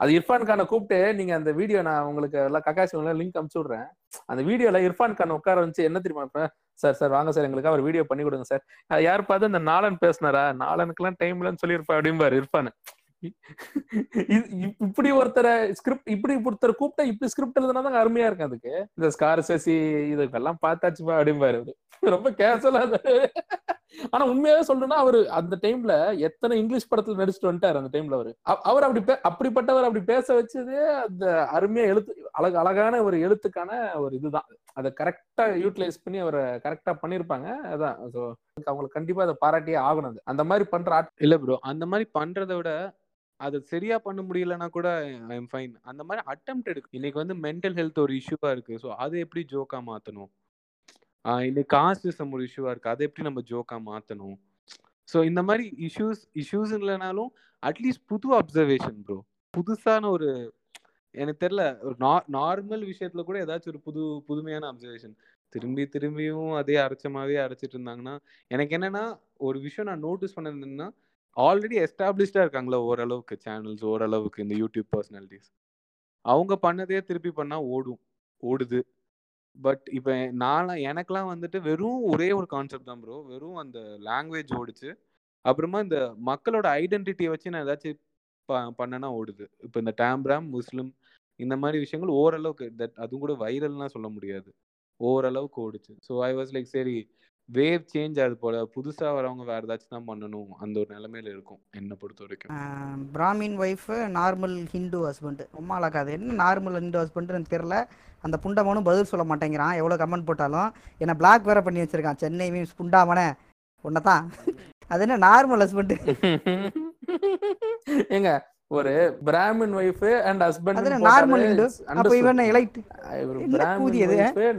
அது இர்ஃபான் கானை கூப்பிட்டு நீங்க அந்த வீடியோ நான் உங்களுக்கு எல்லாம் கக்காசி லிங்க் அனுப்பிச்சு விடுறேன். அந்த வீடியோல இர்ஃபான் கான் உட்கார வச்சு என்ன தெரியுமா சார் சார் வாங்க சார் எங்களுக்கு அவர் வீடியோ பண்ணி கொடுங்க சார் யார் பார்த்து இந்த நாளன் பேசினாரா? நாளனுக்குலாம் டைம் இல்லைன்னு சொல்லியிருப்பா அப்படிம்பாரு இர்ஃபான் இப்படி ஒருத்தரை ஸ்கிரிப்ட் இப்படி ஒருத்தர் கூப்பிட்டா இப்படி ஸ்கிரிப்ட் எழுதுனா தான் அருமையா இருக்கும் அதுக்கு. இந்த ஸ்கார் சசி இதுக்கெல்லாம் பார்த்தாச்சுப்பா அப்படிம்பாரு அவரு. ரொம்ப கேஷுவலா ஆனா உண்மையாவே சொல்லணும்னா அவரு அந்த டைம்ல எத்தனை இங்கிலீஷ் படத்துல நடிச்சுட்டு வந்துட்டாரு அந்த டைம்ல அவரு. அவர் அப்படி அப்படிப்பட்டவர் அப்படி பேச வச்சது அந்த அருமையா எழுத்து அழகு அழகான ஒரு எழுத்துக்கான ஒரு இதுதான். அதை கரெக்டா யூட்டிலைஸ் பண்ணி அவரை கரெக்டா பண்ணிருப்பாங்க அதான். So அவங்களுக்கு கண்டிப்பா அதை பாராட்டியே ஆகணும் அது. அந்த மாதிரி பண்ற ஆட் இல்ல ப்ரோ அந்த மாதிரி பண்றதை விட அது சரியா பண்ண முடியலன்னா கூட ஐ எம் ஃபைன் அந்த மாதிரி அட்டம் எடுக்கும் இன்னைக்கு வந்து மென்டல் ஹெல்த் ஒரு இஷ்யூவா இருக்கு. ஸோ அதை எப்படி ஜோக்கா மாத்தணும்? இன்னைக்கு காஸ்டிசம் ஒரு இஷ்யூவா இருக்கு. அதை எப்படி நம்ம ஜோக்கா மாத்தணும்? ஸோ இந்த மாதிரி இஷ்யூஸ் இஷ்யூஸ் இல்லைனாலும் அட்லீஸ்ட் புது அப்சர்வேஷன் ப்ரோ புதுசான ஒரு எனக்கு தெரியல ஒரு நார்மல் விஷயத்துல கூட ஏதாச்சும் ஒரு புது புதுமையான அப்சர்வேஷன் திரும்பி திரும்பியும் அதே அரைச்சமாவே அரைச்சிட்டு இருந்தாங்கன்னா எனக்கு என்னன்னா ஒரு விஷயம் நான் நோட்டீஸ் பண்ணது ஆல்ரெடி எஸ்டாப்ளிஷ்டாக இருக்காங்களா ஓரளவுக்கு சேனல்ஸ் ஓரளவுக்கு இந்த யூடியூப் பர்சனாலிட்டிஸ். அவங்க பண்ணதே திருப்பி பண்ணால் ஓடும் ஓடுது. பட் இப்போ நான் எனக்கெலாம் வந்துட்டு வெறும் ஒரே ஒரு கான்செப்ட் தான் ப்ரோ வெறும் அந்த லாங்குவேஜ் ஓடுச்சு. அப்புறமா இந்த மக்களோட ஐடென்டிட்டியை வச்சு நான் ஏதாச்சும் ப பண்ணனா ஓடுது. இப்போ இந்த டேம்ப்ராம் முஸ்லிம் இந்த மாதிரி விஷயங்கள் ஓரளவுக்கு தட் அதுவும் கூட வைரல்லாம் சொல்ல முடியாது. ஓரளவுக்கு ஓடுச்சு. ஸோ ஐ வாஸ் லைக் சரி வேவ் சேஞ்ச் ஆகுது போல. புதுசா வரவங்க வேற ஏதாச்சும் தான் பண்ணணும். அந்த ஒரு நிலைமையில இருக்கும் என்னை பொறுத்த வரைக்கும் Brahmin wife normal Hindu husband. ரொம்ப அழகா அது. என்ன நார்மல் ஹிந்து ஹஸ்பண்ட்னு தெரில அந்த புண்டமனும் பதில் சொல்ல மாட்டேங்கிறான். எவ்வளோ கமெண்ட் போட்டாலும். என்னை பிளாக் வேற பண்ணி வச்சிருக்கான். சென்னை மீன்ஸ் புண்டாமனே. உன்னை தான் அது என்ன நார்மல் ஹஸ்பண்ட் ஏங்க ஒரு Brahmin wife and husband normal Hindu அப்போ இவன் எலைட்?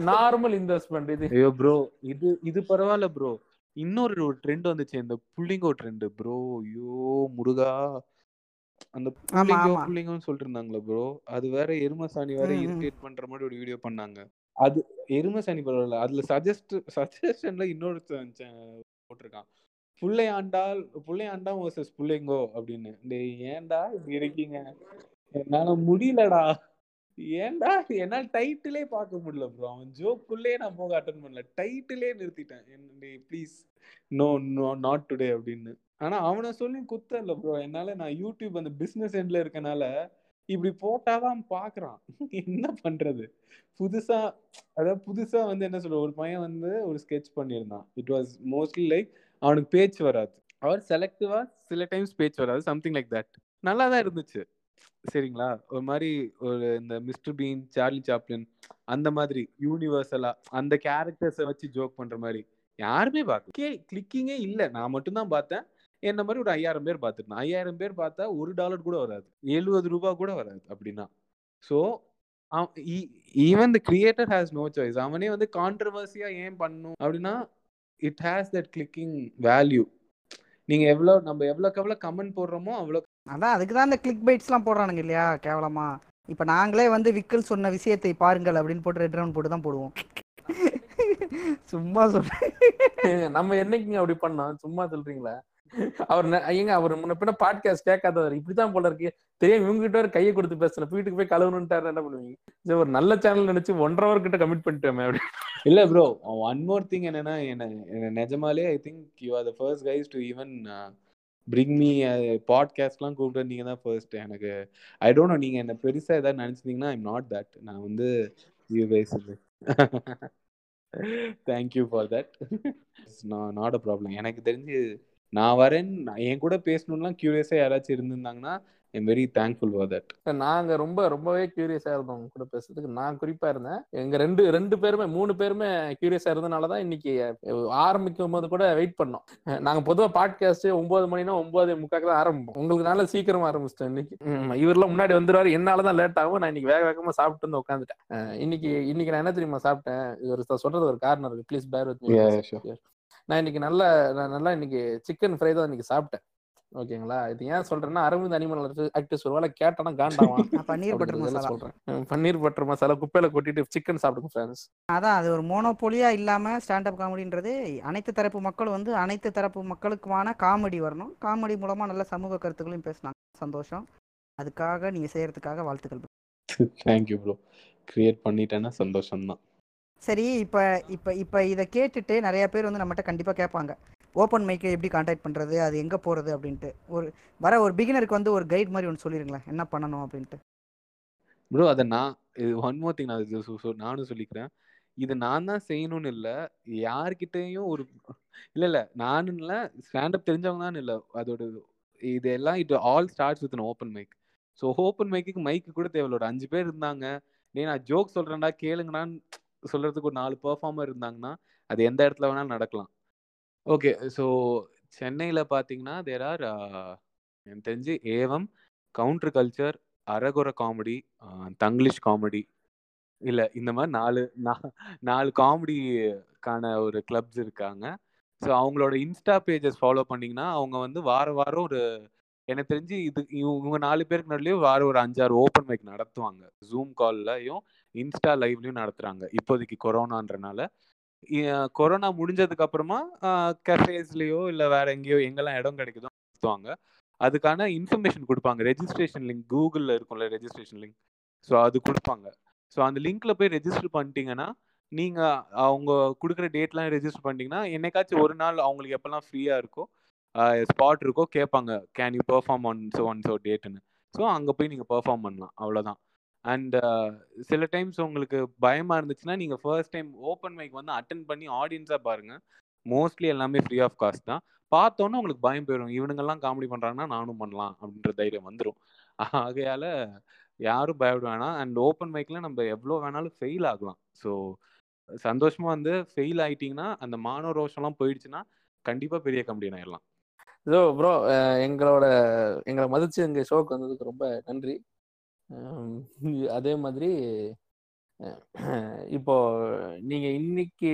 நார்மல் இந்த ஹஸ்பண்ட் இது. ஐயோ ப்ரோ இது இது பரவாயில்ல ப்ரோ இன்னொரு ஒரு ட்ரெண்ட் வந்துச்சு இந்த புள்ளிங்கோ ட்ரெண்ட் ப்ரோ ஐயோ முருகா. அந்த புள்ளிங்கோ. புள்ளிங்கோன்னு சொல்லிட்டு இருந்தாங்களே ப்ரோ அது வேற எருமசாணி வேற. இரிட்டேட் பண்ற மாதிரி ஒரு வீடியோ பண்ணாங்க. அது எருமசாணி பரவாயில்ல. அதுல சஜஸ்ட் சஜஷன்ல இன்னொரு ச- புள்ளை ஆண்டால் புள்ளை ஆண்டா வர்சஸ் புள்ளைங்கோ? அப்படின்னு. டேய் ஏன்டா இப்படி இருக்கீங்க? என்னால முடியலடா. ஏன்டா? என்னால டைட்டிலே பார்க்க முடியல ப்ரோ அவன் ஜோக்குள்ளே நான் போக அட்டன் பண்ணல. டைட்டிலே நிறுத்திட்டேன். Please no no not today அப்படின்னு. ஆனா அவனை சொல்லி குத்த ப்ரோ என்னால நான் யூடியூப் அந்த பிசினஸ் எண்ட்ல இருக்கனால இப்படி போட்டாதான் பாக்குறான் என்ன பண்றது? புதுசா அதாவது புதுசா வந்து என்ன சொல்ற ஒரு பையன் வந்து ஒரு ஸ்கெட்ச் பண்ணியிருந்தான். இட் வாஸ் மோஸ்ட்லி லைக் அவனுக்கு பேச்சு வராது. அவர் செலக்டிவா சில டைம்ஸ் பேச்சு வராது சம்திங் லைக் தட் நல்லா தான் இருந்துச்சு. சரிங்களா? ஒரு மாதிரி ஒரு இந்த மிஸ்டர் பீன் சார்லி சாப்ளின் அந்த மாதிரி யூனிவர்சலா அந்த கேரக்டர்ஸை வச்சு ஜோக் பண்ற மாதிரி யாருமே பார்க்கல. கே கிளிக்கிங்கே இல்லை. நான் மட்டும்தான் பார்த்தேன். என்ன மாதிரி ஒரு ஐயாயிரம் பேர் பார்த்துருந்தேன். ஐயாயிரம் பேர் பார்த்தா ஒரு டாலர் கூட வராது. எழுபது ரூபாய் கூட வராது அப்படின்னா. So even the creator has no choice அவனே வந்து கான்ட்ரவர்சியா ஏன் பண்ணும் அப்படின்னா it has that clicking value நீங்க எவ்வளவு நம்ம எவ்வளவுக்கு எவ்வளவு கமெண்ட் போடுறோமோ அவ்வளவு அதான் அதுக்கு தான் இந்த கிளிக் பைட்ஸ்லாம் போடுறானுங்க இல்லையா கேவலமா? இப்போ நாங்களே வந்து விக்கல் சொன்ன விஷயத்தை பாருங்கள் அப்படின்னு போட்டு ரெட் ரவுண்ட் போட்டு தான் போடுவோம். சும்மா சொல்றேன் நம்ம என்னைக்குங்க அப்படி பண்ணோம்? சும்மா சொல்றீங்களா? அவர் ஐயங்க அவர் முன்ன பின்ன பாட்காஸ்ட் கேட்காதவர். இப்படிதான் போல இருக்கு. தெரியும் இவங்க கிட்ட ஒரு கையை கொடுத்து பேசல. வீட்டுக்கு போய் கழுவணுன்ட்டாரு என்ன பண்ணுவீங்க? ஒரு நல்ல சேனல் நினைச்சு ஒன்றரை ஹவர் கிட்ட கமிட் பண்ணிட்டோமே அப்படி. இல்ல ப்ரோ ஒன் மோர் திங் என்னன்னா என்ன என்ன நிஜமாலே I think you are the first guys to even bring me பாட்காஸ்ட்லாம் கூப்பிட்டு நீங்க தான் ஃபர்ஸ்ட் எனக்கு ஐ டோன்ட் நோ நீங்க என்ன பெருசா ஏதாவது நினைச்சிருந்தீங்கன்னா ஐம் நாட் தட் நான் வந்து you guys thank you for that not a problem எனக்கு தெரிஞ்சு நான் வரேன். என் கூட பேசணும்லாம் கியூரியஸா யாராச்சும் இருந்திருந்தாங்கன்னா I'm very thankful for that நாங்க ரொம்ப ரொம்பவே கியூரியஸா இருந்தோம் உங்க கூட பேசுறதுக்கு. நான் குறிப்பா இருந்தேன். எங்க ரெண்டு ரெண்டு பேருமே மூணு பேருமே கியூரியஸா இருந்தனாலதான் இன்னைக்கு ஆரம்பிக்கும் போது கூட வெயிட் பண்ணோம். நாங்க பொதுவா பாட்காஸ்ட் ஒன்பது மணினா ஒன்பது முக்காக்கு தான் ஆரம்பிப்போம். உங்களுக்கு நாள சீக்கிரமா ஆரம்பிச்சிட்டோம் இன்னைக்கு. இவரெல்லாம் முன்னாடி வந்துருவாரு. என்னாலதான் லேட் ஆகும். நான் இன்னைக்கு வேக வேகமா சாப்பிட்டு வந்து உட்காந்துட்டேன். இன்னைக்கு இன்னைக்கு நான் என்ன தெரியுமா சாப்பிட்டேன்? இது ஒரு சொல்றது ஒரு காரணம் இருக்கு. Please bear with. நான் இன்னைக்கு நல்ல நான் நல்லா இன்னைக்கு சிக்கன் ஃப்ரை தான் இன்னைக்கு சாப்பிட்டேன். ஓகேங்களா இது ஏன் சொல்றேன்னா அரவிந்த் அனிமல் ஆக்டிவ்ஸ் ஒரு வேலை கேட்டானா காண்டாவான் நான் பன்னீர் பட்டர் மசாலா. சொல்றேன். பன்னீர் பட்டர் மசாலா குப்பையில கொட்டிட்டு சிக்கன் சாப்பிடுங்க ஃப்ரெண்ட்ஸ் அதான் அது ஒரு மோனோபோலியா இல்லாம ஸ்டாண்டப் காமெடின்றது அனைத்து தரப்பு மக்கள் வந்து அனைத்து தரப்பு மக்களுக்குமான காமெடி வரணும். காமெடி மூலமா நல்ல சமூக கருத்துக்களையும் பேசினாங்க. சந்தோஷம். அதுக்காக நீங்க செய்யறதுக்காக வாழ்த்துக்கள். Bro. தேங்க்யூ ப்ரோ கிரியேட் பண்ணிட்டேன்னா சந்தோஷம் தான் சரி இப்போ இப்போ இப்போ இதை கேட்டுட்டு நிறைய பேர் வந்து நம்மகிட்ட கண்டிப்பாக கேட்பாங்க ஓப்பன் மைக்கை எப்படி காண்டாக்ட் பண்ணுறது அது எங்கே போகிறது அப்படின்ட்டு. ஒரு வர ஒரு பிகினருக்கு வந்து ஒரு கைட் மாதிரி ஒன்று சொல்லிடுங்களேன் என்ன பண்ணணும்? அப்படின்ட்டு. ப்ரோ அதை நான் இது ஒன் மோர் திங் நான் இது நானும் சொல்லிக்கிறேன். இது நான் தான் செய்யணும்னு இல்லை. யார்கிட்டயும் ஒரு இல்லை இல்லை. நானும் இல்லை. ஸ்டாண்டப் தெரிஞ்சவங்க தான் இல்லை. அதோட இது எல்லாம் it all starts with open mic so open mic mic கூட தேவையில்ல. ஒரு அஞ்சு பேர் இருந்தாங்க. நீ நான் ஜோக் சொல்கிறேன்டா கேளுங்கடான்னு சொல்கிறதுக்கு ஒரு நாலு பெர்ஃபார்மர் இருந்தாங்கன்னா அது எந்த இடத்துல வேணாலும் நடக்கலாம். ஓகே ஸோ சென்னையில் பார்த்தீங்கன்னா தேர் ஆர் uh, எனக்கு தெரிஞ்சு ஏவம் கவுண்டர் கல்ச்சர் அரகுர காமெடி தங்கிலீஷ் காமெடி இல்லை இந்த மாதிரி நாலு நா- நாலு காமெடிக்கான ஒரு கிளப்ஸ் இருக்காங்க. ஸோ அவங்களோட இன்ஸ்டா பேஜஸ் ஃபாலோ பண்ணிங்கன்னா அவங்க வந்து வார வாரம் ஒரு எனக்கு தெரிஞ்சு இது இவங்க இவங்க நாலு பேருக்கு நடுலேயும் வாரம் ஒரு அஞ்சாறு ஓப்பன் மைக் நடத்துவாங்க. ஜூம் கால்லையும் இன்ஸ்டா லைவ்லையும் நடத்துகிறாங்க இப்போதைக்கு கொரோனான்றனால. கொரோனா முடிஞ்சதுக்கு அப்புறமா கஃபேஸ்லேயோ இல்லை வேற எங்கேயோ எங்கெல்லாம் இடம் கிடைக்குதோ நடத்துவாங்க அதுக்கான இன்ஃபர்மேஷன் கொடுப்பாங்க. ரெஜிஸ்ட்ரேஷன் லிங்க் கூகுளில் இருக்கும்ல ரெஜிஸ்ட்ரேஷன் லிங்க் ஸோ அது கொடுப்பாங்க. ஸோ அந்த லிங்க்ல போய் ரெஜிஸ்டர் பண்ணிட்டீங்கன்னா நீங்க அவங்க கொடுக்குற டேட்லாம் ரெஜிஸ்டர் பண்ணிட்டீங்கன்னா என்னைக்காச்சும் ஒரு நாள் அவங்களுக்கு எப்பெல்லாம் ஃப்ரீயா இருக்கோ ஸ்பாட் இருக்கோ கேட்பாங்க can you perform one show one show டேட்டுன்னு so அங்கே போய் நீங்கள் பெர்ஃபார்ம் பண்ணலாம். அவ்வளோதான் அண்ட் சில டைம்ஸ் உங்களுக்கு பயமா இருந்துச்சுன்னா நீங்க ஃபர்ஸ்ட் டைம் ஓப்பன் மைக் வந்து அட்டன் பண்ணி ஆடியன்ஸா பாருங்க. மோஸ்ட்லி எல்லாமே ஃப்ரீ ஆஃப் காஸ்ட் தான். பார்த்தோன்னே உங்களுக்கு பயம் போயிடும் இவனுங்கெல்லாம் காமெடி பண்றாங்கன்னா நானும் பண்ணலாம் அப்படின்ற தைரியம் வந்துடும் ஆகையால யாரும் பயப்பட வேணாம். அண்ட் ஓப்பன் மைக்ல நம்ம எவ்வளோ வேணாலும் ஃபெயில் ஆகலாம். ஸோ சந்தோஷமா வந்து ஃபெயில் ஆயிட்டீங்கன்னா அந்த மானோ ரோஷம்லாம் போயிடுச்சுன்னா கண்டிப்பா பெரிய கம்பெனி ஆயிடலாம் ஸோ ப்ரோ எங்களோட எங்களை மதிச்சு எங்க ஷோக்கு வந்ததுக்கு ரொம்ப நன்றி. அதே மாதிரி இப்போ நீங்க இன்னைக்கு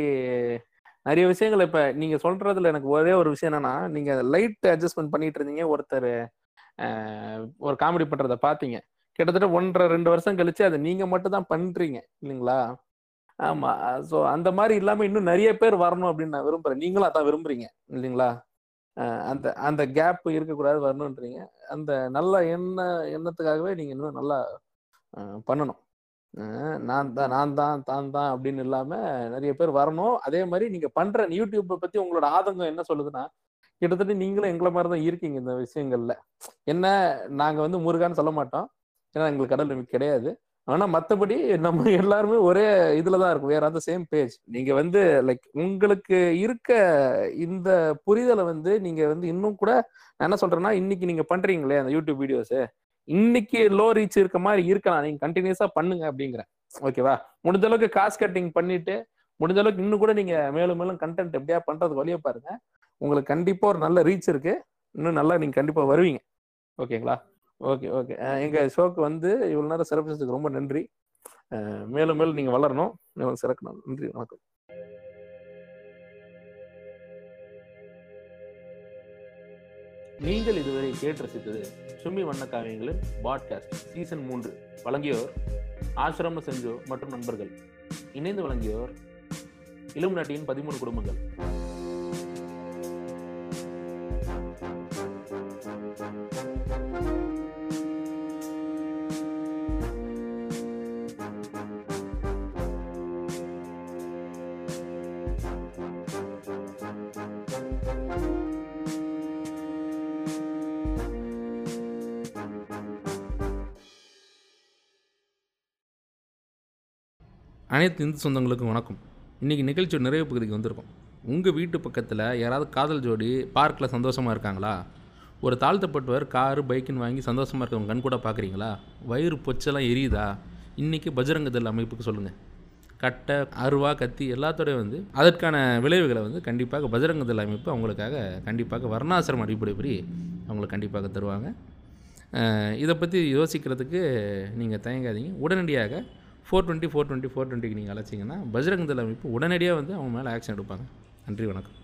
நிறைய விஷயங்கள் இப்ப நீங்க சொல்றதுல எனக்கு ஒரே ஒரு விஷயம் என்னன்னா நீங்க லைட் அட்ஜஸ்ட்மெண்ட் பண்ணிட்டு இருந்தீங்க ஒருத்தர் ஒரு காமெடி பண்றத பாத்தீங்க. கிட்டத்தட்ட ஒன்றரை ரெண்டு வருஷம் கழிச்சு அதை நீங்க மட்டும் தான் பண்றீங்க இல்லைங்களா? ஆமா ஸோ அந்த மாதிரி இல்லாம இன்னும் நிறைய பேர் வரணும் அப்படின்னு நான் விரும்புறேன். நீங்களும் அதான் விரும்புறீங்க இல்லைங்களா? அந்த அந்த கேப் இருக்கக்கூடாது வரணுன்றீங்க அந்த நல்ல எண்ண எண்ணத்துக்காகவே நீங்கள் இன்னும் நல்லா பண்ணணும். நான் தான் நான் தான் தான் தான் அப்படின்னு இல்லாமல் நிறைய பேர் வரணும். அதே மாதிரி நீங்கள் பண்ணுற யூடியூப்பை பற்றி உங்களோட ஆதங்கம் என்ன சொல்லுதுன்னா கிட்டத்தட்ட நீங்களும் எங்களை மாதிரி தான் இருக்கீங்க இந்த விஷயங்கள்ல. என்ன நாங்கள் வந்து முருகான்னு சொல்ல மாட்டோம். ஏன்னா எங்களுக்கு கடல் கிடையாது. ஆனா மத்தபடி நம்ம எல்லாருமே ஒரே இதுலதான் இருக்கும். வேற அந்த சேம் பேஜ் நீங்க வந்து லைக் உங்களுக்கு இருக்க இந்த புரிதலை வந்து நீங்க வந்து இன்னும் கூட நான் என்ன சொல்றேன்னா இன்னைக்கு நீங்க பண்றீங்களே அந்த யூடியூப் வீடியோஸ் இன்னைக்கு லோ ரீச் இருக்க மாதிரி இருக்கலாம். நீங்க கண்டினியூஸா பண்ணுங்க அப்படிங்கிறேன். ஓகேவா முடிஞ்ச அளவுக்கு காஸ்ட் கட்டிங் பண்ணிட்டு முடிஞ்ச அளவுக்கு இன்னும் கூட நீங்க மேலும் மேலும் கண்டென்ட் எப்படியா பண்றதுக்கு வழியை பாருங்க. உங்களுக்கு கண்டிப்பா ஒரு நல்ல ரீச் இருக்கு. இன்னும் நல்லா நீங்க கண்டிப்பா வருவீங்க. ஓகேங்களா ஓகே ஓகே. எங்க ஷோக்கு வந்து இவ்வளவு நேரம் சிறப்பிச்சதுக்கு ரொம்ப நன்றி. மேலும் மேலும் நீங்க வளரணும். மேலும் சிறக்கணும். நன்றி வணக்கம். நீங்கள் இதுவரை கேட்டு ரசித்தது சும்மி வண்ணக்காவியங்களின் பாட்காஸ்ட் சீசன் மூன்று. வழங்கியோர் ஆசிரம செஞ்சோ மற்றும் நண்பர்கள். இணைந்து வழங்கியோர் இளம் நாட்டியின் பதிமூணு குடும்பங்கள். அனைத்து இந்து சொந்தங்களுக்கும் வணக்கம். இன்னைக்கு நிகழ்ச்சியோட நிறைவு பகுதிக்கு வந்திருக்கோம். உங்கள் வீட்டு பக்கத்தில் யாராவது காதல் ஜோடி பார்க்கில் சந்தோஷமாக இருக்காங்களா? ஒரு தாழ்த்தப்பட்டவர் காரு பைக்குன்னு வாங்கி சந்தோஷமாக இருக்கவங்க கண் கூட பார்க்குறீங்களா வயிறு பொச்செல்லாம் எரியுதா? இன்றைக்கி பஜரங்க தள் அமைப்புக்கு சொல்லுங்கள் கட்டை அருவா கத்தி எல்லாத்தோடய வந்து அதற்கான விளைவுகளை வந்து கண்டிப்பாக பஜரங்க தள் அமைப்பு அவங்களுக்காக கண்டிப்பாக வர்ணாசிரம அடிப்படைப்படி அவங்களுக்கு கண்டிப்பாக தருவாங்க. இதை பற்றி யோசிக்கிறதுக்கு நீங்கள் தயங்காதீங்க. உடனடியாக four twenty four twenty four டுவெண்ட்டிக்கு நீங்கள் அழைச்சிங்கன்னா பஜ்ரங் அமைப்பு உடனடியாக வந்து அவங்க மேலே ஆக்ஷன் எடுப்பாங்க. நன்றி வணக்கம்.